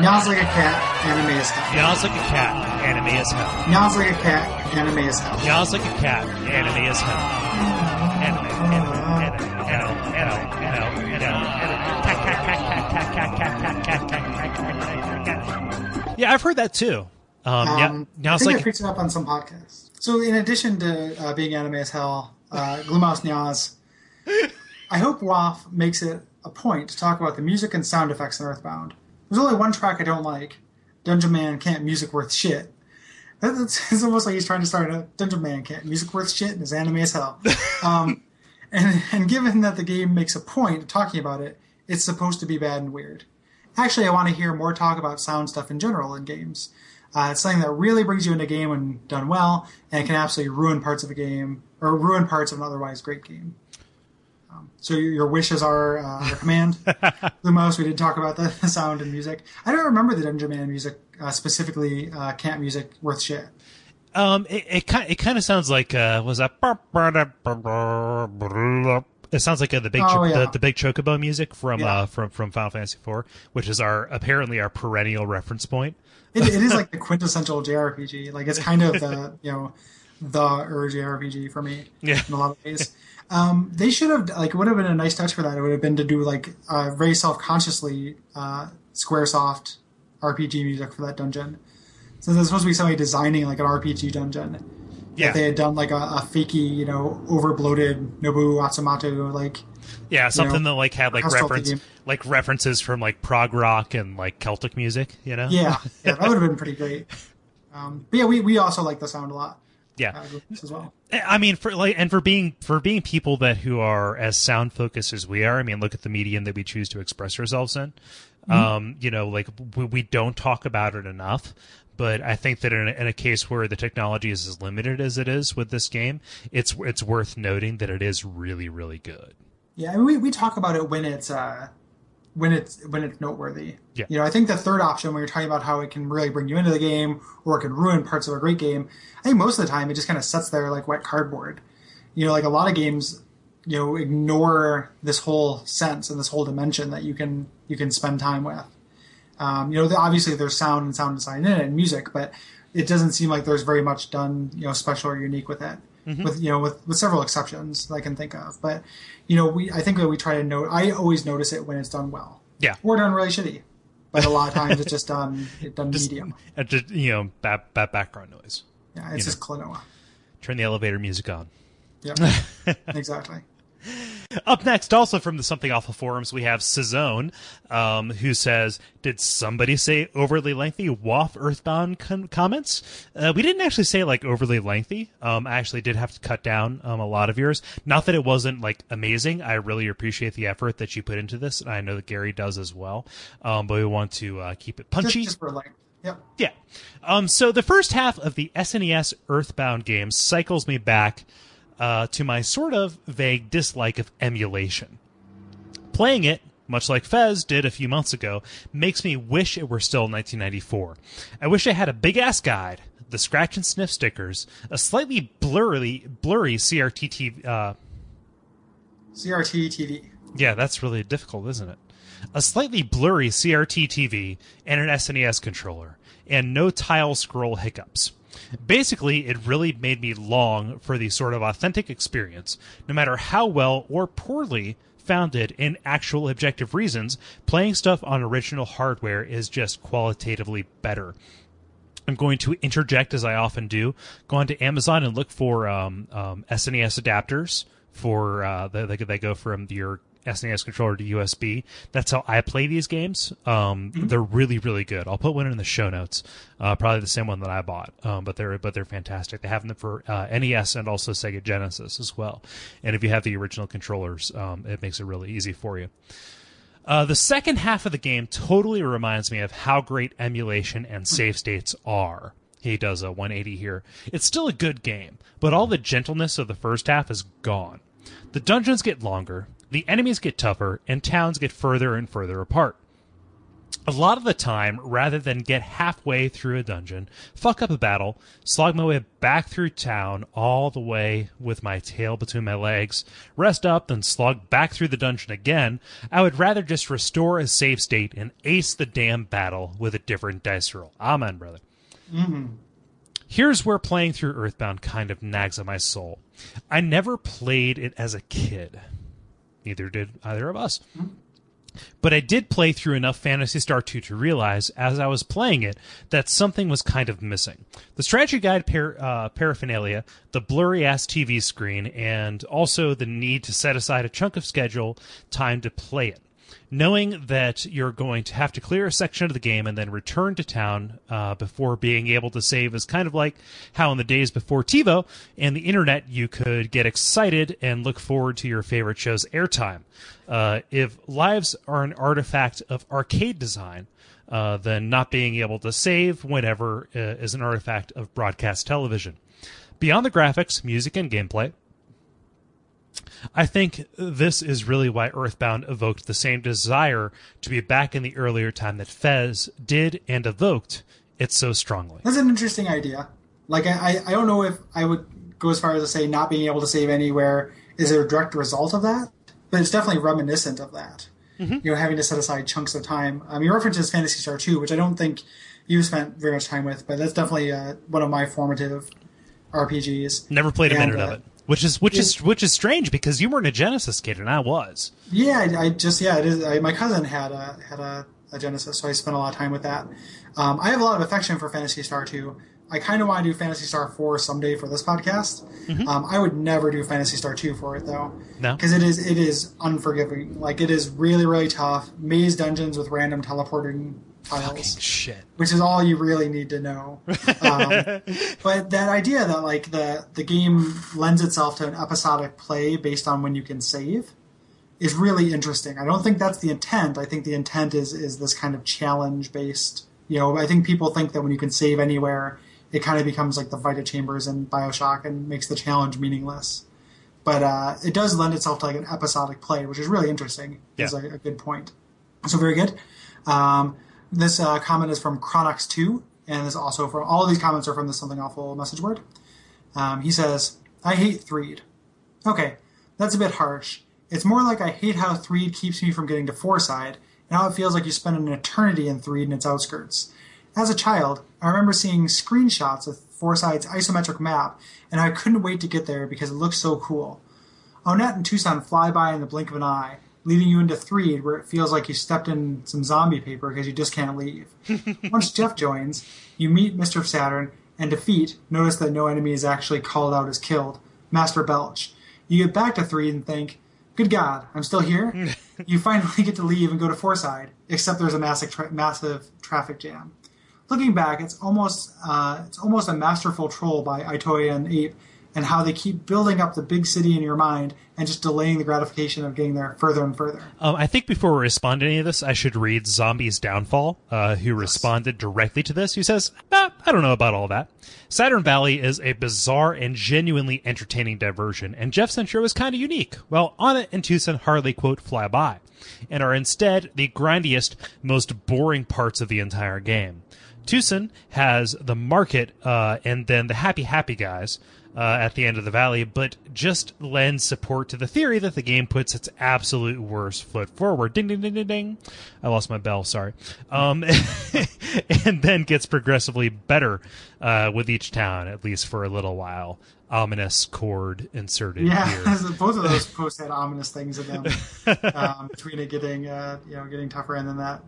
duck. Like a cat, enemy is hell. Meows like a cat, anime as hell. Meows like a cat, enemy is hell. Meows like a cat, anime as hell. Anime, anime, anime, anime, anime, anime, anime. Cat, cat, cat, cat, cat, cat, cat, cat, cat, cat, cat, cat. Yeah, I've heard that too. Um, yeah, Um, now I it's think I like picked it up on some podcasts. So, in addition to uh, being anime as hell, uh, Gloomhouse Nyaz, I hope WAF makes it a point to talk about the music and sound effects in Earthbound. There's only one track I don't like. Dungeon Man can't music worth shit. It's, it's almost like he's trying to start a Dungeon Man can't music worth shit and his anime as hell. Um, and, and given that the game makes a point of talking about it, it's supposed to be bad and weird. Actually, I want to hear more talk about sound stuff in general in games. Uh, it's something that really brings you into a game when done well, and can absolutely ruin parts of a game or ruin parts of an otherwise great game. Um, so your, your wishes are uh, our command. Lumos, we did talk about the, the sound and music. I don't remember the Dungeon Man music uh, specifically. Uh, camp music worth shit. Um, it it kind it kind of sounds like uh, was that? It sounds like uh, the big Oh, cho- yeah. the, the big chocobo music from Yeah. uh from from Final Fantasy IV, which is our apparently our perennial reference point. It, it is like the quintessential JRPG. Like it's kind of the you know the ur JRPG for me Yeah. in a lot of ways. Um, they should have like it would have been a nice touch for that. It would have been to do like uh, very self consciously uh, SquareSoft RPG music for that dungeon. Since it's supposed to be somebody designing like an RPG dungeon. Yeah, If they had done like a, a fakey, you know, over bloated Nobu Atsumoto like yeah, something know, that like had like reference like references from like prog rock and like Celtic music. You know? yeah, yeah, that would have been pretty great. Um, but yeah, we, we also like the sound a lot yeah. as well. I mean, for like, and for being for being people that who are as sound focused as we are. I mean, look at the medium that we choose to express ourselves in. Um, you know, like we, we don't talk about it enough. But I think that in a, in a case where the technology is as limited as it is with this game, it's it's worth noting that it is really really good. Yeah, I mean, we, we talk about it when it's uh, when it's when it's noteworthy. Yeah. You know, I think the third option when you're talking about how it can really bring you into the game or it can ruin parts of a great game, I think most of the time it just kind of sits there like wet cardboard. You know, like a lot of games, you know, ignore this whole sense and this whole dimension that you can you can spend time with. Um, you know, the- obviously there's sound and sound design in it and music, but it doesn't seem like there's very much done, you know, special or unique with it. Mm-hmm. With you know, with, with several exceptions that I can think of, but you know, we I think that we try to note. I always notice it when it's done well, Yeah, or done really shitty. But a lot of times it's just done it done Just- medium. and just you know bad bad background noise. Yeah, it's just Klonoa. Turn the elevator music on. Yeah, exactly. Up next, also from the Something Awful forums, we have Cezone, um, who says, "Did somebody say overly lengthy WAF Earthbound com- comments? Uh, we didn't actually say like overly lengthy. Um, I actually did have to cut down um, a lot of yours. Not that it wasn't like amazing. I really appreciate the effort that you put into this, and I know that Gary does as well. Um, but we want to uh, keep it punchy. just like, yep. Yeah. Um, so the first half of the SNES Earthbound game cycles me back uh, to my sort of vague dislike of emulation. Playing it, much like Fez did a few months ago, makes me wish it were still 1994. I wish I had a big ass guide, the scratch and sniff stickers, a slightly blurry, blurry CRT TV, uh, CRT TV. yeah, that's really difficult, isn't it? A slightly blurry CRT TV and an SNES controller, and no tile scroll hiccups. Basically, it really made me long for the sort of authentic experience, no matter how well or poorly founded in actual objective reasons, playing stuff on original hardware is just qualitatively better. I'm going to interject as I often do. Go on to Amazon and look for um, um, SNES adapters for uh, they, they they go from your SNES controller to USB. That's how I play these games. Um, They're really really good. I'll put one in the show notes. Uh, probably the same one that I bought. Um, but they're but they're fantastic. They have them for uh, NES and also Sega Genesis as well. And if you have the original controllers, um, it makes it really easy for you. Uh, the second half of the game totally reminds me of how great emulation and save states are. He does a 180 here. It's still a good game, but all the gentleness of the first half is gone. The dungeons get longer, the enemies get tougher, and towns get further and further apart. A lot of the time, rather than get halfway through a dungeon, fuck up a battle, slog my way back through town all the way with my tail between my legs, rest up, then slog back through the dungeon again, I would rather just restore a save state and ace the damn battle with a different dice roll. Amen, brother. Mm-hmm. Here's where playing through Earthbound kind of nags at my soul. I never played it as a kid. Neither did either of us. But I did play through enough Phantasy Star 2 to realize, as I was playing it, that something was kind of missing. The strategy guide par- uh, paraphernalia, the blurry ass TV screen, and also the need to set aside a chunk of schedule time to play it. Knowing that you're going to have to clear a section of the game and then return to town uh, before being able to save is kind of like how in the days before TiVo and the internet you could get excited and look forward to your favorite show's airtime. Uh, if lives are an artifact of arcade design, uh, then not being able to save whenever uh, is an artifact of broadcast television. Beyond the graphics, music, and gameplay, I think this is really why Earthbound evoked the same desire to be back in the earlier time that Fez did and evoked it so strongly. That's an interesting idea. Like, I, I- I don't know if I would go as far as to say not being able to save anywhere is a direct result of that, but it's definitely reminiscent of that. You know, having to set aside chunks of time. Um, your reference is Phantasy Star 2, which I don't think you spent very much time with, but that's definitely uh, one of my formative RPGs. Never played a And, minute of uh, it, which is which is which is strange because you weren't a Genesis kid and I was. Yeah, I, I just yeah, it is. I, my cousin had a had a, a Genesis, so I spent a lot of time with that. Um, I have a lot of affection for Phantasy Star 2. I kind of want to do Phantasy Star 4 someday for this podcast. Um, I would never do Phantasy Star 2 for it though, No, because it is it is unforgiving. Like it is really really tough. Maze dungeons with random teleporting tiles shit. which is all you really need to know. Um, but that idea that like the the game lends itself to an episodic play based on when you can save is really interesting. I don't think that's the intent. I think the intent is is this kind of challenge based. You know, I think people think that when you can save anywhere, it kind of becomes like the Vita Chambers in Bioshock and makes the challenge meaningless. But uh, it does lend itself to like an episodic play, which is really interesting. Is a, a good point. So very good. Um, this uh, comment is from Chronox2, and is also from all of these comments are from the Something Awful message board. Um, he says, I hate Threed. Okay, that's a bit harsh. It's more like I hate how Threed keeps me from getting to Fourside, and how it feels like you spend an eternity in Threed and its outskirts. As a child, I remember seeing screenshots of Fourside's isometric map, and I couldn't wait to get there because it looked so cool. Onett and Twoson fly by in the blink of an eye, leading you into Threed, where it feels like you stepped in some zombie paper because you just can't leave. Once Jeff joins, you meet Mr. Saturn, and defeat, notice that no enemy is actually called out as killed, Master Belch. You get back to Threed and think, Good God, I'm still here. you finally get to leave and go to Fourside, except there's a massive tra- massive traffic jam. Looking back, it's almost uh, it's almost a masterful troll by Itoi and Ape, and how they keep building up the big city in your mind and just delaying the gratification of getting there further and further. Um, I think before we respond to any of this, I should read Zombie's Downfall, uh, who responded directly to this, who says, ah, I don't know about all that. Saturn Valley is a bizarre and genuinely entertaining diversion, and Jeff Centro is kind of unique. Well, Onett and Twoson hardly, quote, fly by, and are instead the grindiest, most boring parts of the entire game. Twoson has the market uh, and then the happy, happy guys, uh, at the end of the valley, but just lends support to the theory that the game puts its absolute worst foot forward. Ding, ding, ding, ding, ding. I lost my bell. Sorry. Um, and then gets progressively better uh, with each town, at least for a little while. Ominous chord inserted Yeah, here. both of those posts had ominous things in them. um, between it getting uh, you know getting tougher and then that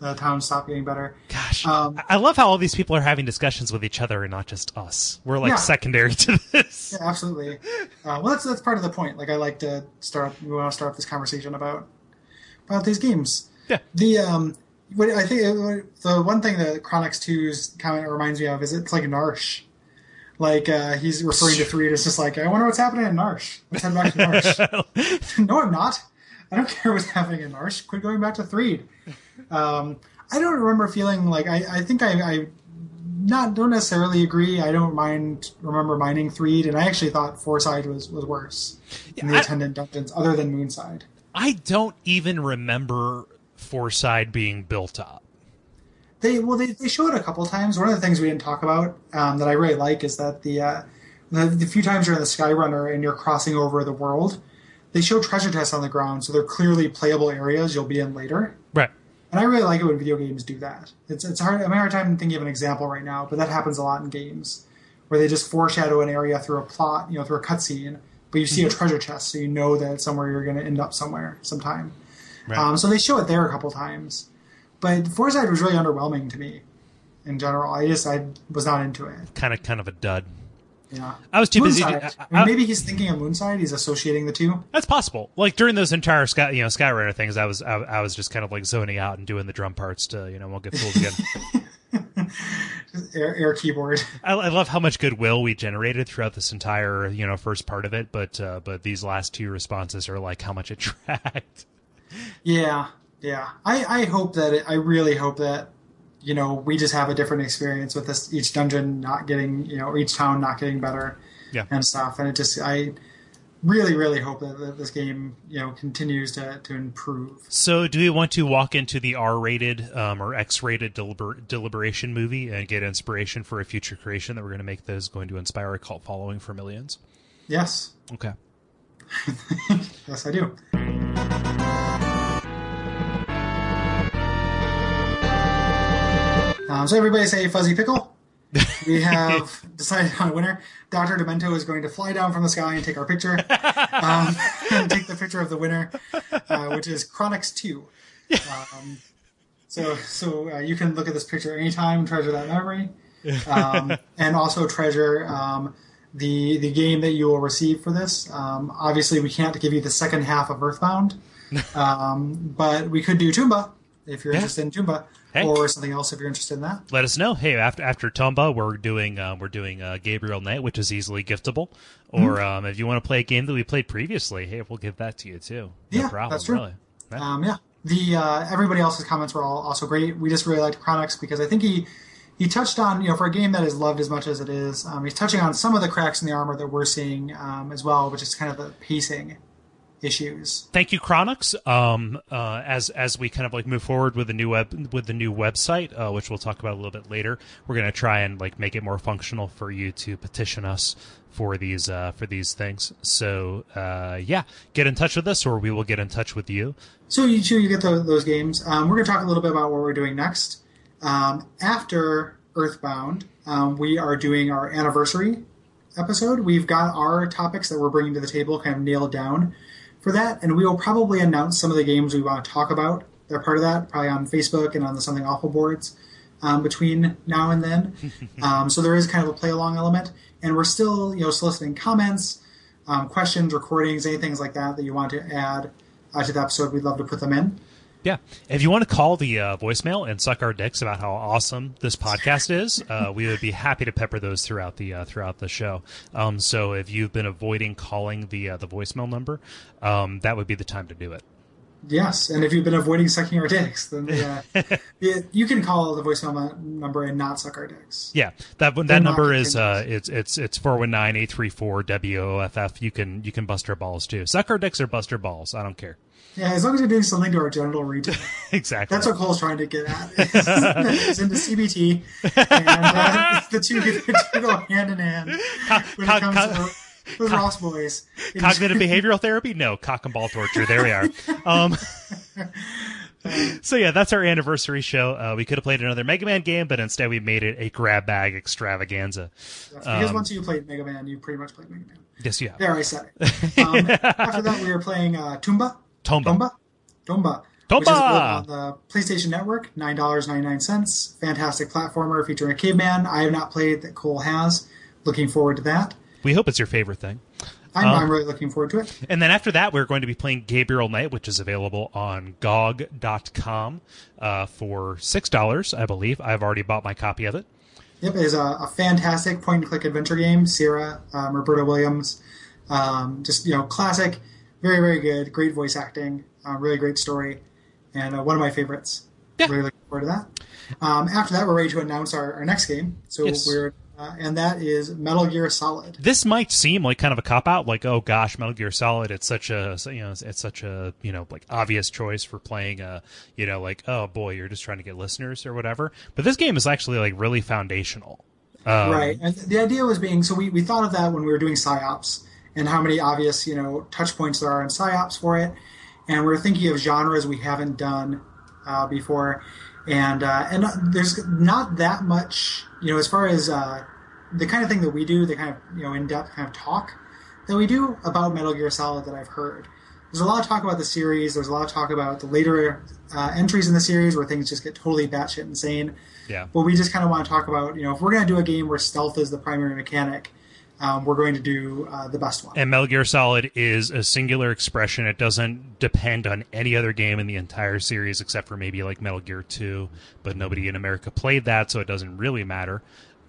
the town stopped getting better. Gosh, Um, I love how all these people are having discussions with each other and not just us. We're like Yeah. secondary to this. Yeah, absolutely. Uh, well, that's that's part of the point. Like I like to start. We want to start this conversation about about these games. Yeah. The um, what I think uh, the one thing that Chronix 2's comment reminds me of is it's like Narshe. Like uh, he's referring to three. It's just like I wonder what's happening in Narshe. Let's head back to Narshe. no, I'm not. I don't care what's happening in Narshe. Quit going back to Threed. Um, I don't remember feeling like I. I think I, I not don't necessarily agree. I don't mind remember mining Threed, and I actually thought Fourside was was worse in the I- attendant dungeons, other than Moonside. I don't even remember Fourside being built up. They well, they, they show it a couple times. One of the things we didn't talk about um, that I really like is that the, uh, the the few times you're in the Skyrunner and you're crossing over the world, they show treasure chests on the ground, so they're clearly playable areas you'll be in later. Right. And I really like it when video games do that. It's it's hard. I'm having a hard time thinking of an example right now, but that happens a lot in games where they just foreshadow an area through a plot, you know, through a cutscene, but you see a treasure chest, so you know that it's somewhere you're going to end up somewhere sometime. Right. Um, so they show it there a couple times, but Fourside was really underwhelming to me in general. I just I was not into it. kind of kind of a dud. Yeah, I was too busy. Moonside. I- I maybe he's thinking of Moonside. He's associating the two. That's possible. Like during those entire Sky, you know, Skyrunner things, I was I, I was just kind of like zoning out and doing the drum parts to you know won't get fooled again. Air, air keyboard. I, I love how much goodwill we generated throughout this entire you know first part of it, but uh, but these last two responses are like how much it dragged. Yeah, yeah. I, I hope that it, I really hope that you know we just have a different experience with this each dungeon not getting you know each town not getting better Yeah. and stuff. And it just I really really hope that, that this game you know continues to to improve. So, do we want to walk into the R-rated um, or X-rated deliber- deliberation movie and get inspiration for a future creation that we're going to make that is going to inspire a cult following for millions? Yes, Okay. yes I do. Um, so everybody say fuzzy pickle. We have decided on a winner. Dr. Demento is going to fly down from the sky and take our picture. Um, and take the picture of the winner, uh, which is Chronix 2. Um, so so uh, you can look at this picture anytime, treasure that memory, um, and also treasure um, the the game that you will receive for this. Um, obviously, we can't give you the second half of Earthbound, um, but we could do Toomba if you're Yeah. interested in Toomba, Hey. or something else if you're interested in that. let us know. Hey, after after Tomba, we're doing uh, we're doing uh, Gabriel Knight, which is easily giftable. Or Mm-hmm. um, if you want to play a game that we played previously, hey, we'll give that to you too. No Yeah, problem. that's true. Really. Yeah. Um, yeah, the uh, everybody else's comments were all also great. We just really liked Chronix because I think he he touched on you know for a game that is loved as much as it is, um, he's touching on some of the cracks in the armor that we're seeing um, as well, which is kind of the pacing issues. Thank you, Chronix. Um, uh, as as we kind of like move forward with the new web with the new website, uh, which we'll talk about a little bit later, we're gonna try and like make it more functional for you to petition us for these uh, for these things. So uh, yeah, get in touch with us, or we will get in touch with you. So you two, you get tho- those games. Um, we're going to talk a little bit about what we're doing next. Um, after Earthbound, um, we are doing our anniversary episode. We've got our topics that we're bringing to the table kind of nailed down for that, and we will probably announce some of the games we want to talk about. They're part of that, probably on Facebook and on the Something Awful boards um, between now and then. um, so there is kind of a play along element, and we're still, you know, soliciting comments um, questions, recordings, anything like that that you want to add uh, to the episode, we'd love to put them in. Yeah. If you want to call the uh, voicemail and suck our dicks about how awesome this podcast is, uh, we would be happy to pepper those throughout the uh, throughout the show. Um, so if you've been avoiding calling the uh, the voicemail number, um, that would be the time to do it. Yes, and if you've been avoiding sucking our dicks, then uh, yeah, you can call the voicemail number and not suck our dicks. Yeah, that that not number is uh, it's it's it's four one nine eight three four WOFF. You can you can bust our balls too. Suck our dicks or bust our balls. I don't care. Yeah, as long as you're doing something to our genital region. exactly. That's what Kole's trying to get at. It's into CBT, and uh, the two two go hand in hand when it comes co- to the, the Ross boys. Cognitive behavioral therapy? No, cock and ball torture. There we are. Um, so yeah, that's our anniversary show. Uh, we could have played another Mega Man game, but instead we made it a grab bag extravaganza. because um, once you played Mega Man, you pretty much played Mega Man. Yes, yeah. There, I said it. Um, after that, we were playing uh, Toomba. Tomba. Tomba. Tomba. Tomba! Which is on the PlayStation Network, nine dollars ninety nine cents. Fantastic platformer featuring a caveman. I have not played that Kole has. Looking forward to that. We hope it's your favorite thing. I'm, Um, I'm really looking forward to it. And then after that, we're going to be playing Gabriel Knight, which is available on GOG.com uh, for $6, I believe. I've already bought my copy of it. Yep, it is a, a fantastic point and click adventure game. Sierra, um, Roberta Williams, um, just you know, classic, very very good, great voice acting, uh, really great story, and uh, one of my favorites. Yeah. Really looking forward to that. Um, after that, we're ready to announce our, our next game. So Yes. we're uh, and that is Metal Gear Solid. This might seem like kind of a cop out, like oh gosh, Metal Gear Solid. It's such a you know it's such a you know like obvious choice for playing a you know like oh boy, you're just trying to get listeners or whatever. But this game is actually like really foundational. Um, right. And the idea was being so we, we thought of that when we were doing Psi-Ops and how many obvious, you know, touch points there are in Psi-Ops for it. And we are thinking of genres we haven't done uh, before. And uh, and there's not that much, you know, as far as uh, the kind of thing that we do, the kind of, you know, in depth kind of talk that we do about Metal Gear Solid that I've heard. There's a lot of talk about the series. There's a lot of talk about the later uh, entries in the series where things just get totally batshit insane Yeah. but we just kind of want to talk about you know if we're going to do a game where stealth is the primary mechanic um, we're going to do uh, the best one And Metal Gear Solid is a singular expression. It doesn't depend on any other game in the entire series except for maybe like Metal Gear 2, but nobody in America played that, so it doesn't really matter.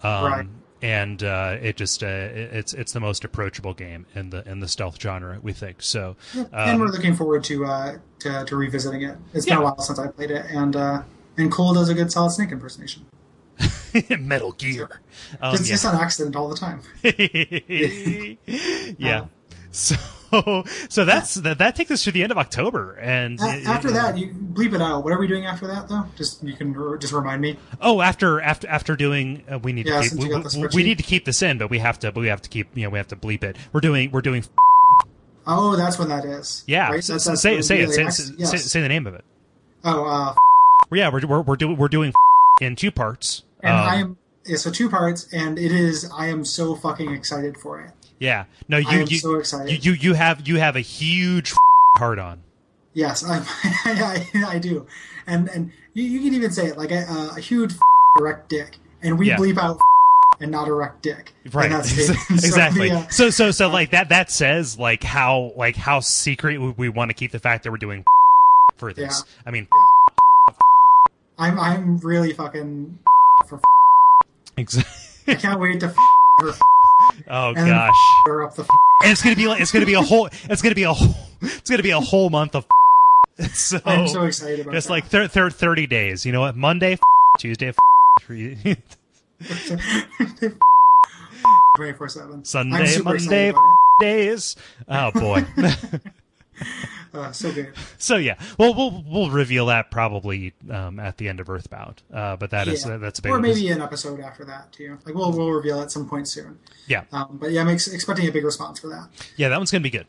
Um, Right. And uh, it just uh, it's it's the most approachable game in the in the stealth genre, we think. So, and we're um, looking forward to uh, to, to revisiting it it's been Yeah. a while since i played it and uh, and Kole does a good solid snake impersonation Metal Gear. Um, it's yeah. just on accident all the time yeah. So so that's that, that takes us to the end of October, and after that you bleep it out what are we doing after that though just you can just remind me Oh, after after after doing, uh, we need Yeah, to keep, we, you got the we- need to keep this in, but we have to, but we have to keep, you know, we have to bleep it. We're doing, we're doing, oh that's when that is yeah. right? That's- that's say the- say it, say, yes. say, say the name of it. oh uh, yeah, we're we're, we're doing we're doing in two parts. And Um, i am yeah, so two parts and it is i am so fucking excited for it yeah. No, you I am you, so excited. you you have you have a huge heart on. Yes, I, I, I do, and and you, you can even say it like a, a huge erect dick, and we Yeah. bleep out and not erect dick. Right. that statement. So exactly. the, uh, So so so like that that says like how like how secret we, we want to keep the fact that we're doing for this. Yeah. I mean, I'm I'm really fucking for. exactly. I can't wait to her, Oh and then gosh. her up the. and it's gonna be like it's gonna be a whole it's gonna be a whole it's gonna be a whole month of so, I'm so excited about just that. like thir- thir- 30 days you know what monday tuesday three- twenty four seven. sunday monday days oh boy Uh, so good. so yeah well we'll we'll reveal that probably um, at the end of earthbound uh, but that is Yeah. that's a big or maybe an episode after that too. Like we'll we'll reveal at some point soon. yeah Um, but yeah, I'm ex- expecting a big response for that. yeah that one's gonna be good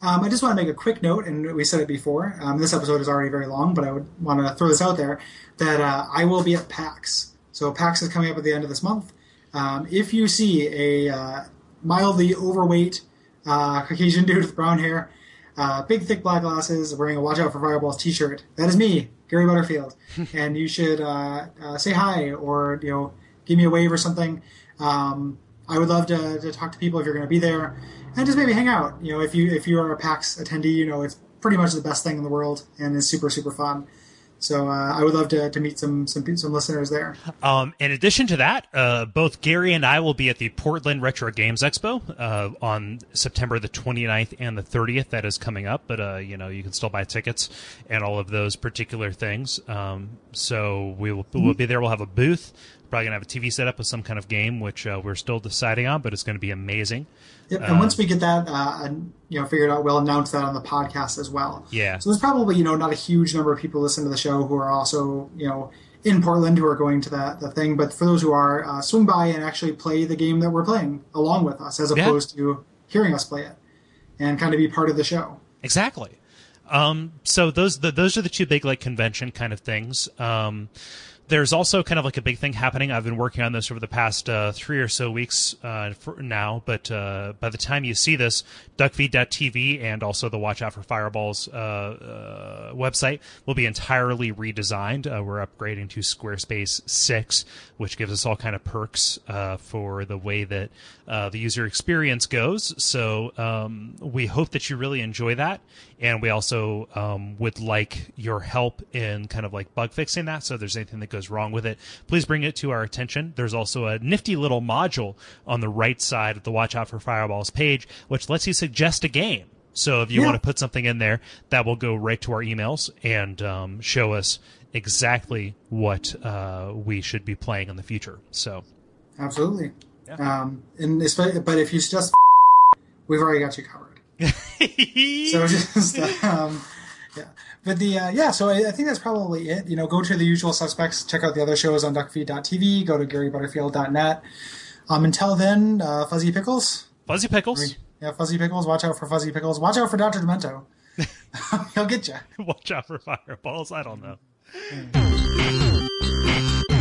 Um, I just want to make a quick note, and we said it before. Um, this episode is already very long, but I would want to throw this out there that uh, I will be at PAX. So PAX is coming up at the end of this month. Um, if you see a uh, mildly overweight uh, Caucasian dude with brown hair, uh, big thick black glasses, wearing a "Watch Out for Fireballs" T-shirt, that is me, Gary Butterfield, and you should uh, uh, say hi or you know give me a wave or something. Um, I would love to, to talk to people if you're going to be there, and just maybe hang out. You know, if you if you are a PAX attendee, you know it's pretty much the best thing in the world, and is super super fun. So uh, I would love to, to meet some some some listeners there. Um, in addition to that, uh, both Gary and I will be at the Portland Retro Games Expo uh, on September the 29th and the 30th. That is coming up, but uh, you know you can still buy tickets and all of those particular things. Um, so we will we'll be there. We'll have a booth. Probably gonna have a TV set up with some kind of game, which uh, we're still deciding on, but it's going to be amazing. Yep. And once we get that, uh, you know, figured out, we'll announce that on the podcast as well. Yeah. So there's probably you know not a huge number of people listening to the show who are also you know in Portland who are going to that the thing. But for those who are, uh, swing by and actually play the game that we're playing along with us, as Yeah. opposed to hearing us play it, and kind of be part of the show. Exactly. Um, so those the, those are the two big like convention kind of things. Um, there's also kind of like a big thing happening. I've been working on this over the past uh, three or so weeks uh, now, but uh, by the time you see this, duckfeed.tv and also the Watch Out for Fireballs uh, uh, website will be entirely redesigned. Uh, we're upgrading to Squarespace 6, which gives us all kind of perks for the way that the user experience goes. So um, we hope that you really enjoy that, and we also um, would like your help in kind of like bug fixing that. So if there's anything that goes wrong with it, please bring it to our attention. There's also a nifty little module on the right side of the Watch Out for Fireballs page, which lets you suggest a game. So if you Yeah. want to put something in there, that will go right to our emails and um, show us exactly what uh, we should be playing in the future. So Absolutely. Yeah. Um, and but if you just, we've already got you covered. So just, um, yeah. But the uh, yeah, so I, I think that's probably it. You know, go to the usual suspects. Check out the other shows on duckfeed.tv. Go to GaryButterfield.net. Um, until then, uh, Fuzzy Pickles. Fuzzy Pickles. Yeah, Fuzzy Pickles. Watch out for Fuzzy Pickles. Watch out for Doctor Demento. He'll get you. Watch out for fireballs. I don't know. Dr.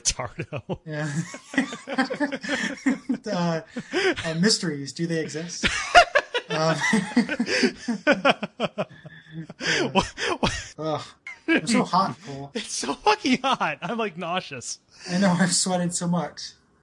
Ritardo. Yeah. uh, uh, mysteries. Do they exist? Um, ugh. I'm so hot, Kole. it's so fucking hot. I'm like nauseous. I know I've sweated so much.